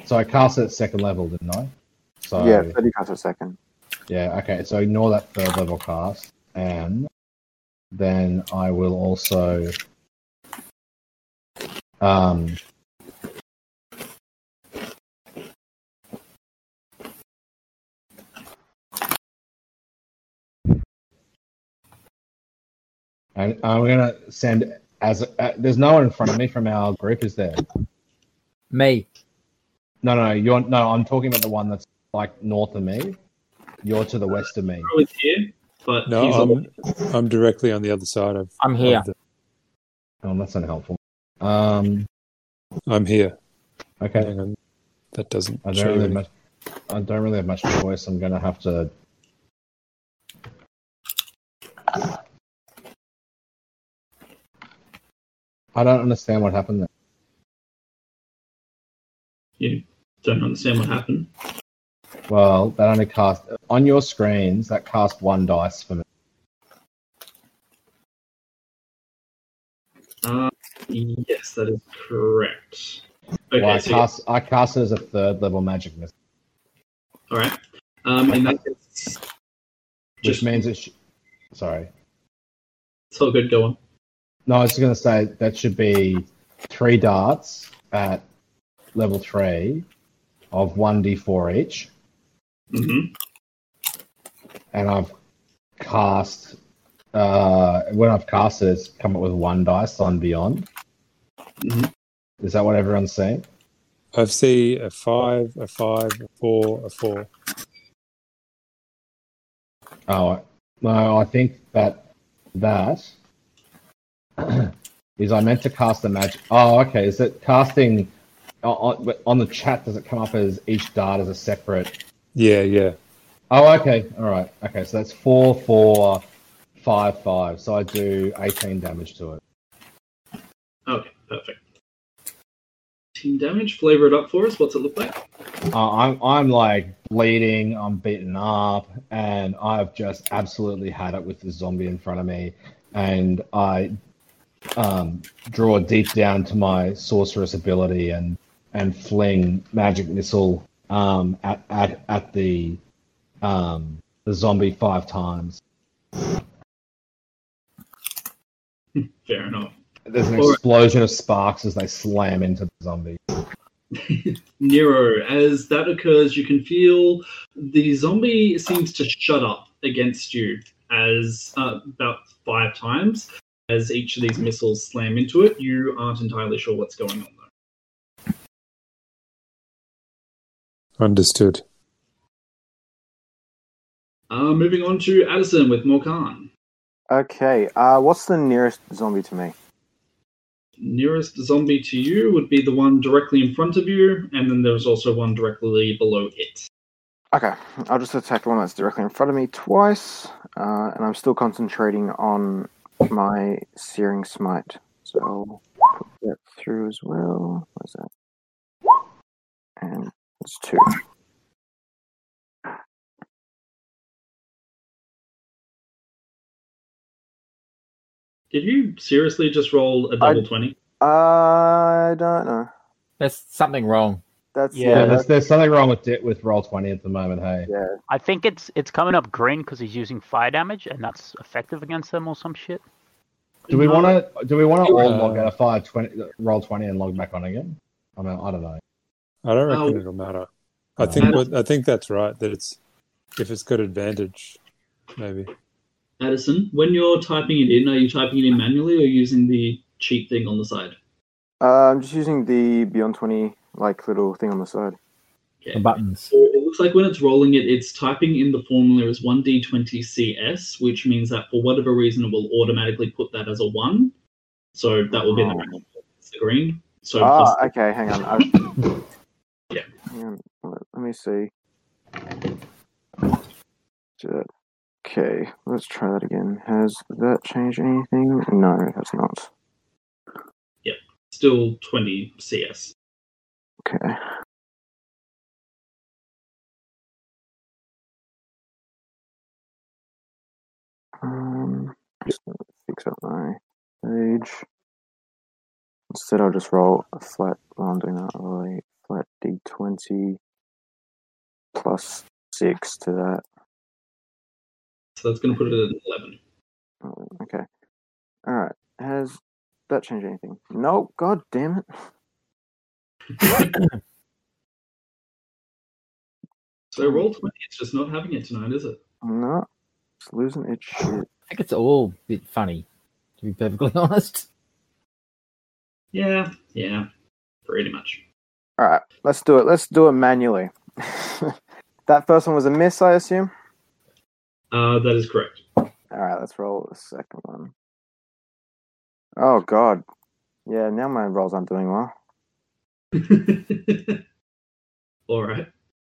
so I cast it at second level, didn't I? So yeah, 30 counts a second. Yeah, okay, so ignore that third level cast, and then I will also um and I'm gonna send as uh, there's no one in front of me from our group, is there? Me. No, no, you're no. I'm talking about the one that's like north of me. You're to the west of me. I was here, but No, I'm, I'm directly on the other side of. I'm here. of the- Oh, that's unhelpful. Um, I'm here. okay. Hang on. That doesn't I don't really have much. I don't really have much choice. I'm gonna have to. I don't understand what happened there. you don't understand what happened. Well, that only cast on your screens. That cast one dice for me. Uh, yes, that is correct. Okay, well, I so cast. I cast it as a third level magic missile, all right. Um, that case, which just means it. Sh- Sorry. it's all good. Go on. No, I was going to say that should be three darts at level three of 1d4 each. hmm And I've cast, uh, when I've cast it, it's come up with one dice on Beyond. Mhm. Is that what everyone's seeing? I see a five, a five, a four, a four. Oh, no, I think that that is I meant to cast the magic. Oh, okay. Is it casting on, on the chat? Does it come up as each dart as a separate? Yeah, yeah. Oh, okay. All right. Okay, so that's four, four, five, five. So I do 18 damage to it. Okay, perfect. Team damage. Flavor it up for us. What's it look like? Uh, I'm I'm like bleeding. I'm beaten up, and I've just absolutely had it with the zombie in front of me. And I um, draw deep down to my sorceress ability and and fling magic missile um, at, at at the um, the zombie five times. Fair enough. There's an Alright. explosion of sparks as they slam into the zombie. Nero, as that occurs, you can feel the zombie seems to shut up against you as uh, about five times as each of these missiles slam into it. You aren't entirely sure what's going on though. Understood. Uh, moving on to Addison with Morkan. Okay, uh, what's the nearest zombie to me? Nearest zombie to you would be the one directly in front of you, and then there's also one directly below it. Okay, I'll just attack the one that's directly in front of me twice, uh, and I'm still concentrating on my Searing Smite. So put that through as well. Where's that? And it's two. Did you seriously just roll a double 20? I don't know. There's something wrong. That's Yeah, Yeah, yeah. there's, that's, there's something wrong with it with Roll20 at the moment. Hey, yeah. I think it's it's coming up green because he's using fire damage, and that's effective against them or some shit. do we want to do we want to all Uh, log out a five twenty Roll20 and log back on again? I mean, I don't know. I don't reckon Oh. it'll matter. I think what, I think that's right. That it's if it's got advantage, maybe. Addison, when you're typing it in, are you typing it in manually or using the cheat thing on the side? Uh, I'm just using the Beyond20 like little thing on the side. The buttons. So it looks like when it's rolling it, it's typing in the formula as 1d20cs, which means that for whatever reason it will automatically put that as a 1. So that will be the, Oh. it's the green. So Ah, plus- okay, hang on. I... Yeah. Hang on. Let, let me see. Okay, let's try that again. Has that changed anything? No, it has not. Yep, still 20 cs. Okay. Um, just gonna fix up my page. Instead, I'll just roll a flat. While I'm doing that, I'll roll a flat d20 plus six to that. So that's going to put it at 11. Oh, Okay. All right. Has that changed anything? No. God damn it. So Roll20, it's just not having it tonight, is it? No. It's losing its shit. I think it's all a bit funny, to be perfectly honest. Yeah, yeah, pretty much. All right. Let's do it. Let's do it manually. that first one was a miss, I assume. Uh, that is correct. All right. Let's roll the second one. Oh God. Yeah. Now my rolls aren't doing well. All right.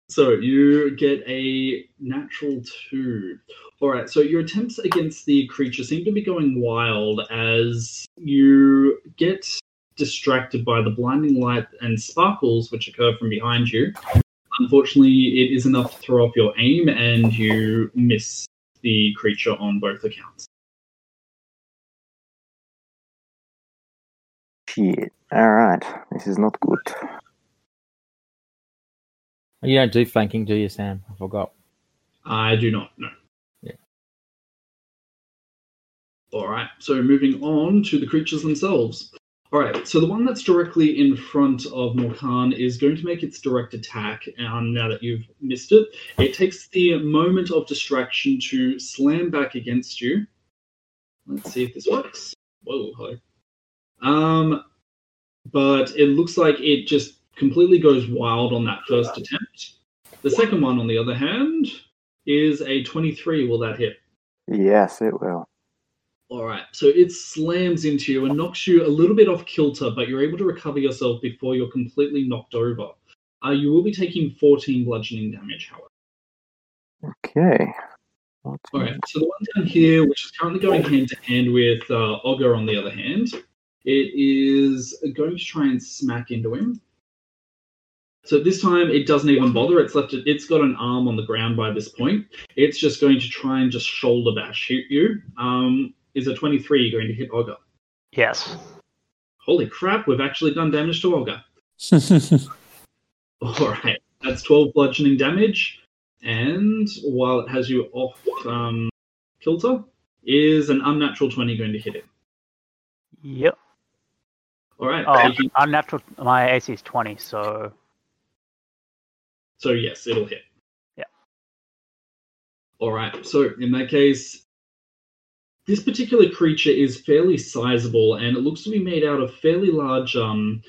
So you get a natural two. All right. So your attempts against the creature seem to be going wild as you get distracted by the blinding light and sparkles which occur from behind you. Unfortunately, it is enough to throw off your aim, and you miss the creature on both accounts. Shit. All right. This is not good. You don't do flanking, do you, Sam? I forgot. I do not know. Yeah. All right. So moving on to the creatures themselves. All right. So the one that's directly in front of Morkan is going to make its direct attack. Um, now that you've missed it, it takes the moment of distraction to slam back against you. Let's see if this works. Whoa, hello. Um, but it looks like it just completely goes wild on that first attempt. The second one, on the other hand, is a 23. Will that hit? Yes, it will. All right. So it slams into you and knocks you a little bit off kilter, but you're able to recover yourself before you're completely knocked over. Uh, you will be taking 14 bludgeoning damage, however. Okay. All right. So the one down here, which is currently going hand to hand with uh, Ogre, on the other hand, it is going to try and smack into him. So this time it doesn't even bother. It's left. It, it's got an arm on the ground by this point. It's just going to try and just shoulder bash hit you. Um, is a 23 going to hit Ogre? Yes. Holy crap! We've actually done damage to Olga. All right, that's 12 bludgeoning damage. And while it has you off um, kilter, is an unnatural 20 going to hit it? Yep. All right, Oh, taking- unnatural. My AC is 20, so so yes, it'll hit. Yeah. All right, so in that case, this particular creature is fairly sizable and it looks to be made out of fairly large um,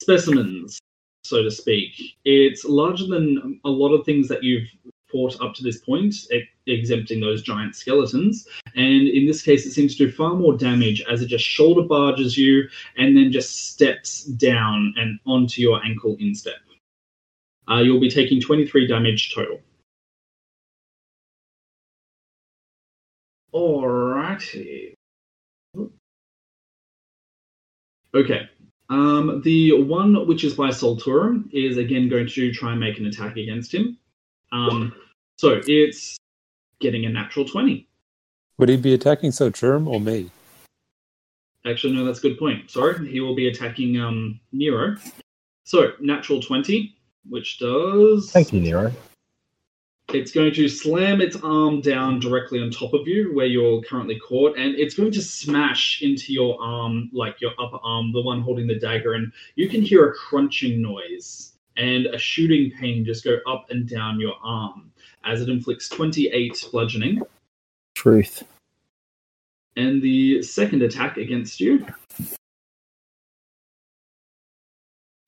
specimens, so to speak. It's larger than a lot of things that you've fought up to this point, e- exempting those giant skeletons. And in this case, it seems to do far more damage as it just shoulder barges you and then just steps down and onto your ankle instep. Uh, you'll be taking 23 damage total. Alrighty. Okay. Um, the one which is by Solturum is again going to try and make an attack against him. Um, so it's getting a natural 20. Would he be attacking so Solturum or me? Actually, no, that's a good point. Sorry, he will be attacking um, Nero. So, natural 20, which does. Thank you, Nero. It's going to slam its arm down directly on top of you where you're currently caught, and it's going to smash into your arm, like your upper arm, the one holding the dagger, and you can hear a crunching noise and a shooting pain just go up and down your arm as it inflicts 28 bludgeoning. Truth. And the second attack against you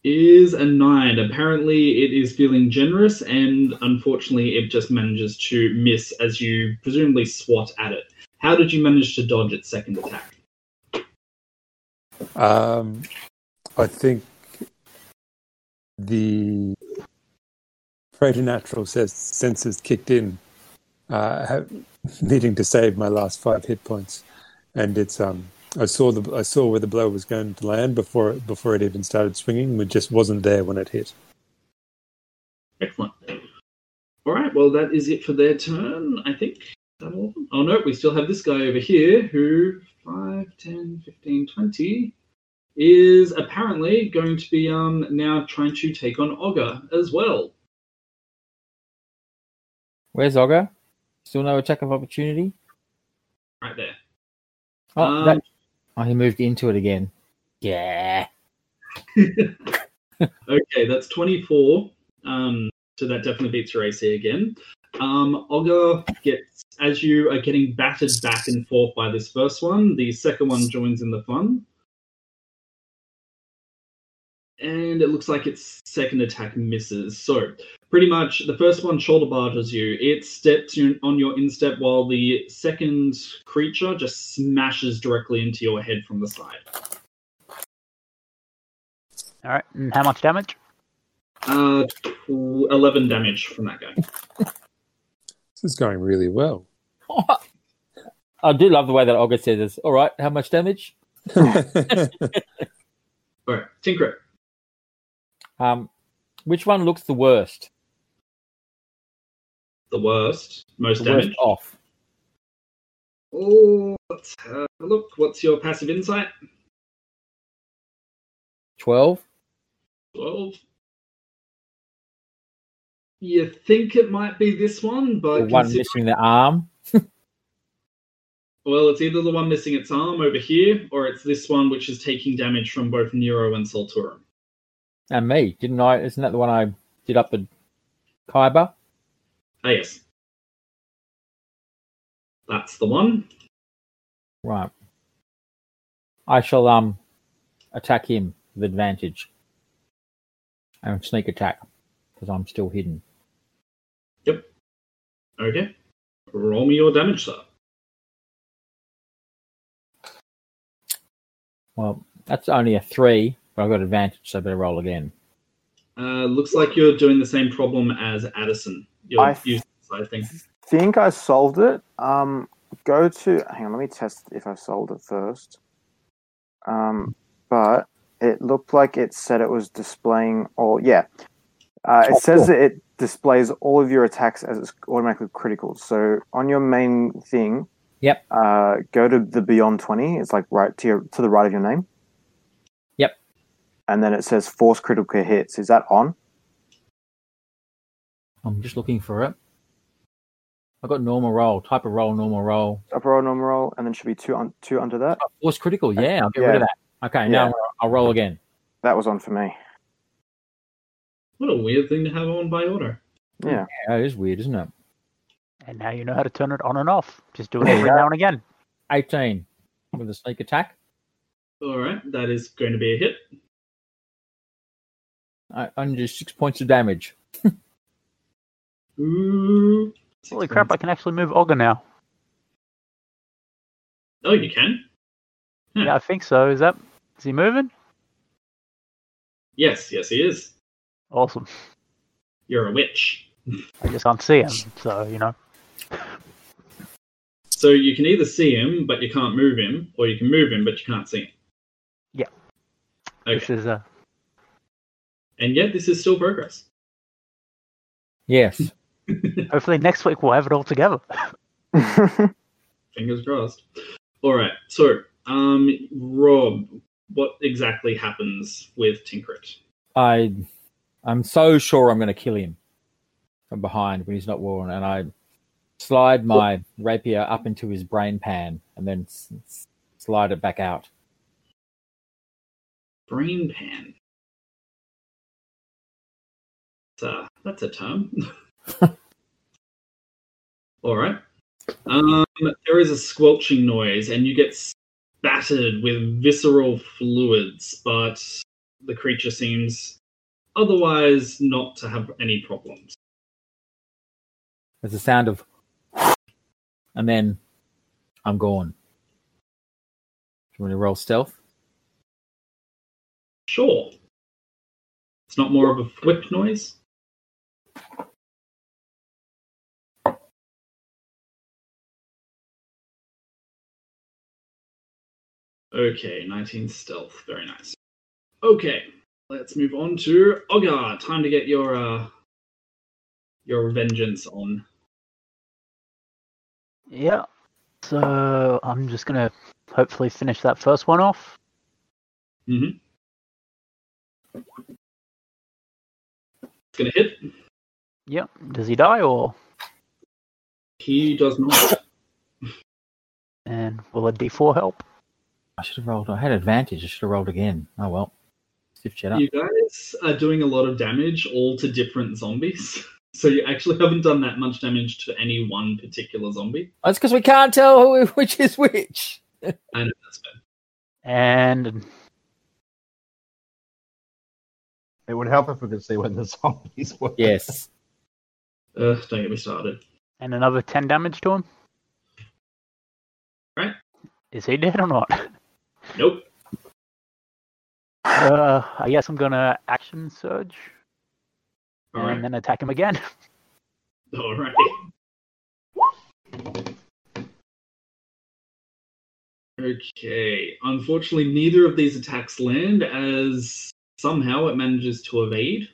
is a nine. Apparently, it is feeling generous, and unfortunately, it just manages to miss as you presumably swat at it. How did you manage to dodge its second attack? Um, I think the preternatural ses- senses kicked in, uh, needing to save my last five hit points, and it's um. I saw the I saw where the blow was going to land before before it even started swinging. It just wasn't there when it hit. Excellent. All right, well, that is it for their turn, I think. Oh, no, we still have this guy over here who, 5, 10, 15, 20, is apparently going to be um now trying to take on Ogre as well. Where's Ogre? Still no attack of opportunity? Right there. Oh, Um, that, oh, he moved into it again. Yeah. Okay, that's 24. Um, so that definitely beats your AC again. Um, Ogre gets, as you are getting battered back and forth by this first one, the second one joins in the fun. And it looks like its second attack misses. So, pretty much, the first one shoulder barges you. It steps you on your instep, while the second creature just smashes directly into your head from the side. all right. And how much damage? Uh, 11 damage from that guy. This is going really well. I do love the way that Ogre says this. All right, how much damage? All right, Trinket. Um, which one looks the worst? The worst, most The worst damage. off. Oh, let's have a look. What's your passive insight? 12? 12. You think it might be this one, The but one consider- missing the arm? well, it's either the one missing its arm over here, or it's this one which is taking damage from both Nero and Solturum. And me. Didn't I? Isn't that the one I did up the Khyber? Ah, yes. That's the one. Right. I shall um attack him with advantage. And sneak attack. Because I'm still hidden. Yep. Okay. Roll me your damage, sir. Well, that's only a three, but I've got advantage, so I better roll again. Uh, looks like you're doing the same problem as Addison. You're I- using the side thing. think I solved it. Um, go to hang on, let me test if I solved it first. Um, but it looked like it said it was displaying all. Yeah, uh, it Oh, says cool. that it displays all of your attacks as it's automatically critical. So on your main thing, Yep. uh, go to the Beyond20. It's like right to your to the right of your name. Yep. and then it says force critical hits. Is that on? I'm just looking for it. I got normal roll, type of roll, normal roll. Upper roll, normal roll, and then should be two on two under that. Oh, force critical, yeah, I'll get Yeah. rid of that. Okay, now Yeah. I'll roll again. That was on for me. What a weird thing to have on by order. Yeah. Yeah, it is weird, isn't it? And now you know how to turn it on and off. Just do it There you every now and again. 18 with a sneak attack. All right, that is going to be a hit. I under six points of damage. Ooh. Holy crap! I can actually move Ogre now. Oh, you can? Hmm. Yeah, I think so. Is that is he moving? Yes, yes, he is. Awesome. You're a witch. I just can't see him, so you know. So you can either see him, but you can't move him, or you can move him, but you can't see him. Yeah. Okay. This is uh, And yet, this is still progress. Yes. hopefully next week we'll have it all together. Fingers crossed. All right. So, um, Rob, what exactly happens with Trinket? I, I'm so sure I'm going to kill him from behind when he's not worn, and I slide my rapier up into his brain pan and then s- s- slide it back out. Brain pan. That's a, that's a term. All right. Um, there is a squelching noise, and you get spattered with visceral fluids, but the creature seems otherwise not to have any problems. There's a sound of, and then I'm gone. Do you want to roll stealth? Sure. It's not more of a whip noise. Okay, 19 stealth. Very nice. Okay, let's move on to Ogar. Time to get your uh your vengeance on. Yeah. So I'm just gonna hopefully finish that first one off. Mm-hmm. It's gonna hit. Yep. Does he die or? He does not. And will a D4 help? I should have rolled. I had advantage. I should have rolled again. Oh well. Stiff cheddar. You guys are doing a lot of damage all to different zombies. So you actually haven't done that much damage to any one particular zombie. That's because we can't tell who, which is which. I know that's fair. And It would help if we could see when the zombies were. Yes. Uh, don't get me started. and another 10 damage to him. Right. Is he dead or not? Nope. Uh, I guess I'm gonna action surge All and right. then attack him again. All right. Okay. Unfortunately, neither of these attacks land as somehow it manages to evade.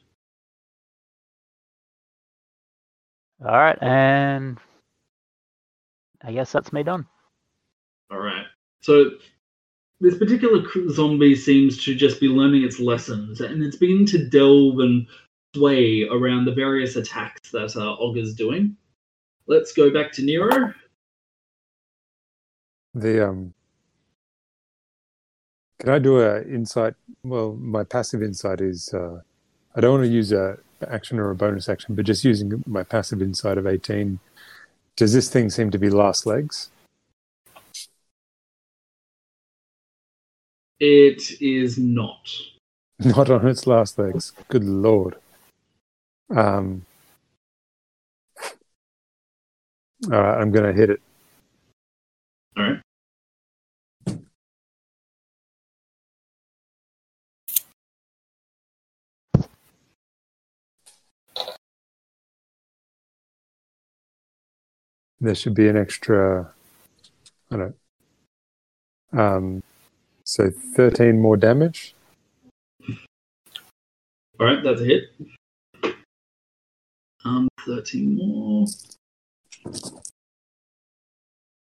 All right, and I guess that's me done. All right. So this particular zombie seems to just be learning its lessons, and it's beginning to delve and sway around the various attacks that uh, Ogre's doing. Let's go back to Nero. The um, can I do a insight? Well, my passive insight is uh, I don't want to use a action or a bonus action, but just using my passive insight of eighteen. Does this thing seem to be last legs? It is not. Not on its last legs. Good lord. Um. All right, I'm going to hit it. All right. There should be an extra. I don't. Um. So 13 more damage. All right, that's a hit. Um, thirteen more.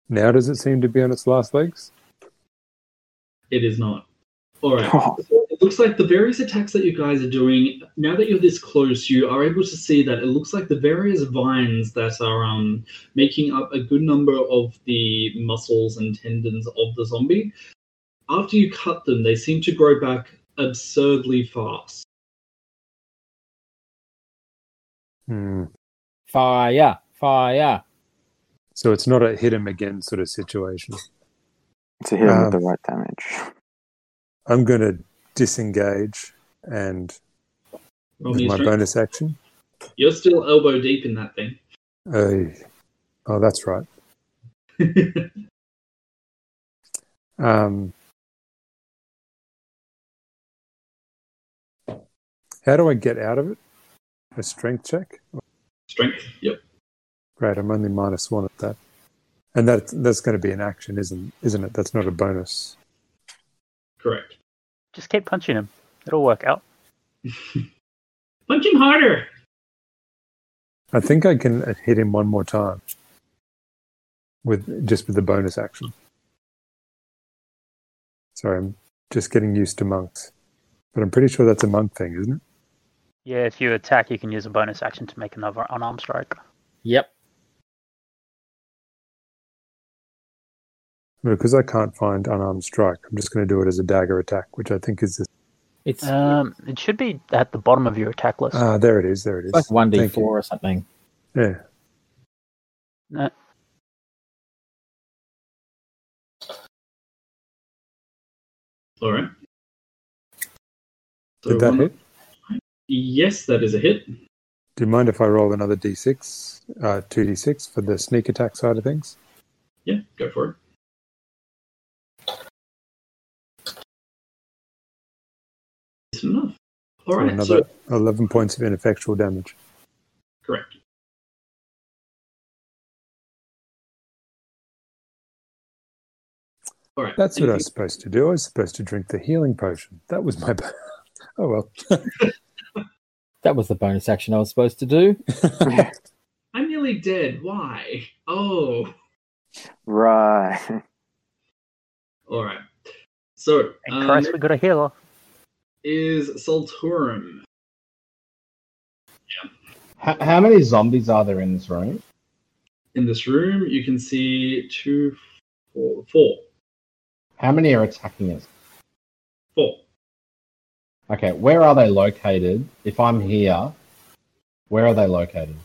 Now does it seem to be on its last legs? It is not. All right. So it looks like the various attacks that you guys are doing. Now that you're this close, you are able to see that it looks like the various vines that are um, making up a good number of the muscles and tendons of the zombie. After you cut them, they seem to grow back absurdly fast. Hmm. Fire, fire. So it's not a hit him again sort of situation. To hit him Um, with the right damage. I'm going to disengage and with my strength. bonus action. You're still elbow deep in that thing. Uh, oh, that's right. Um, how do I get out of it? A strength check? Strength. Yep. Great, I'm only minus one at that. And that that's going to be an action, isn't isn't it? That's not a bonus. Correct. Just keep punching him. It'll work out. Punch him harder. I think I can hit him one more time with just with the bonus action. Sorry, I'm just getting used to monks, but I'm pretty sure that's a monk thing, isn't it? Yeah, if you attack, you can use a bonus action to make another unarmed strike. Yep. Because I can't find unarmed strike, I'm just going to do it as a dagger attack, which I think is this. It's Um, it should be at the bottom of your attack list. Ah, there it is. There it is. like one d four or something. Yeah. No. All right. So Did that one- hit? Yes, that is a hit. Do you mind if I roll another d6, uh, 2d6 for the sneak attack side of things? Yeah, go for it. It's enough. All So right. another So, 11 points of ineffectual damage. correct. All right. That's what I was supposed to do. I was supposed to drink the healing potion. That was my. oh well. That was the bonus action I was supposed to do. I'm nearly dead. Why? Oh. Right. All right. So, And um, Christ, we got a healer. Is Solturum. How, how many zombies are there in this room? In this room, you can see two, four, four, How many are attacking us? four. Okay, where are they located? If I'm here, where are they located?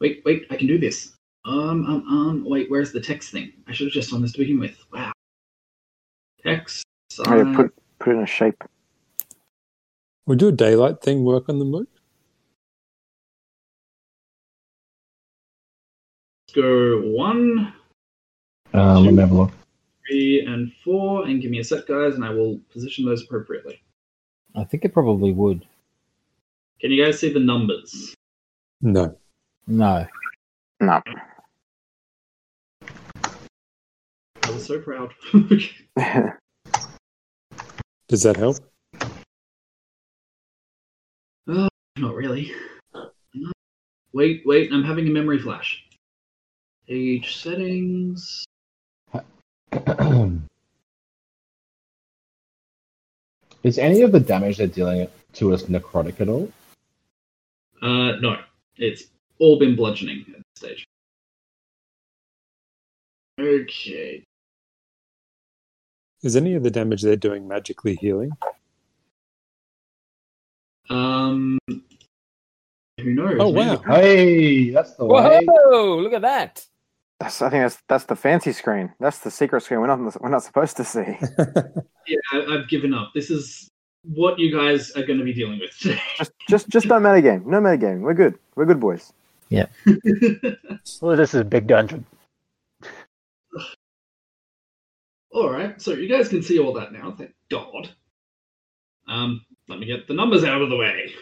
Wait, wait, I can do this. Um, um, um, wait, where's the text thing? I should have just done this to begin with. Wow. Text. Oh, yeah, side. put put in a shape. Would do a daylight thing work on them, Luke? Let's go one, Um, let me have a look. three, and four, and give me a set, guys, and I will position those appropriately. I think it probably would. Can you guys see the numbers? No. No. No. I was so proud. Does that help? Not really. Wait, wait, I'm having a memory flash. Page settings. Is any of the damage they're dealing to us necrotic at all? Uh, no. It's all been bludgeoning at this stage. Okay. Is any of the damage they're doing magically healing? Um, who knows? Oh, wow. Hey, that's the way. Whoa! Look at that. That's, I think that's that's the fancy screen. That's the secret screen. We're not we're not supposed to see. Yeah, I, I've given up. This is what you guys are going to be dealing with today. just just just no metagame. No metagame. We're good. We're good boys. Yeah. well, this is a big dungeon. all right, so you guys can see all that now. Thank God. Um, let me get the numbers out of the way.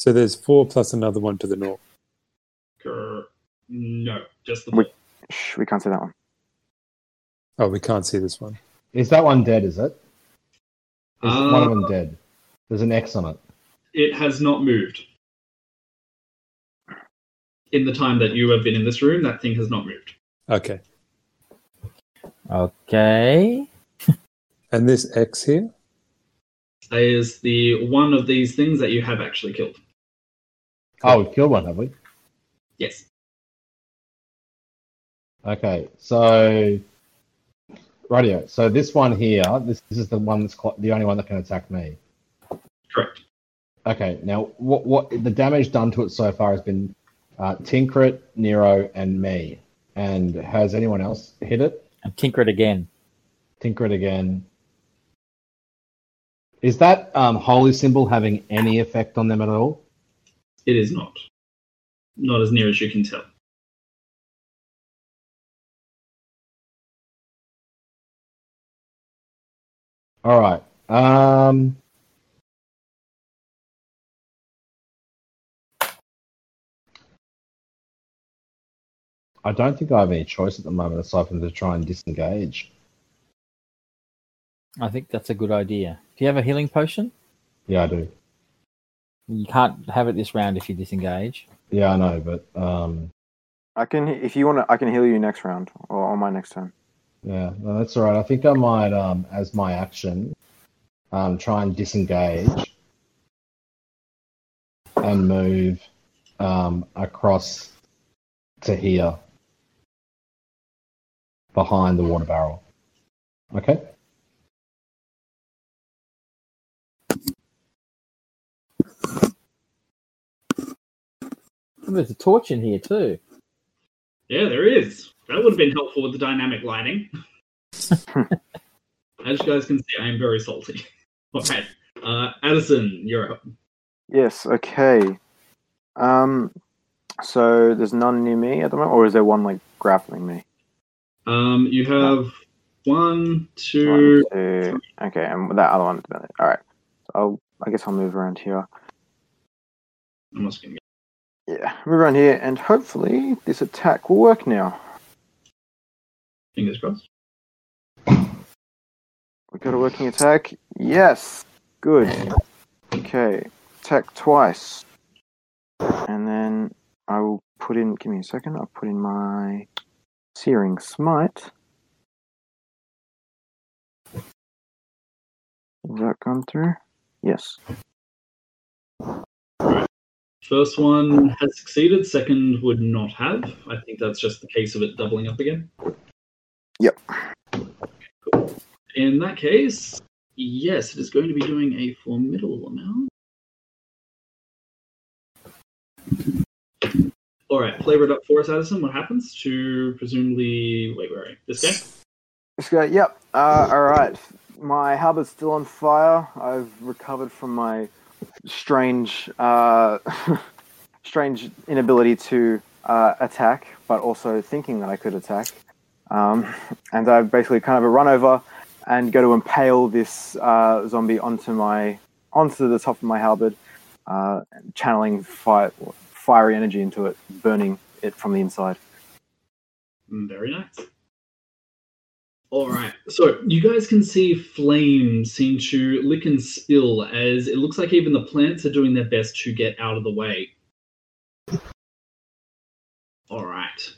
So there's four plus another one to the north. Grr. No, just the We- Shh, we can't see that one. Oh, we can't see this one. Is that one dead, is it? Is Uh, one of them dead? There's an X on it. It has not moved. In the time that you have been in this room, that thing has not moved. Okay. Okay. And this X here? is the one of these things that you have actually killed. Oh, we killed one, have we? Yes. Okay, so radio. So this one here, this, this is the one that's cl- the only one that can attack me. Correct. Okay, now what what the damage done to it so far has been uh, Trinket, Nero, and me. And has anyone else hit it? And tinker it again. Trinket again. Is that um, holy symbol having any effect on them at all? It is not. Not as near as you can tell. All right. Um, I don't think I have any choice at the moment aside from to try and disengage. I think that's a good idea. Do you have a healing potion? Yeah, I do. You can't have it this round if you disengage. Yeah, I know, but um, I can, if you want to, I can heal you next round or on my next turn. yeah, no, that's all right. I think I might, um, as my action, um, try and disengage and move um, across to here behind the water barrel. Okay. Oh, there's a torch in here too. Yeah, there is. That would have been helpful with the dynamic lighting. As you guys can see, I am very salty. Okay. Uh, Addison, you're up. Yes. Okay. Um. So there's none near me at the moment, or is there one like grappling me? Um, you have one, One, two, two. Okay, and that other one at the minute. All right. So I'll. I guess I'll move around here. I'm just gonna get Yeah, move around here, and hopefully this attack will work now. fingers crossed. We got a working attack. Yes. Good. Okay. Attack twice. And then I will put in. Give me a second. I'll put in my searing smite. Has that gone through? Yes. First one has succeeded. Second would not have. I think that's just the case of it doubling up again. Yep. In that case, yes, it is going to be doing a formidable amount. All right, flavor it up for us, Addison. What happens to presumably wait, where are you? This guy? Let's go. Yep. Uh, all right. My halberd's still on fire. I've recovered from my strange, uh, strange inability to uh, attack, but also thinking that I could attack. Um, and I basically kind of a run over and go to impale this uh, zombie onto my onto the top of my halberd, uh, channeling fire, fiery energy into it, burning it from the inside. Mm, Very nice. All right. So you guys can see flames seem to lick and spill as it looks like even the plants are doing their best to get out of the way. All right.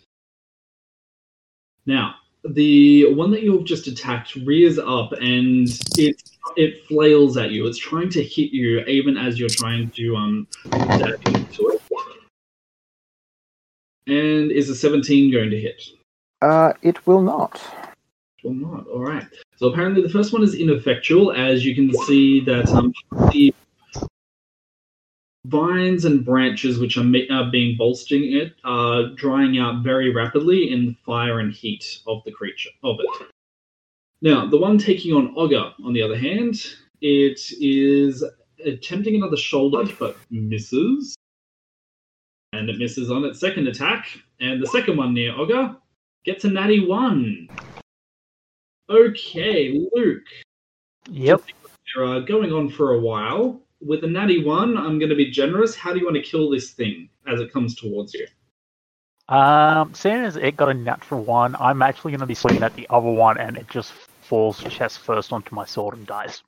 Now, the one that you've just attacked rears up and it it flails at you. It's trying to hit you even as you're trying to um into it. And is a 17 going to hit? Uh, it will not. Will not. All right. So apparently the first one is ineffectual, as you can see that um, the vines and branches which are, ma- are being bolstering it are drying out very rapidly in the fire and heat of the creature of it. Now, the one taking on Ogre, on the other hand, it is attempting another shoulder but misses. And it misses on its second attack. And the second one near Ogre gets a natty one. Okay, Luke. Yep. They're uh, going on for a while. With a natty one, I'm going to be generous. How do you want to kill this thing as it comes towards you? Um, seeing as it got a natural one, I'm actually going to be swinging at the other one, and it just falls chest first onto my sword and dies.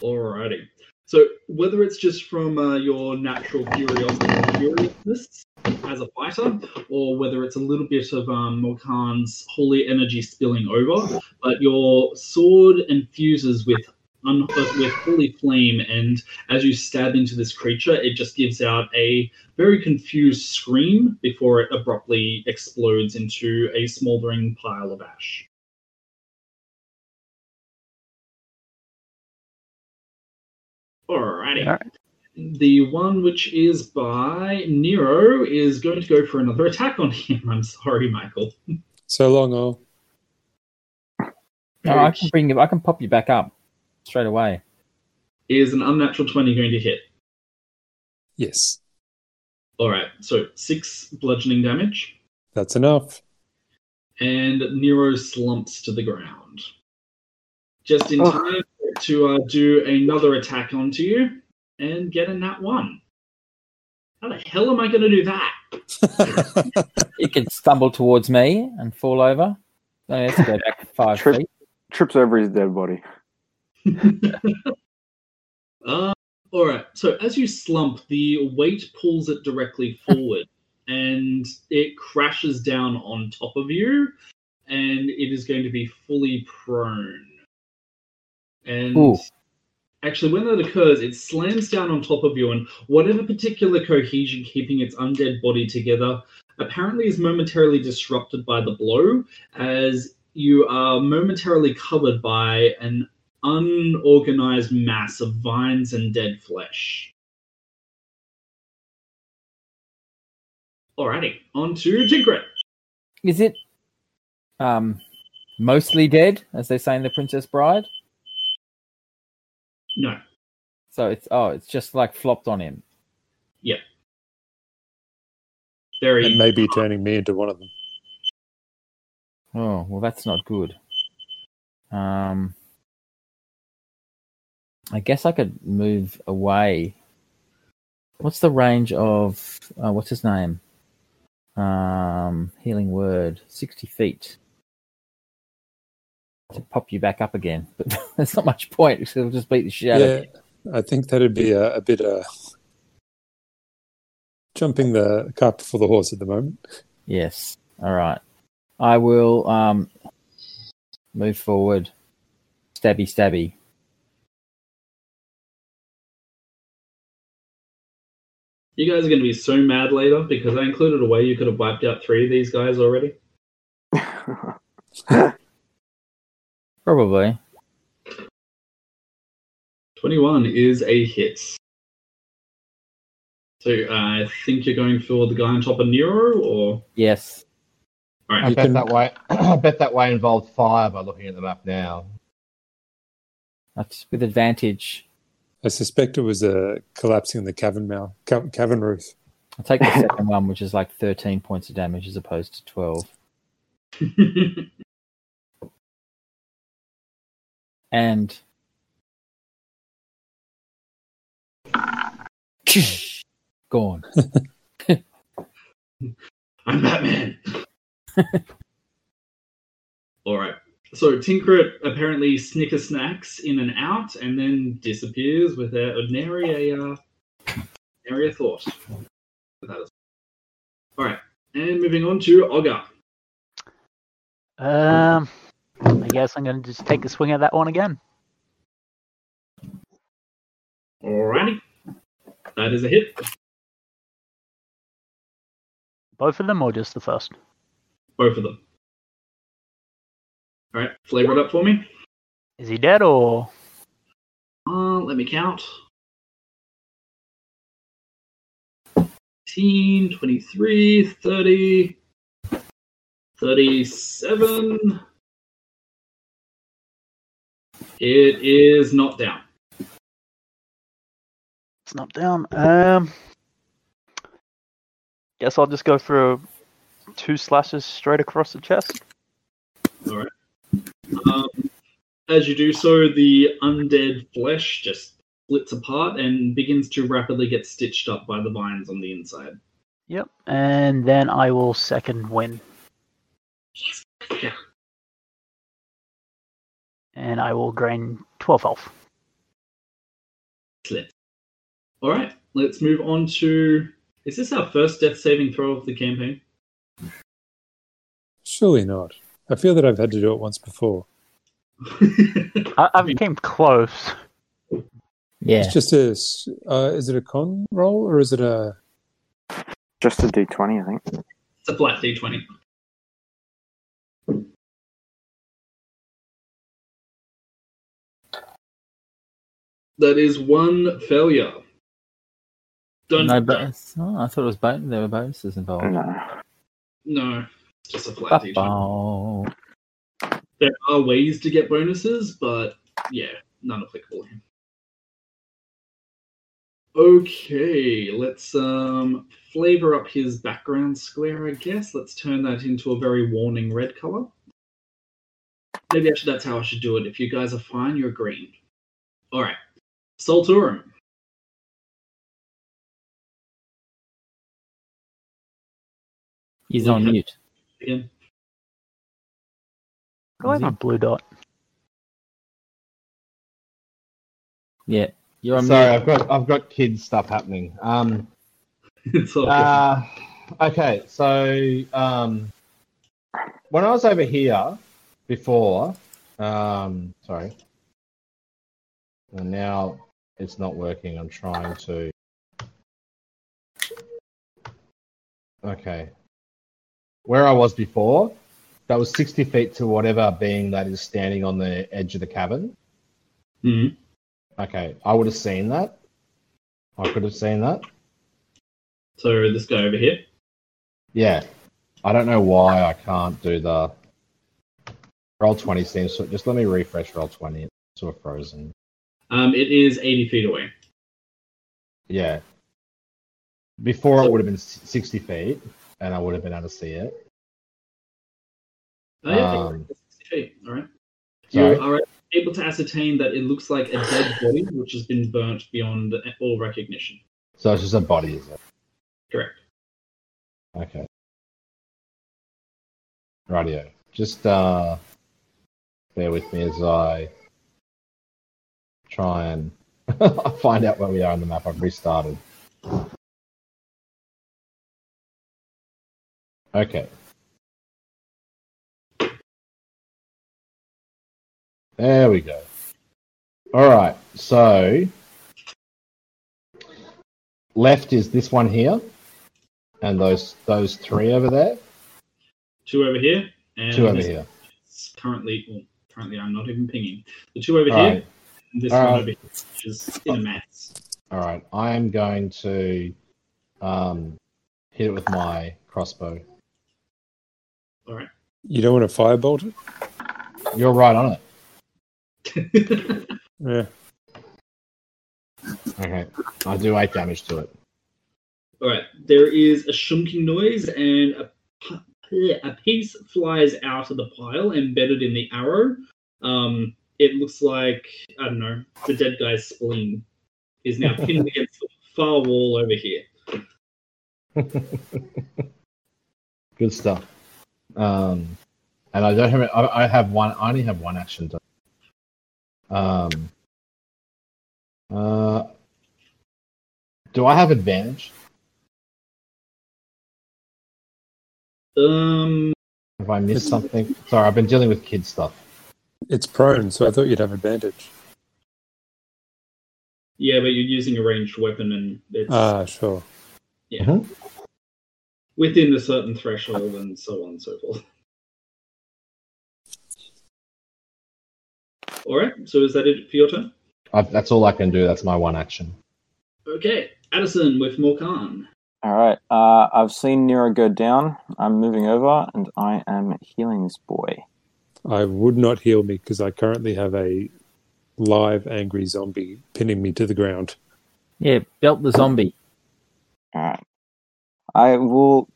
Alrighty. So whether it's just from uh, your natural curiosity curiousness as a fighter, or whether it's a little bit of um, Morkan's holy energy spilling over, but your sword infuses with un- with holy flame, and as you stab into this creature, it just gives out a very confused scream before it abruptly explodes into a smoldering pile of ash. Alrighty. Alright. The one which is by Nero is going to go for another attack on him. I'm sorry, Michael. So long, all. No, I can bring you. I can pop you back up straight away. Is an unnatural 20 going to hit? Yes, Alright, so six bludgeoning damage, that's enough. and Nero slumps to the ground. Just in Ugh. time to uh, do another attack onto you and get a nat one. How the hell am I going to do that? You can stumble towards me and fall over. No, you have to go back five Trip. feet. Trips over his dead body. Uh, all right. So as you slump, the weight pulls it directly forward, and it crashes down on top of you, and it is going to be fully prone. And Ooh. actually, when that occurs, it slams down on top of you, and whatever particular cohesion keeping its undead body together apparently is momentarily disrupted by the blow, as you are momentarily covered by an unorganized mass of vines and dead flesh. Alrighty, on to Trinket. Is it um mostly dead, as they say in The Princess Bride? No, So it's oh, it's just like flopped on him. very. and maybe turning me into one of them. Oh well, that's not good. Um, I guess I could move away. What's the range of uh, what's his name? Um, healing word, sixty feet. To pop you back up again, but there's not much point because it'll just beat the shit out of Yeah, you. I think that'd be a, a bit uh, jumping the cart before the horse at the moment. Yes. All right. I will um move forward. Stabby, stabby. You guys are going to be so mad later because I included a way you could have wiped out three of these guys already. Probably. 21 is a hit. So uh, I think you're going for the guy on top of Nero, or Yes. all I You bet can- that way. I bet that way involved fire by looking at the map now. That's with advantage. I suspect it was a collapsing the cavern mouth, ca- cavern roof. I'll take the second one, which is like 13 points of damage as opposed to 12. And. Gone. I'm Batman. All right. So Trinket apparently snicker snacks in and out, and then disappears without nary a uh, nary a thought. That is- All right, and moving on to Olga. Um, I guess I'm going to just take a swing at that one again. Alrighty, that is a hit. Both of them, or just the first? Both of them. All right, flavor it up for me. Is he dead, or Uh, let me count. 18, 23, 30, 37. It is not down. it's not down? Um, guess I'll just go for two slashes straight across the chest. Um, as you do so, the undead flesh just splits apart and begins to rapidly get stitched up by the vines on the inside. Yep, and then I will second win, Yeah. And I will gain 12 health. Slit. All right, let's move on to. Is this our first death saving throw of the campaign? Surely not. I feel that I've had to do it once before. I, I came close. Yeah. It's just a. Uh, is it a con roll or is it a? Just a d20, I think. It's a flat d20. That is one failure. Don't No bonus. Oh, I thought it was bon- there were bonuses involved. No. no, it's just a flat d20. Oh, There are ways to get bonuses, but yeah, none applicable here. Okay, let's um flavor up his background square, I guess. Let's turn that into a very warning red color. Maybe actually that's how I should do it. If you guys are fine, you're green. Alright. Solturum. he's on mute. Again. Go ahead Is on blue dot. Yeah, you're on Sorry, mute. I've got I've got kids stuff happening. Um, it's all uh, okay, so um, when I was over here before, um, sorry, and now it's not working. I'm trying to. Okay, where I was before, that was 60 feet to whatever being that is standing on the edge of the cavern. Mhm. Okay, I would have seen that. I could have seen that. So this guy over here. Yeah. I don't know why I can't do the Roll20 seems so just let me refresh Roll20. It's sort of frozen. Um, it is 80 feet away. Yeah. Before it would have been 60 feet and I would have been able to see it. Oh, yeah, Um, 60 feet. All right. Sorry. You are able to ascertain that it looks like a dead body which has been burnt beyond all recognition. So it's just a body, is it? Correct. Okay. Radio. Just uh bear with me as I try and find out where we are on the map. I've restarted. Okay. There we go. All right. So left is this one here, and those those three over there. Two over here. And Two over here. Currently, well, currently I'm not even pinging. The two over All here. right. And this All one right. over here, which is in a mass. All right. I am going to um, hit it with my crossbow. All right. You don't want to firebolt it? You're right on it. Yeah. Okay. I do eight damage to it. All right. There is a shunking noise, and a, a piece flies out of the pile embedded in the arrow. Um, it looks like I don't know the dead guy's spleen is now pinned against the far wall over here. Good stuff. Um, and I don't have. I, I have one. I only have one action. To, um. Uh. Do I have advantage? Um, Have I missed something? Sorry, I've been dealing with kid stuff. It's prone, so I thought you'd have advantage. yeah, but you're using a ranged weapon, and it's Ah, sure. yeah Mhm. within a certain threshold, and so on and so forth. All right. So is that it for your turn? I, that's all I can do. That's my one action. Okay, Addison with Morkan. All right. Uh, I've seen Nero go down. I'm moving over, and I am healing this boy. I would not heal me because I currently have a live angry zombie pinning me to the ground. Yeah, belt the zombie. All right. I will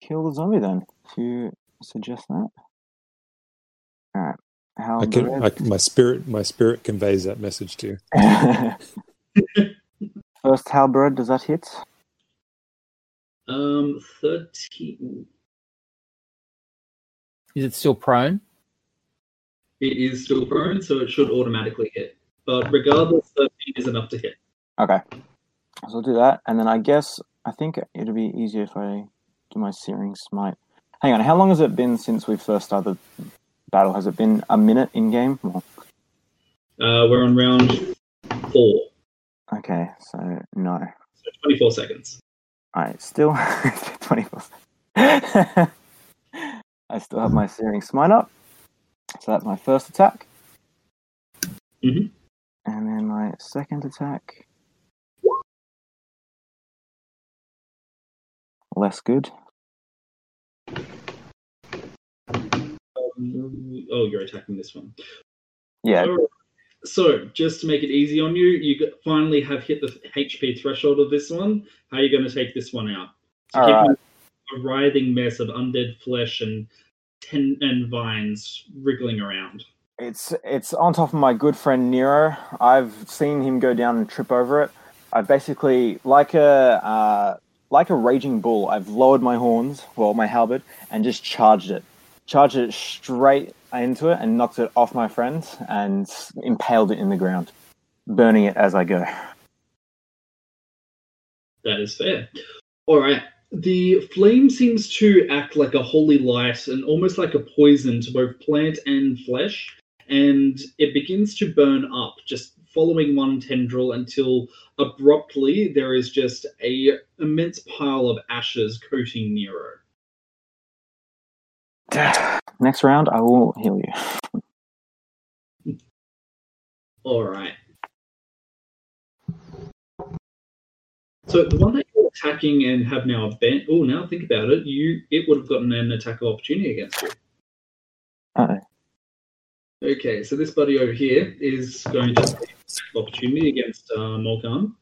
kill the zombie then. If you suggest that. All right. How I can, I, my spirit, my spirit conveys that message to you. First halberd, does that hit? Um, thirteen. Is it still prone? It is still prone, so it should automatically hit. But regardless, thirteen is enough to hit. Okay. So I'll do that, and then I guess I think it'll be easier if I do my searing smite. Hang on, how long has it been since we first started battle? Has it been a minute in game? Or- Uh, we're on round four, Okay, so no. so 24 seconds. Alright, still 24. I still have my Searing Smite up. So that's my first attack. Mhm. And then my second attack. Less good. Um, oh, you're attacking this one. Yeah, Alright. So, just to make it easy on you, you finally have hit the HP threshold of this one. How are you going to take this one out? So. A writhing mess of undead flesh and ten and vines wriggling around. it's it's on top of my good friend Nero. I've seen him go down and trip over it. I basically like a uh, like a raging bull. I've lowered my horns, well, my halberd, and just charged it. Charged it straight into it and knocked it off my friend and impaled it in the ground, burning it as I go. That is fair. All right. The flame seems to act like a holy light and almost like a poison to both plant and flesh, and it begins to burn up, just following one tendril until abruptly there is just a immense pile of ashes coating Nero. Next round, I will heal you. All right. So the one that attacking and have now a bent. Oh, now think about it. You it would have gotten an attack of opportunity against you. Uh-oh. Okay, so this buddy over here is going to take opportunity against uh, Morkan.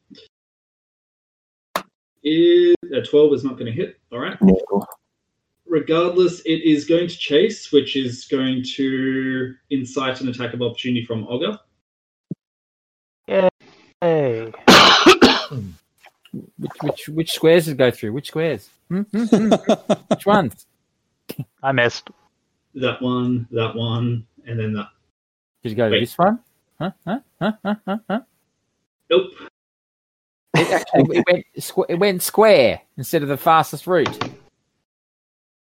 Is a twelve is not going to hit. All right. No. Regardless, it is going to chase, which is going to incite an attack of opportunity from Olga. Hey. Which which which squares did it go through? Which squares? Hmm? Hmm? Hmm? which ones? I missed. That one, that one, and then that. Did you go to this one? Huh? Huh? Huh? Huh? Huh? huh? Nope. It actually it went squ- it went square instead of the fastest route.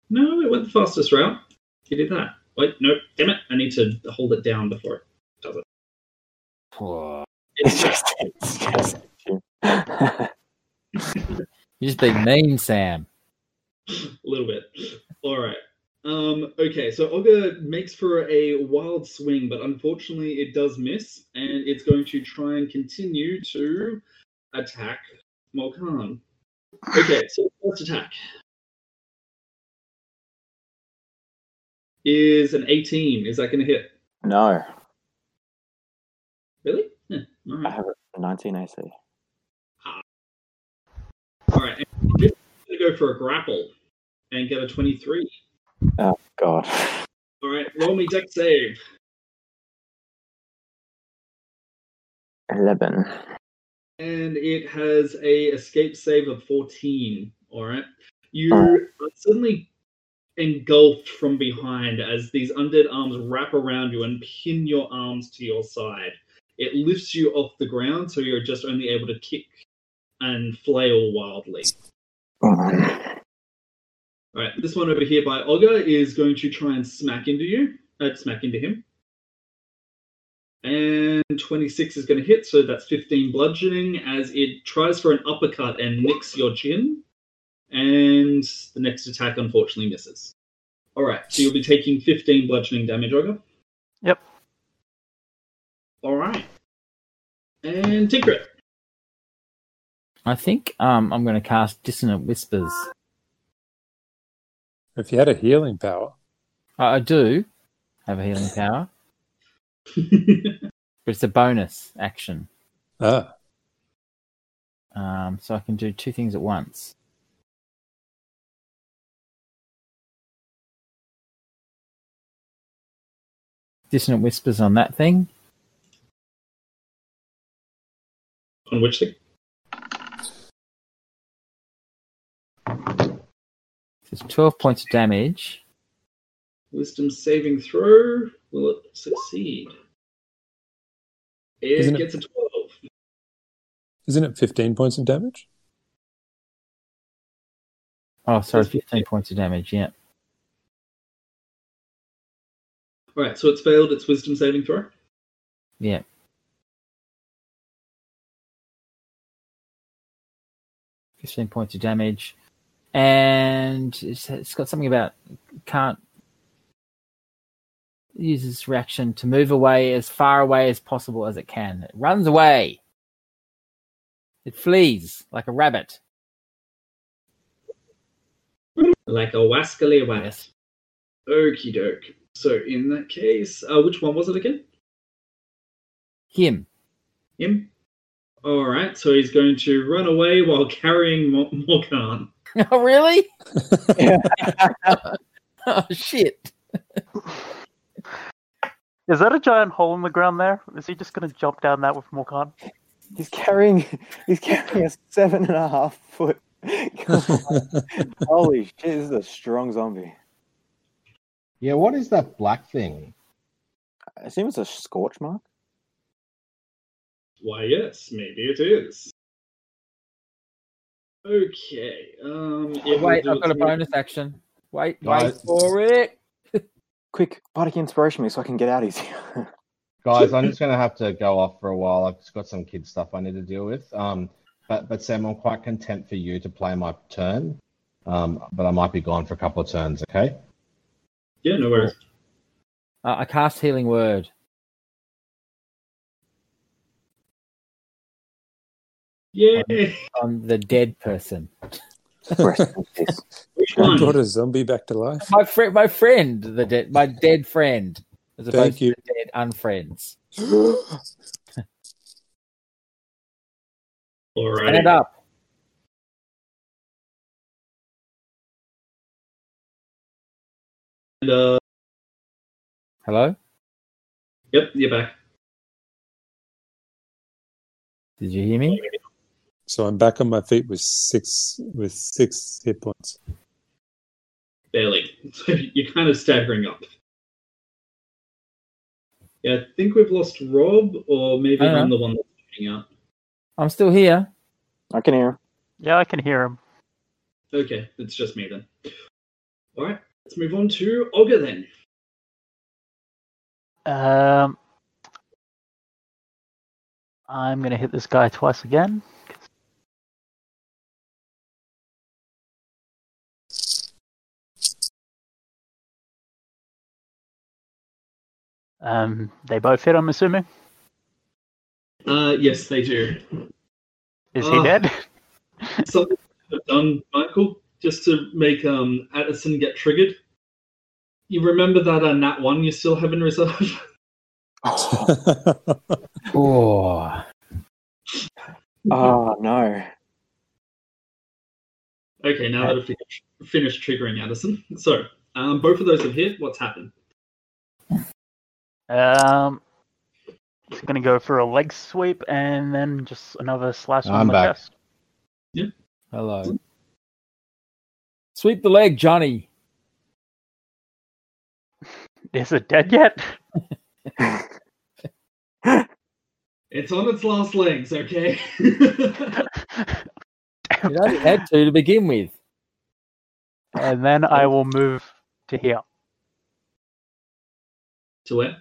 No, it went the fastest route. You did that. Wait, no, damn it. I need to hold it down before it does it. Whoa. It's just, it's just You just being mean, Sam. A little bit. All right. Um, okay, so Olga makes for a wild swing, but unfortunately it does miss, and it's going to try and continue to attack Morkan. Okay, so first attack is an 18. Is that going to hit? no, Really? Yeah, all I have a 19 AC. All right. Is going to go for a grapple and get a 23. Oh God. All right, roll me dex save. 11. and it has a escape save of 14 all right you Oh. are suddenly engulfed from behind as these undead arms wrap around you and pin your arms to your side it lifts you off the ground so you're just only able to kick and flail wildly Oh, all right this one over here by Olga is going to try and smack into you uh, smack into him and 26 is going to hit, so that's 15 bludgeoning as it tries for an uppercut and nicks your chin. And the next attack unfortunately misses. All right, so you'll be taking 15 bludgeoning damage, Olga. Yep. All right. And Trinket. I think um, I'm going to cast Dissonant Whispers. If you had a healing power, I, I do have a healing power, but it's a bonus action. ah, Um, so I can do two things at once. Dissonant Whispers on that thing. On which thing? It's 12 points of damage. Wisdom saving throw. Will it succeed? It Isn't it- gets a 12. isn't it 15 points of damage? Oh, sorry, 15 points of damage, yeah. All All right, so it's failed its wisdom saving throw. Yeah. Fifteen points of damage, and it's, it's got something about can't use its reaction to move away as far away as possible as it can. It runs away. It flees like a rabbit. Like a wascally wat. Yes. Okie doke. So in that case, uh, which one was it again? Him. Him. All right, so he's going to run away while carrying Mo- Morkan. Oh, really? oh, shit. Is that a giant hole in the ground there? Is he just going to jump down that with Morkan? He's carrying he's carrying a seven and a half foot. Holy shit! This is a strong zombie. Yeah, what is that black thing? I assume it's a scorch mark. Why, yes, maybe it is. Okay. Um. it will Wait, do I've got a its- bonus action. Wait, wait for it. Quick, bardic inspiration me so I can get out easier. Guys, I'm just going to have to go off for a while. I've just got some kid stuff I need to deal with. Um, but but Sam, I'm quite content for you to play my turn. Um, but I might be gone for a couple of turns. Okay. Yeah, no worries. Uh, I cast Healing Word. Yeah. on the dead person. Rest in peace. Which I one? brought a zombie back to life. My friend, my friend, the dead, my dead friend, as opposed Thank you. to the dead unfriends. All Stand right. up. And, uh, Hello. yep, you're back. Did you hear me? So I'm back on my feet with six with six hit points. Barely. So you're kind of staggering up. Yeah, I think we've lost Rob, or maybe I don't I'm the one that's shooting out. I'm still here. I can hear. Yeah, I can hear him. Okay, it's just me then. All right, let's move on to Olga then. Um, I'm going to hit this guy twice again. Um, they both hit, I'm assuming. Uh, yes, they do. Is Oh. he dead? Something I've done, Michael, just to make um Addison get triggered. You remember that uh, Nat one you still have in reserve? Oh, Oh no. okay, now that I've finished, finished triggering Addison. So, um, both of those have hit. What's happened? Um, he's going to go for a leg sweep and then just another slash on I'm the back. chest. hello. Sweep the leg, Johnny. Is it dead yet? It's on its last legs, okay? You only had two to begin with. and then I will move to here. to where?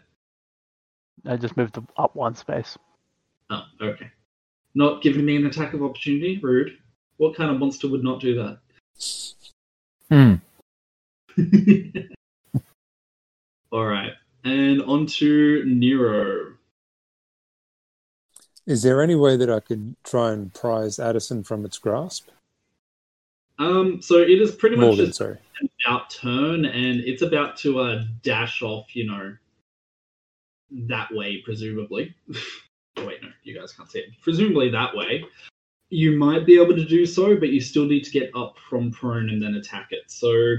I just moved up one space. Oh, okay. Not giving me an attack of opportunity? Rude. What kind of monster would not do that? Hmm. All right. And on to Nero. Is there any way that I could try and prise Addison from its grasp? Um, so it is pretty much Morkan, just sorry. an out turn, and it's about to uh, dash off, you know, that way, presumably. oh, wait, no, you guys can't see it. Presumably that way. You might be able to do so, but you still need to get up from prone and then attack it. So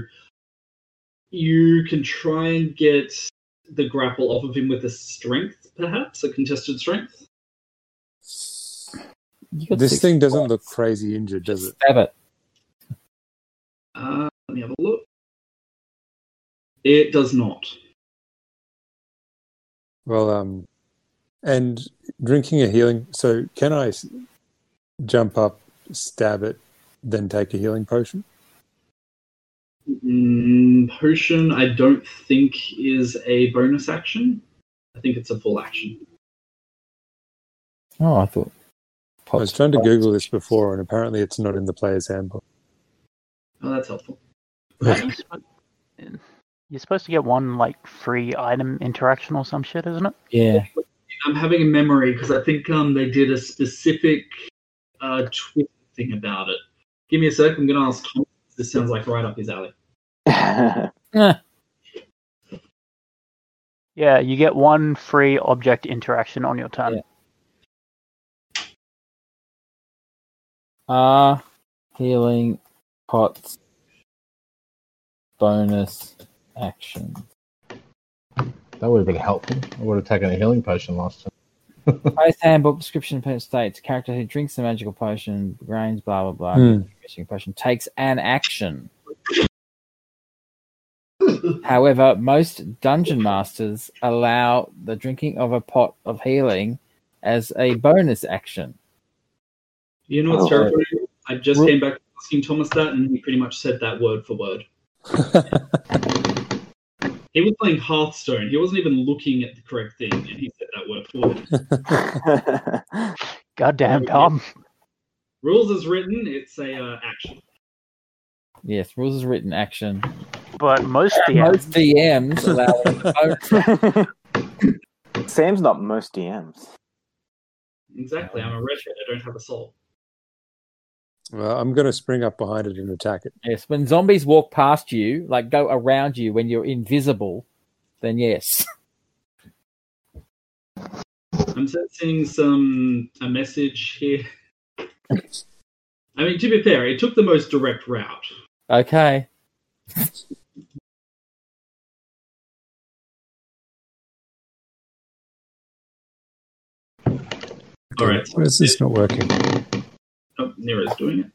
you can try and get the grapple off of him with a strength, perhaps, a contested strength. This six thing doesn't points. look crazy injured, does it? Stab it. Uh, let me have a look. It does not. Well, um, and drinking a healing. So can I jump up, stab it, then take a healing potion? Mm, potion, I don't think is a bonus action. I think it's a full action. Oh, I thought. I was trying to Google this before, and apparently it's not in the player's handbook. Oh, that's helpful. You're supposed- to get one like free item interaction or some shit, isn't it? Yeah. I'm having a memory because I think um they did a specific uh Twitter thing about it. Give me a sec. I'm gonna ask Tom. This sounds like right up his alley. Yeah, you get one free object interaction on your turn. Yeah. Uh, healing pots. Bonus action. That would have been helpful. I would have taken a healing potion last time. Player's handbook description per states character who drinks the magical potion, grains, blah blah blah. Hmm. Magic potion takes an action. However, most dungeon masters allow the drinking of a pot of healing as a bonus action. You know what's Oh. terrifying? I just Ru- came back asking Thomas that, and he pretty much said that word for word. He was playing Hearthstone. He wasn't even looking at the correct thing, and he said that word for word. Goddamn, Tom. Rules is written, it's a uh, action. Yes, rules is written action. But most Most DMs, DMs allow a bonus Sam's not most DMs. Exactly. I'm a redhead. I don't have a soul. Well, I'm going to spring up behind it and attack it. Yes, when zombies walk past you, like go around you when you're invisible, then yes. I'm sensing some a message here. I mean, to be fair, it took the most direct route. Okay. All right. Why is this not working? Oh, Nero's doing it.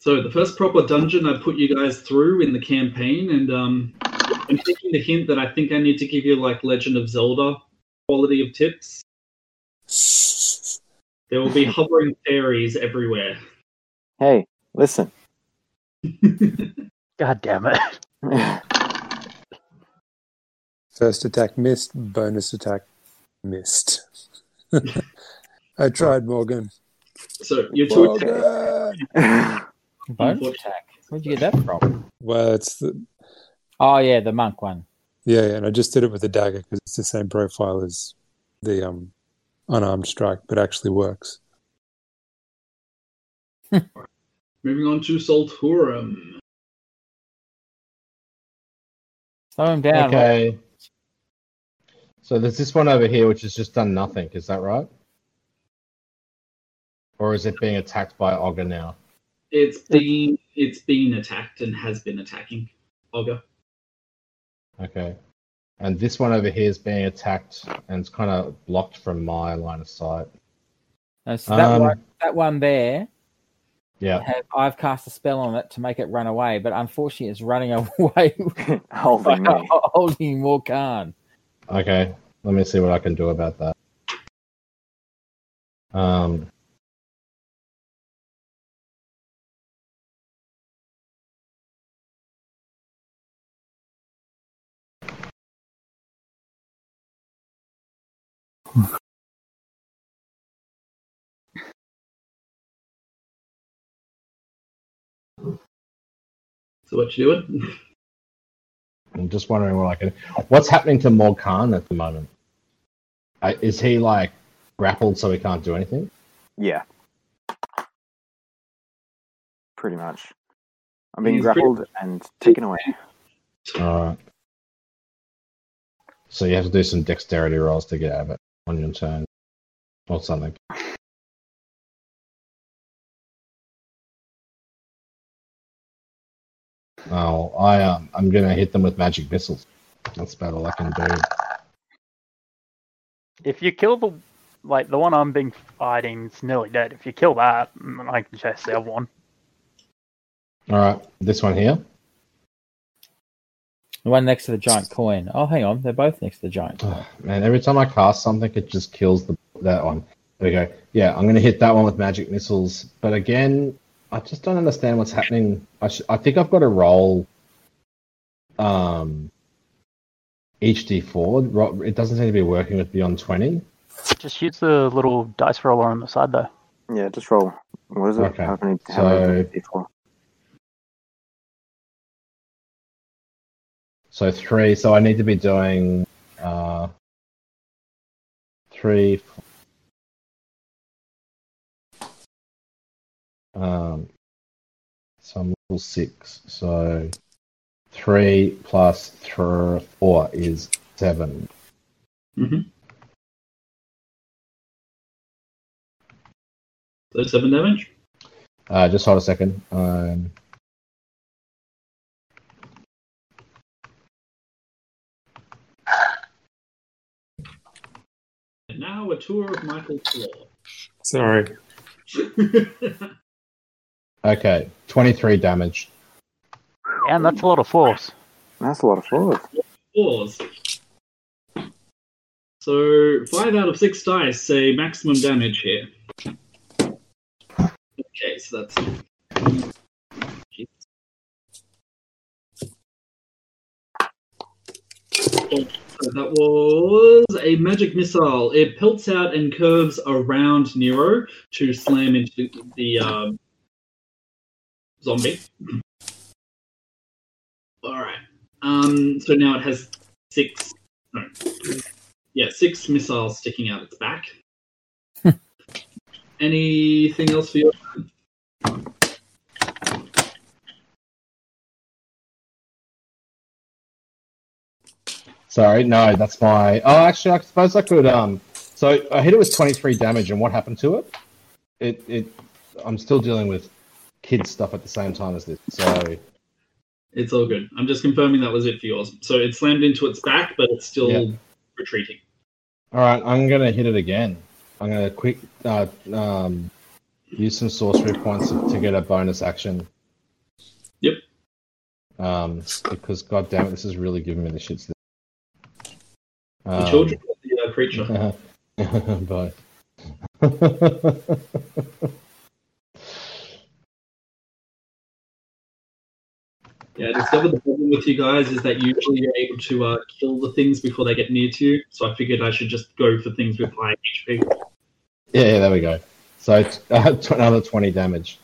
So the first proper dungeon I put you guys through in the campaign, and um, I'm taking the hint that I think I need to give you like Legend of Zelda quality of tips. There will be hovering fairies everywhere. Hey, listen. God damn it. First attack missed, bonus attack missed. I tried, Morkan. So your two attacks Morkan! Bonus attack. Where'd you get that from? Well, it's the Oh yeah, the monk one. yeah, yeah, and I just did it with the dagger because it's the same profile as the um unarmed strike, but actually works. Moving on to Solturum. Slow him down. Okay. So there's this one over here which has just done nothing. Is that right? Or is it being attacked by Olga now? It's been it's been attacked and has been attacking Olga. Okay. And this one over here is being attacked and it's kind of blocked from my line of sight. No, so that Um, one, that one there, Yeah. has, I've cast a spell on it to make it run away, but unfortunately, it's running away Holding by me. holding Morkan. Okay. Let me see what I can do about that. Um. So what you doing? I'm just wondering what I can. What's happening to Morkan at the moment? Uh, is he like grappled so he can't do anything? Yeah. Pretty much. I'm being He's pretty- grappled and taken away. Alright. So you have to do some dexterity rolls to get out of it on your turn. Or something. Oh, I um, I'm gonna hit them with magic missiles. That's about all I can do. If you kill the like the one I'm being fighting is nearly dead. If you kill that, mm, I can chase the other one. All right, this one here. The one next to the giant coin. Oh, hang on. They're both next to the giant coin. Oh, man, every time I cast something, it just kills the that one. There we go. Yeah, I'm going to hit that one with magic missiles. But again, I just don't understand what's happening. I, sh- I think I've got to roll um, each d4. It doesn't seem to be working with Beyond20. Just use the little dice roller on the side though. Yeah, just roll. What is it? Okay, How many? How so- before? So three. So I need to be doing uh, three. Um, so I'm level six. So three plus thr four is seven. Mhm. So seven damage. Uh, just hold a second. Um, And now a tour of Michael's floor. Sorry. okay, twenty-three damage. And that's a lot of force. That's a lot of force. Fours. So five out of six dice say maximum damage here. Okay, so that's. So that was a magic missile. It pelts out and curves around Nero to slam into the, the um, zombie. All right. Um, so now it has six. No, yeah, six missiles sticking out its back. Anything else for you? Sorry, no, that's my. Oh, actually, I suppose I could. Um, so I hit it with twenty-three damage, and what happened to it? It, it. I'm still dealing with kid stuff at the same time as this. So It's all good. I'm just confirming that was it for yours. So it slammed into its back, but it's still Yeah. retreating. All right, I'm gonna hit it again. I'm gonna quick uh, um, use some sorcery points to get a bonus action. Yep. Um, because god damn it, this is really giving me the shits. The Um, children of the uh, creature. Bye. Yeah, I discovered the problem with you guys is that usually you're able to uh, kill the things before they get near to you. So I figured I should just go for things with high HP. yeah, yeah, there we go. So it's, uh, tw- another twenty damage.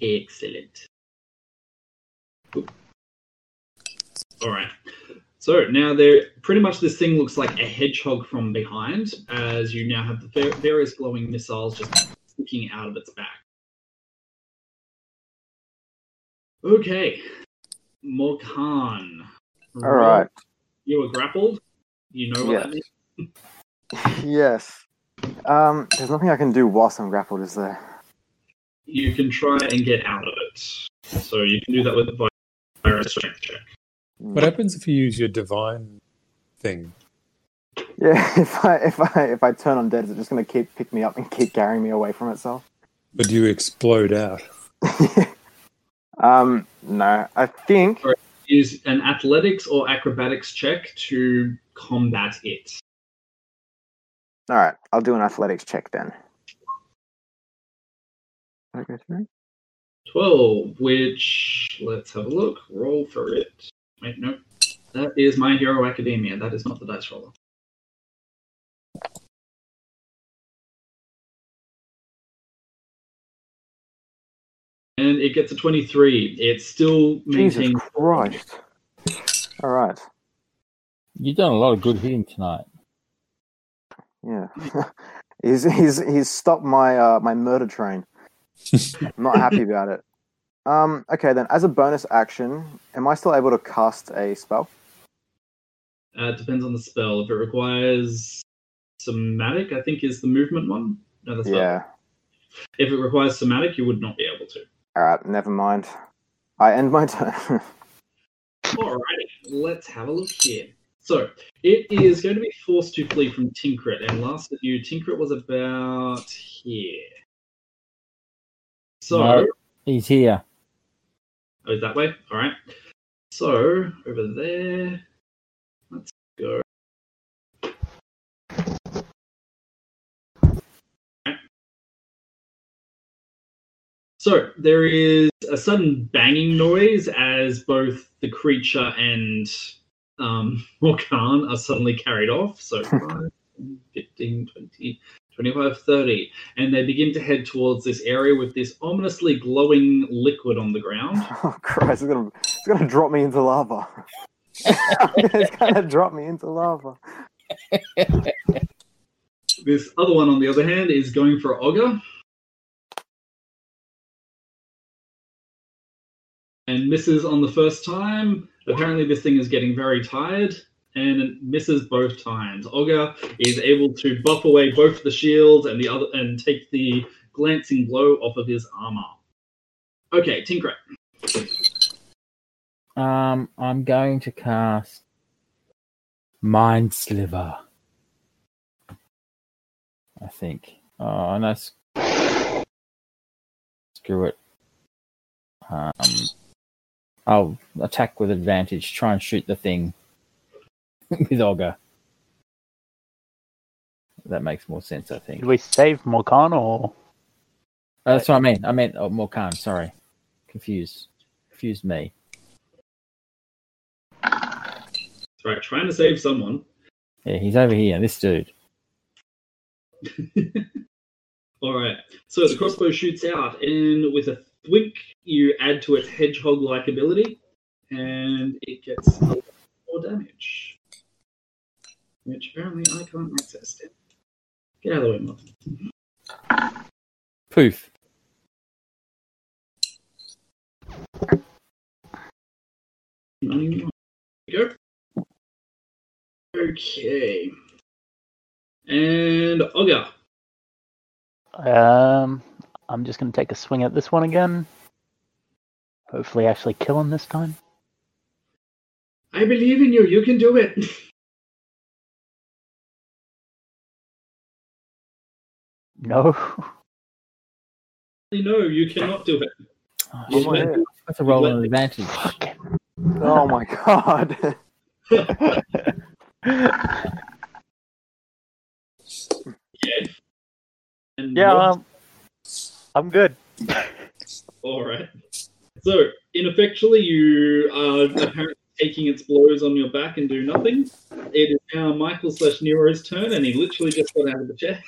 Excellent. Oop. All right. So now there, pretty much this thing looks like a hedgehog from behind, as you now have the va- various glowing missiles just sticking out of its back. Okay, Morkan. All right. You were grappled. You know what that means. Yes. Um, there's nothing I can do whilst I'm grappled, is there? You can try and get out of it. So you can do that with a virus strength check. What happens if you use your divine thing? Yeah, if I if I if I turn undead, is it just gonna keep pick me up and keep carrying me away from itself? Or do you explode out? Um, no, I think is an athletics or acrobatics check to combat it. all right. I'll do an athletics check then. Did I 12, which, let's have a look. Roll for it. Wait, no. That is My Hero Academia. That is not the dice roller. And it gets a 23. It's still Jesus. Christ! All right. You've done a lot of good hitting tonight. Yeah. he's he's he's stopped my uh my murder train. I'm not happy about it. Um. Okay then. As a bonus action, am I still able to cast a spell? Uh, it depends on the spell. If it requires somatic, I think is the movement one. No, that's not. Yeah. If it requires somatic, you would not be able to. All right. Never mind. I end my turn. Alrighty, let's have a look here. So it is going to be forced to flee from Trinket, and last at you, Trinket was about here. So No. He's here. oh, is that way? All right. So over there, let's go. So there is a sudden banging noise as both the creature and um, Morkan are suddenly carried off. So 5, 15, 20, 25, 30. And they begin to head towards this area with this ominously glowing liquid on the ground. Oh Christ! It's gonna it's gonna drop me into lava. it's gonna drop me into lava. This other one, on the other hand, is going for Olga. And misses on the first time. Apparently, this thing is getting very tired and misses both times. Olga is able to buff away both the shields and the other and take the glancing blow off of his armor. Okay, Trinket. Um, I'm going to cast Mind Sliver. I think. Oh, no. Screw it. Um, I'll attack with advantage. Try and shoot the thing with Olga. That makes more sense, I think. Did we save Morkan or Uh, that's what I mean. I meant oh, Morkan. Sorry, confused. Confused me. That's right, trying to save someone. Yeah, he's over here. This dude. All right. So the crossbow shoots out, and with a thwink, you add to its hedgehog-like ability, and it gets a lot more damage. Which apparently I can't access. It. Get out of the way, Muff. Poof. There we go. Okay. And Olga. um I'm just gonna take a swing at this one again. Hopefully actually kill him this time. I believe in you. You can do it. No. no, you cannot do it. Oh, You my God. That's a roll let- on advantage. Oh my god. Yeah. And yeah, what- um, I'm good. All right. So, ineffectually, you are apparently taking its blows on your back and do nothing. It is now Michael slash Nero's turn, and he literally just got out of the chair.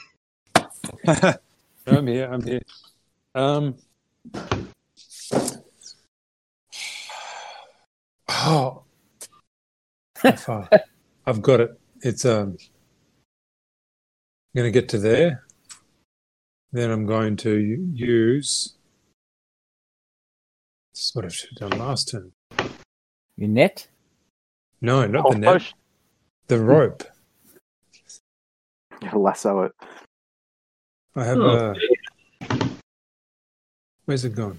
I'm here. I'm here. Um. Oh, I've got it. It's um. I'm going to get to there. Then I'm going to use. This is what I should have done last turn. Your net? No, not Hold the net. push. The rope. You lasso it. I have Oh, a. Where's it gone?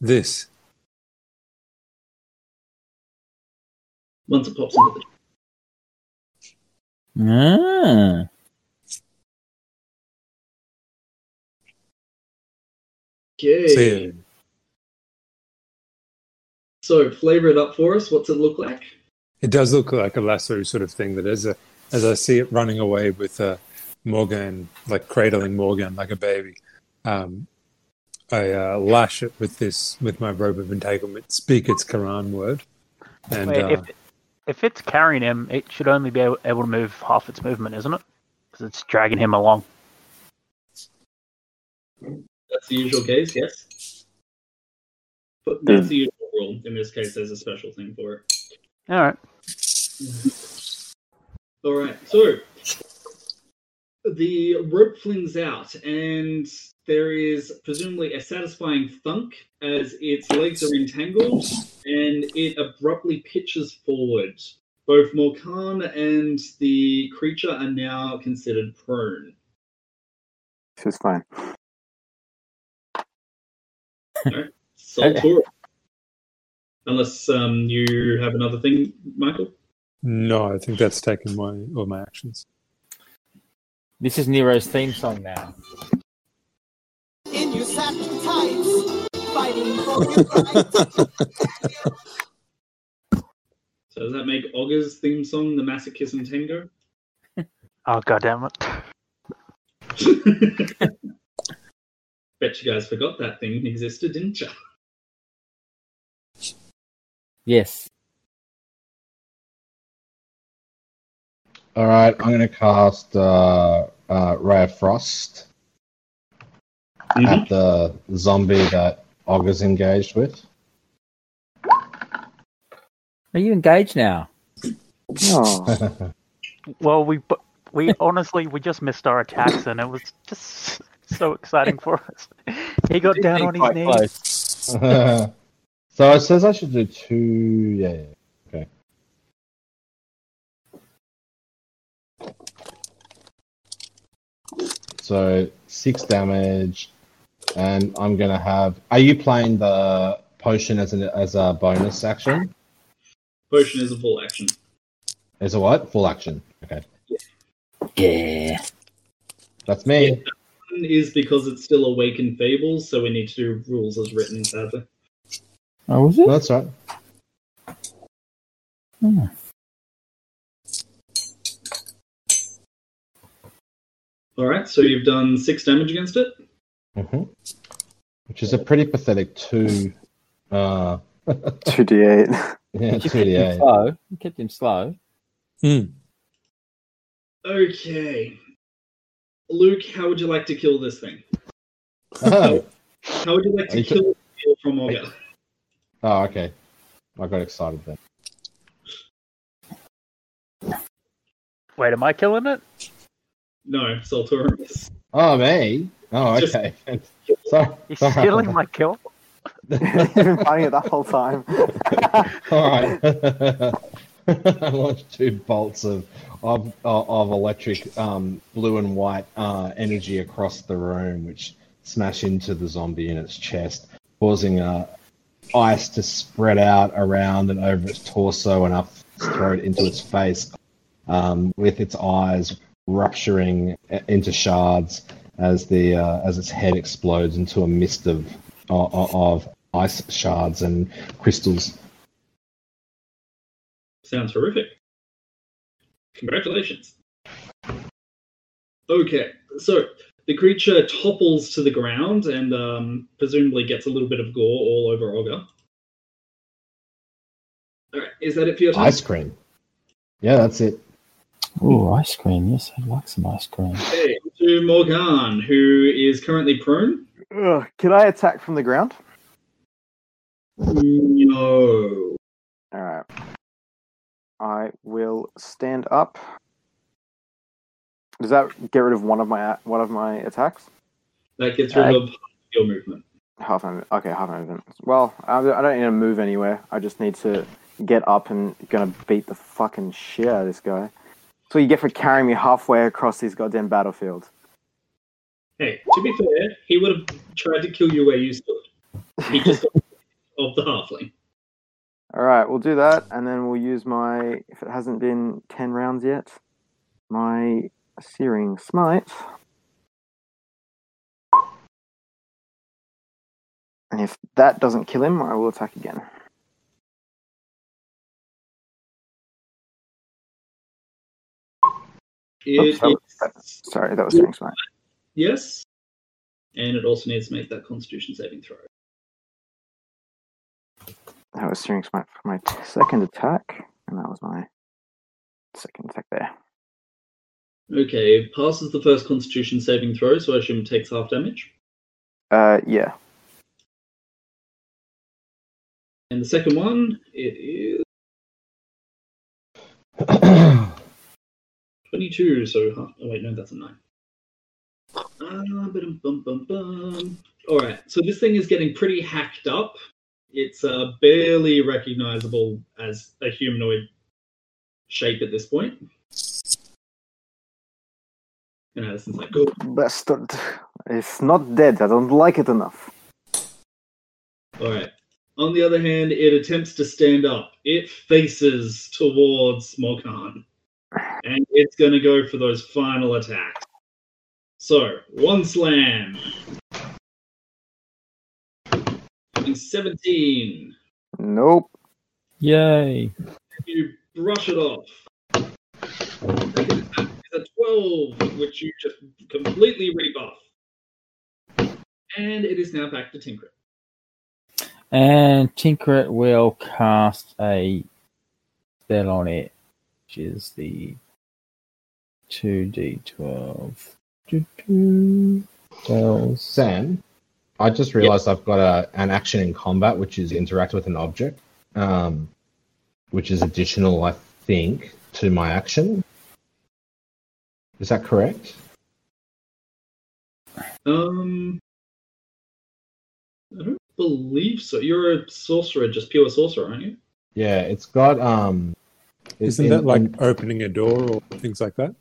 This. Once it pops into the Ah. Okay. See it. So, flavor it up for us. What's it look like? It does look like a lasso sort of thing. That as a as I see it running away with uh, Morkan, like cradling Morkan like a baby, um, I uh, lash it with this with my rope of entanglement. Speak its Quran word, and Wait, uh, if, if it's carrying him, it should only be able, able to move half its movement, isn't it? Because it's dragging him along. That's the usual case, yes. But hmm. that's the usual rule. In this case, there's a special thing for it. All right. All right. So the rope flings out, and there is presumably a satisfying thunk as its legs are entangled, and it abruptly pitches forward. Both Morkan and the creature are now considered prone. She's fine. Solturum. Unless um, you have another thing, Michael. no, I think that's taken my all my actions. This is Nero's theme song now. in your satin tights, fighting for your. So does that make Olga's theme song the Masochism Tango? Oh god damn it! Bet you guys forgot that thing existed, didn't you? Yes. All right, I'm going to cast uh, uh, Ray of Frost at the zombie that Olga's engaged with. Are you engaged now? Oh, Well, we we honestly we just missed our attacks, and it was just so exciting for us. He got down on his knees. so it says I should do two. Yeah, yeah. Okay. So six damage, and I'm gonna have. Are you playing the potion as an as a bonus action? Potion is a full action. As a what? Full action. Okay, Yeah. that's me. One is because it's still awakened fables, so we need to do rules as written, sadly. Oh, was it? That's right. Hmm. Alright, so you've done six damage against it. hmm Which is a pretty pathetic two. Uh, two d eight. yeah, You two kept d him eight. slow. You kept him slow. Hmm. Okay. Luke, how would you like to kill this thing? Oh, How would you like to You kill it from Ogre? oh, okay. I got excited then. Wait, am I killing it? No, Saltorius. Oh, me? Oh, Just- okay. Sorry. He's sorry. stealing my kill. You've been fighting it the whole time. All right. I launched two bolts of of of electric um, blue and white uh, energy across the room, which smash into the zombie in its chest, causing uh, ice to spread out around and over its torso and up its throat into its face, um, with its eyes rupturing uh, into shards as the uh, as its head explodes into a mist of of, of ice shards and crystals. Sounds horrific. Congratulations. Okay, so the creature topples to the ground and um, presumably gets a little bit of gore all over Olga. Alright, is that it for your turn? Ice cream. Yeah, that's it. Oh, ice cream. Yes, I'd like some ice cream. Okay, to Morkan, who is currently prone. Ugh, Can I attack from the ground? No. I will stand up. Does that get rid of one of my one of my attacks? That gets rid Uh, of your movement. Half my okay, half my movement. Well, I don't need to move anywhere. I just need to get up and gonna beat the fucking shit out of this guy. That's what you get for carrying me halfway across this goddamn battlefield. Hey, to be fair, he would have tried to kill you where you stood. He just got of the halfling. All right, we'll do that, and then we'll use my if it hasn't been ten rounds yet, my searing smite. And if that doesn't kill him, I will attack again. It that was- Sorry, that was searing smite. yes, and it also needs to make that Constitution saving throw. That was searing smite for my t- second attack, and that was my second attack there. Okay, passes the first Constitution saving throw, so I assume it takes half damage. Uh, yeah. And the second one, it is 22, so. half- Oh, wait, no, that's a 9. Uh, ba-dum, bum, bum, bum. Alright, so this thing is getting pretty hacked up. It's uh, barely recognizable as a humanoid shape at this point. And Addison's like, oh, Bastard. It's not dead. I don't like it enough. Alright. On the other hand, it attempts to stand up. It faces towards Morkan. And it's going to go for those final attacks. So, one slam. 17. Nope. Yay. You brush it off. It's a 12, which you just completely rebuff. And it is now back to Trinket. And Trinket will cast a spell on it, which is the 2d12. Doo-doo. Spells. Sam, I just realized I've got a, an action in combat, which is interact with an object, um, which is additional, I think, to my action. Is that correct? Um, I don't believe so. You're a sorcerer, just pure sorcerer, aren't you? Yeah, it's got. Um, it's Isn't in- that like in- opening a door or things like that?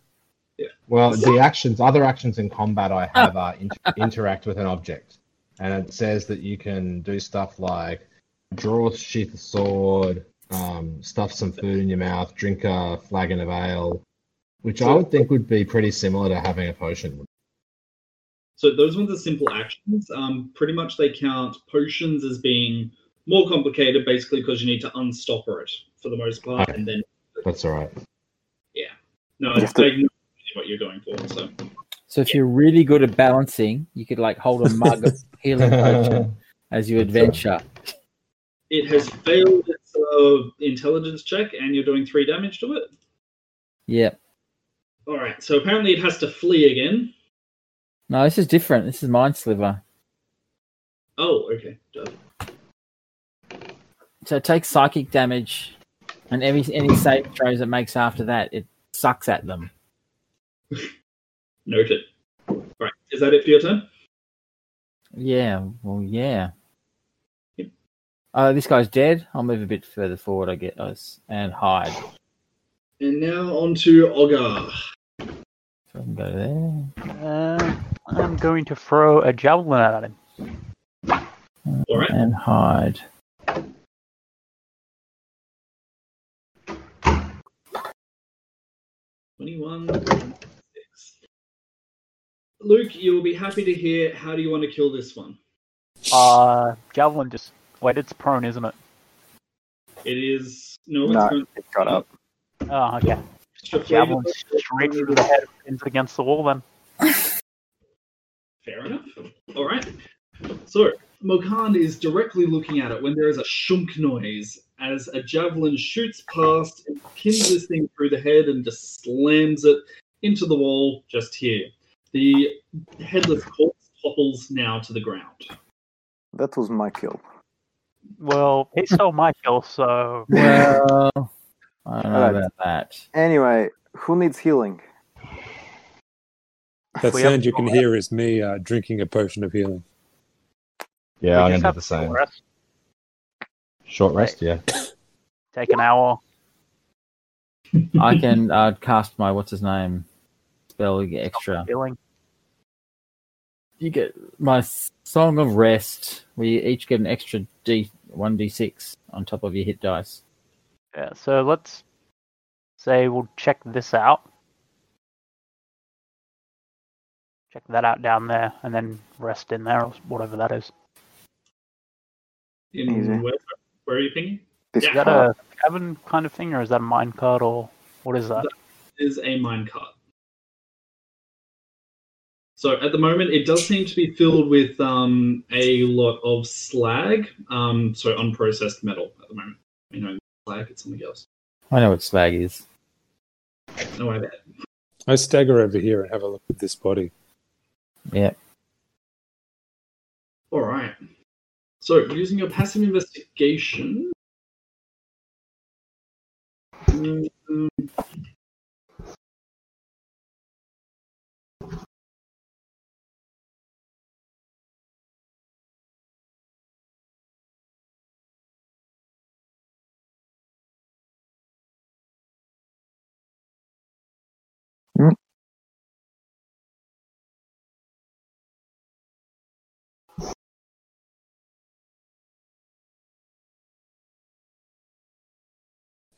Yeah. Well, the actions, other actions in combat I have are inter- interact with an object, and it says that you can do stuff like draw a sheath of sword, um, stuff some food in your mouth, drink a flagon of ale, which I would think would be pretty similar to having a potion. So those ones are simple actions. Um, pretty much they count potions as being more complicated, basically because you need to unstopper it for the most part, and then That's all right. Yeah, no, You it's have to- like what you're going for. So So if you're really good at balancing, you could like hold a mug of healing potion as you adventure. it has failed its uh, intelligence check, and you're doing three damage to it. Yep. All right. So apparently it has to flee again. No, this is different. This is Mind Sliver. Oh, okay. Duh. So it takes psychic damage, and every any save throws it makes after that, it sucks at them. Noted. Right. Is that it for your turn? Yeah, well, yeah. Yep. Uh, this guy's dead. I'll move a bit further forward, I guess, and hide. And now on to Olga. So I can go there. Uh, I'm going to throw a javelin at him. All right. and hide. Twenty-one. Six. Luke, you will be happy to hear. How do you want to kill this one? Uh, javelin just wait. It's prone, isn't it? It is no. It's No, going it got up. Oh, okay. Javelin straight through the head, pins it against the wall. Then Fair enough. All right. So Morkan is directly looking at it when there is a shunk noise as a javelin shoots past and pins this thing through the head and just slams it into the wall just here. The headless corpse topples now to the ground. That was my kill. well, he stole my kill, so Well, I don't know Alright. about that. Anyway, who needs healing? That We sound you can hear is me uh, drinking a potion of healing. Yeah, I'm gonna have do the to same. rest, Short rest, yeah. take an hour. I can uh, cast my what's his name spell. You extra. Healing. You get my song of rest. We each get an extra d one d six on top of your hit dice. Yeah. So let's say we'll check this out. Check that out down there, and then rest in there, or whatever that is. In Easy. where, where are you thinking? This Yeah. Is that a cabin kind of thing, or is that a mine minecart, or what is that? Is a mine minecart. So at the moment, it does seem to be filled with um, a lot of slag, um, so unprocessed metal at the moment. You know, slag, it's something else. I know what slag is. No, I bet. I stagger over here and have a look at this body. Yeah. All right. So using your passive investigation. Mm,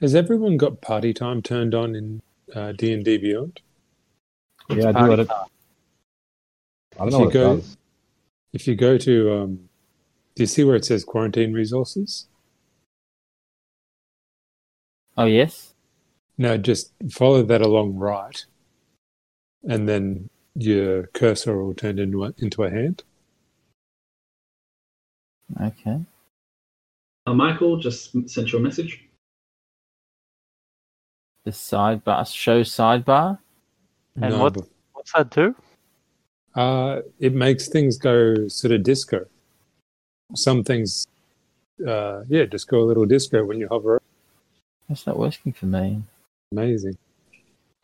Has everyone got party time turned on in uh, D and D Beyond? Yeah, I do party it. time? I don't If know you go- it does. If you go to, um, do you see where it says quarantine resources? Oh yes. No, just follow that along right, and then your cursor will turn into a, into a hand. Okay. Uh, Michael just sent you a message. The sidebar show sidebar. And No, what- but- What's that do? Uh, it makes things go sort of disco. Some things, uh, yeah, just go a little disco when you hover. That's not working for me. Amazing.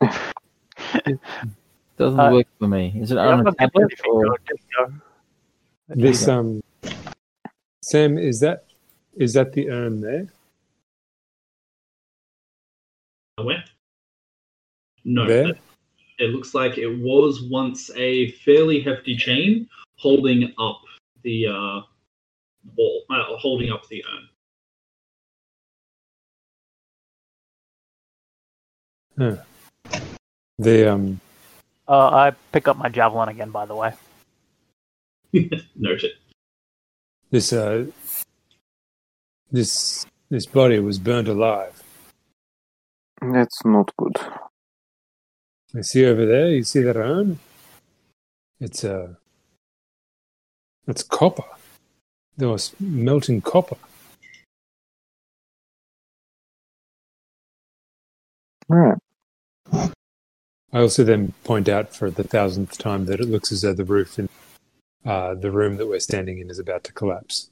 Doesn't Uh, work for me. Is it Yeah, on a tablet or? go, just go. This um, Sam, is that is that the urn there? Where? No. There? It looks like it was once a fairly hefty chain holding up the uh, wall, uh, holding up the urn. The um, Uh, I pick up my javelin again, by the way. Noted. this uh, this this body was burnt alive. That's not good. You see over there? You see that urn? It's uh, it's copper. There was melting copper. All right. I also then point out for the thousandth time that it looks as though the roof in uh, the room that we're standing in is about to collapse.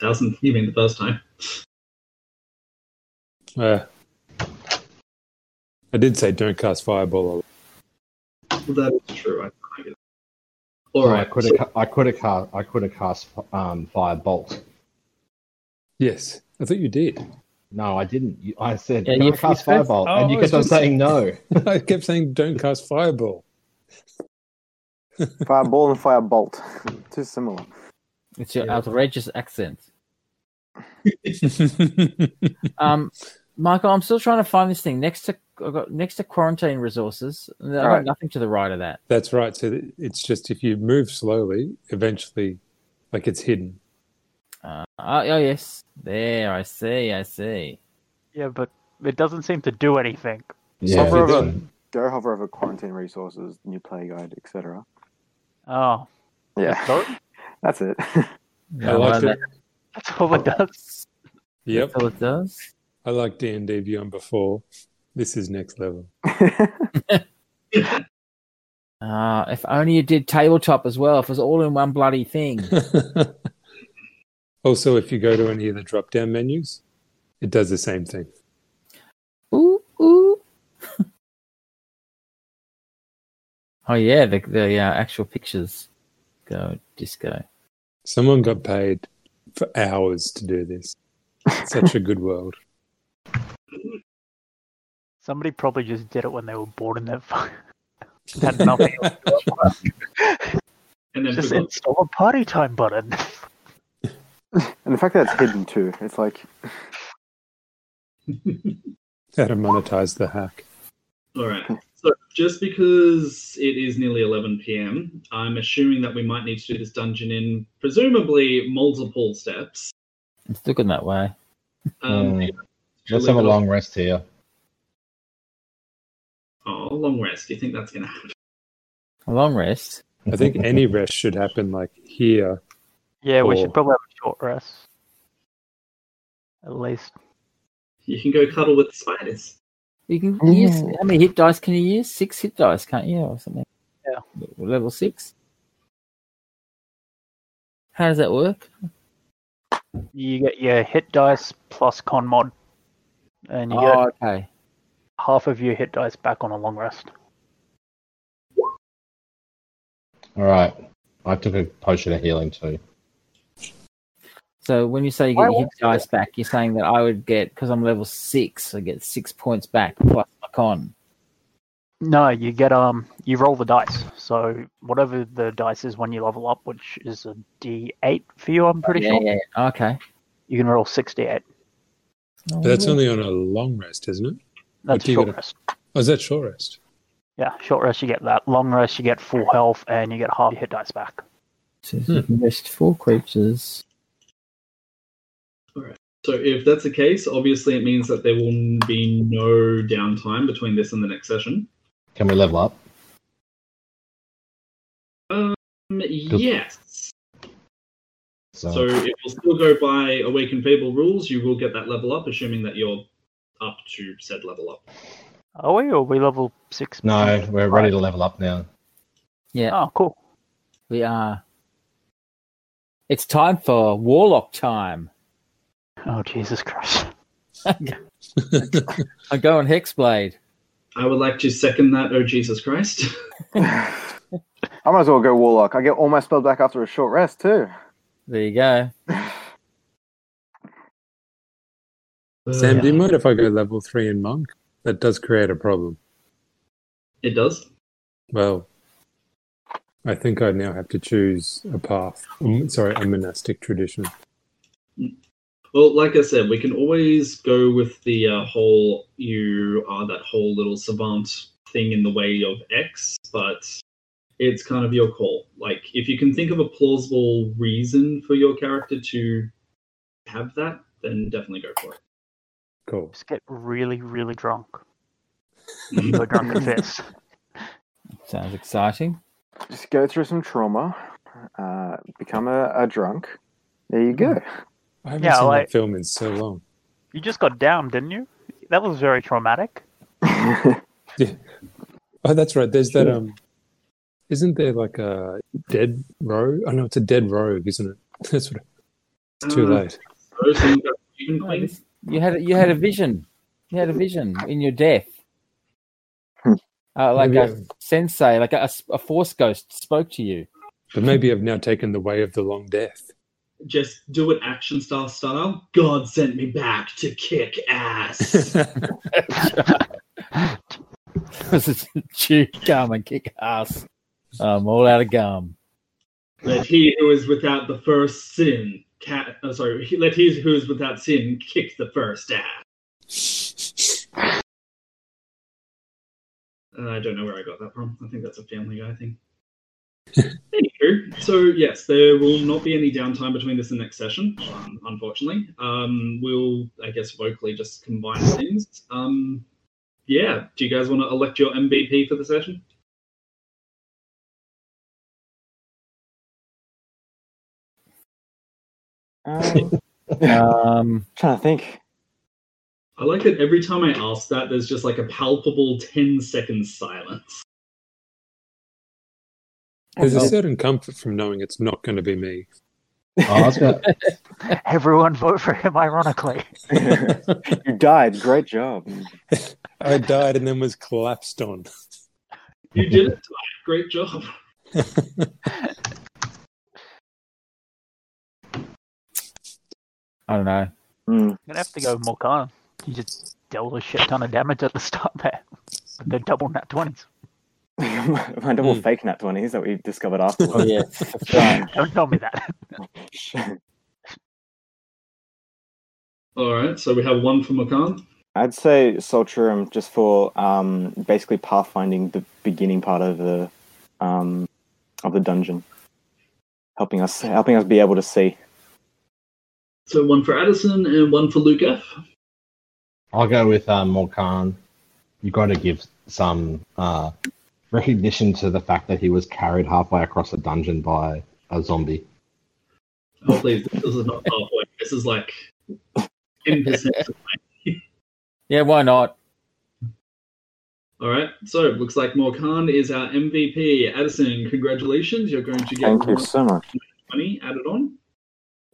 Thousand, you mean the first time? Uh, I did say don't cast fireball. That is true. I, I get it. I could have. I could have cast. I could have cast um, fire bolt. Yes, I thought you did. No, I didn't. You- I said Yeah, "Can I cast you said- fireball, Oh, and you I kept on saying no. I kept saying don't cast fireball. Fireball and firebolt. Too similar. It's your Yeah. outrageous accent. Um, Michael, I'm still trying to find this thing next to I've got next to quarantine resources. I've got Alright. nothing to the right of that. That's right. So it's just if you move slowly, eventually, like it's hidden. Uh, oh, oh yes, there. I see. I see. Yeah, but it doesn't seem to do anything. Yeah, hover over, don't- go hover over quarantine resources, new play guide, etc. Oh, Yeah, that's it. I like that- it. That's all it does. Yep, That's all it does. I like D and D Beyond before. This is next level. Uh, if only you did tabletop as well. If it was all in one bloody thing. also, if you go to any of the drop down menus, it does the same thing. ooh ooh. oh yeah, the the uh, actual pictures go disco. Someone got paid for hours to do this. Such a good world. Somebody probably just did it when they were bored and they've had nothing else to do. And then Just install a party time button. and the fact that it's hidden too, it's like How to monetize the hack. All right. So just because it is nearly 11 p.m., I'm assuming that we might need to do this dungeon in presumably multiple steps. It's looking that way. Um, Mm. Let's have a long rest here. Oh, a long rest. Do you think that's going to happen? A long rest. I think any rest should happen like here. Yeah, we should probably have a short rest. At least. You can go cuddle with the spiders. You can Yeah. use how many hit dice can you use? Six hit dice, can't you, or something? Yeah. Level six. How does that work? You get your hit dice plus con mod. And you Oh, get okay. Half of your hit dice back on a long rest. All right. I took a potion of healing too. So when you say you get your hit won't dice back, you're saying that I would get because I'm level six, I get six points back plus my con. No, you get um you roll the dice. So whatever the dice is when you level up, which is a D eight for you, I'm pretty yeah, sure. yeah, yeah. Okay. You can roll six D eight. Oh, But that's only on a long rest, isn't it? That's short get? rest. Oh, is that short rest? Yeah, short rest you get that. Long rest you get full health and you get half your hit dice back. So you can rest four creatures. Alright. So if that's the case, obviously it means that there will be no downtime between this and the next session. Can we level up? Um, yes. So, So it will still go by Awaken Fable rules. You will get that level up, assuming that you're up to said level up. Are we or are we level six? no, we're ready to level up now. Yeah, Oh, cool. we are. It's time for Warlock time. Oh, Jesus Christ. I'm going Hexblade. I would like to second that, oh Jesus Christ. I might as well go Warlock. I get all my spells back after a short rest too. There you go. Sam, do you mind if I go level three in monk? That does create a problem. It does. Well, I think I now have to choose a path. Um, sorry, a monastic tradition. Well, like I said, we can always go with the uh, whole you are that whole little savant thing in the way of X, but it's kind of your call. Like, if you can think of a plausible reason for your character to have that, then definitely go for it. Cool. Just get really, really drunk. You go drunk and fist. Sounds exciting. Just go through some trauma, uh, become a, a drunk. There you go. I haven't Yeah, seen like- that film in so long. You just got down, didn't you? That was very traumatic. Oh, that's right. There's that. Um, isn't there like a dead rogue? Oh no, it's a dead rogue, isn't it? That's what. It's too Uh, late. So, so you've got Demon Queen. this- you had you had a vision. You had a vision in your death. Hmm. Uh, like Maybe a I've- sensei, like a, a force ghost spoke to you. But maybe I've now taken the way of the long death. Just do it action style style. God sent me back to kick ass. Because it's chew gum and kick ass. I'm all out of gum. let he who is without the first sin, cat. Uh, sorry, he- let he who is without sin kick the first ass. Uh, I don't know where I got that from. I think that's a Family Guy thing. Anywho, so yes, there will not be any downtime between this and next session, um, unfortunately. Um, we'll, I guess, vocally just combine things. Um, yeah, do you guys want to elect your MVP for the session? Um, Um, trying to think. I like that every time I ask that, there's just like a palpable 10 second silence. There's a certain comfort from knowing it's not going to be me. Oh, gonna, Everyone vote for him, ironically. you died. Great job. I died and then was collapsed on. You did it, Great job. I don't know. I'm gonna have to go with Morgana. You just dealt a shit ton of damage at the start there. But they're double nat 20s. My double Hmm. fake nat 20s that we discovered afterwards. Oh yeah. Don't tell me that. All right, so we have one for Morkan. I'd say Solturum just for um, basically pathfinding the beginning part of the um, of the dungeon, helping us helping us be able to see. So one for Addison and one for Luke F. I'll go with um, Morkan. You've got to give some uh, recognition to the fact that he was carried halfway across a dungeon by a zombie. Oh, please, this is not halfway. This is like 10%. Yeah, why not? All right, so it looks like Morkan is our MVP. Addison, congratulations. You're going to get Thank you so much. 20 added on.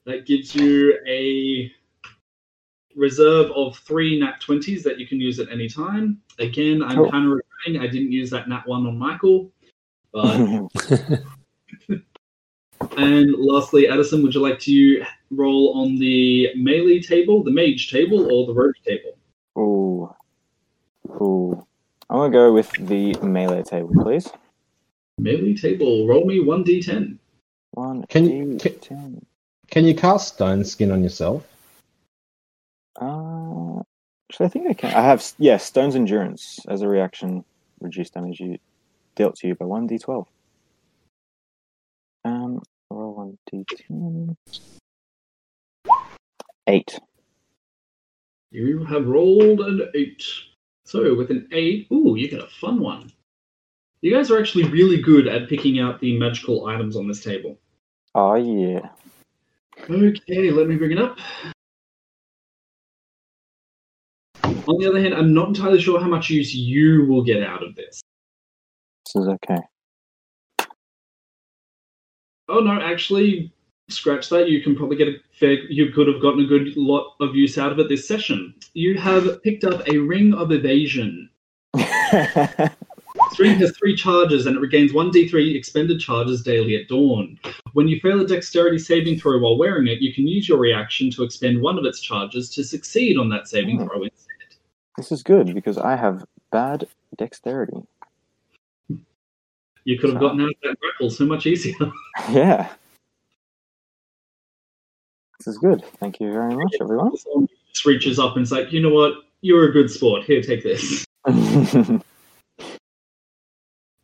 That gives you a reserve of three nat 20s that you can use at any time. Again, I'm oh. Cool. kind of regretting I didn't use that nat 1 on Michael. But And lastly, Addison, would you like to roll on the melee table, the mage table, or the rogue table? Oh, ooh. I'm gonna go with the melee table, please. Melee table, roll me 1d10. One, Can you- two, can- ten. Can you cast stone skin on yourself? Uh, actually, I think I can. I have yeah, stone's endurance as a reaction, reduce damage you dealt to you by one d12. Um, roll one d10. Eight. You have rolled an eight. So with an eight, ooh, you get a fun one. You guys are actually really good at picking out the magical items on this table. Oh yeah. Okay, let me bring it up. On the other hand, I'm not entirely sure how much use you will get out of this. This is okay. Oh no, actually, scratch that. You can probably get a fair. You could have gotten a good lot of use out of it this session. You have picked up a ring of evasion. Three has three charges and it regains one d3 expended charges daily at dawn. When you fail a dexterity saving throw while wearing it, you can use your reaction to expend one of its charges to succeed on that saving Hmm. throw instead. this is good because I have bad dexterity. You could have gotten out of that grapple so much easier. Yeah. This is good. Thank you very much, everyone. Just reaches up and is like, you know what? You're a good sport. Here, take this.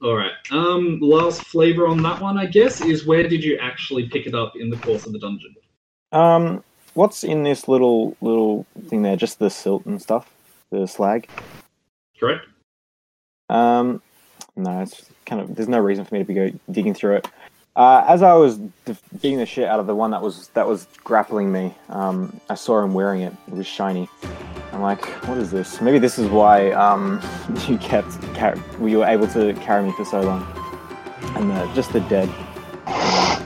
All right. Um, last flavor on that one, I guess, is where did you actually pick it up in the course of the dungeon? um, what's in this little little thing there? Just the silt and stuff, the slag. Correct. Um, no, it's kind of. There's no reason for me to be go digging through it. Uh, as I was beating the shit out of the one that was that was grappling me, um, I saw him wearing it. It was shiny. I'm like, what is this? Maybe this is why um, you kept car- you were able to carry me for so long. And the, just the dead uh,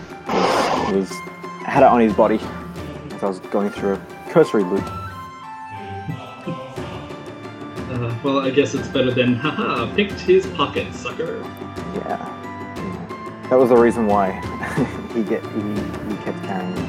was, was had it on his body as I was going through a cursory loop. Uh, well, I guess it's better than, haha, picked his pocket, sucker. Yeah. That was the reason why he get he, he kept carrying me.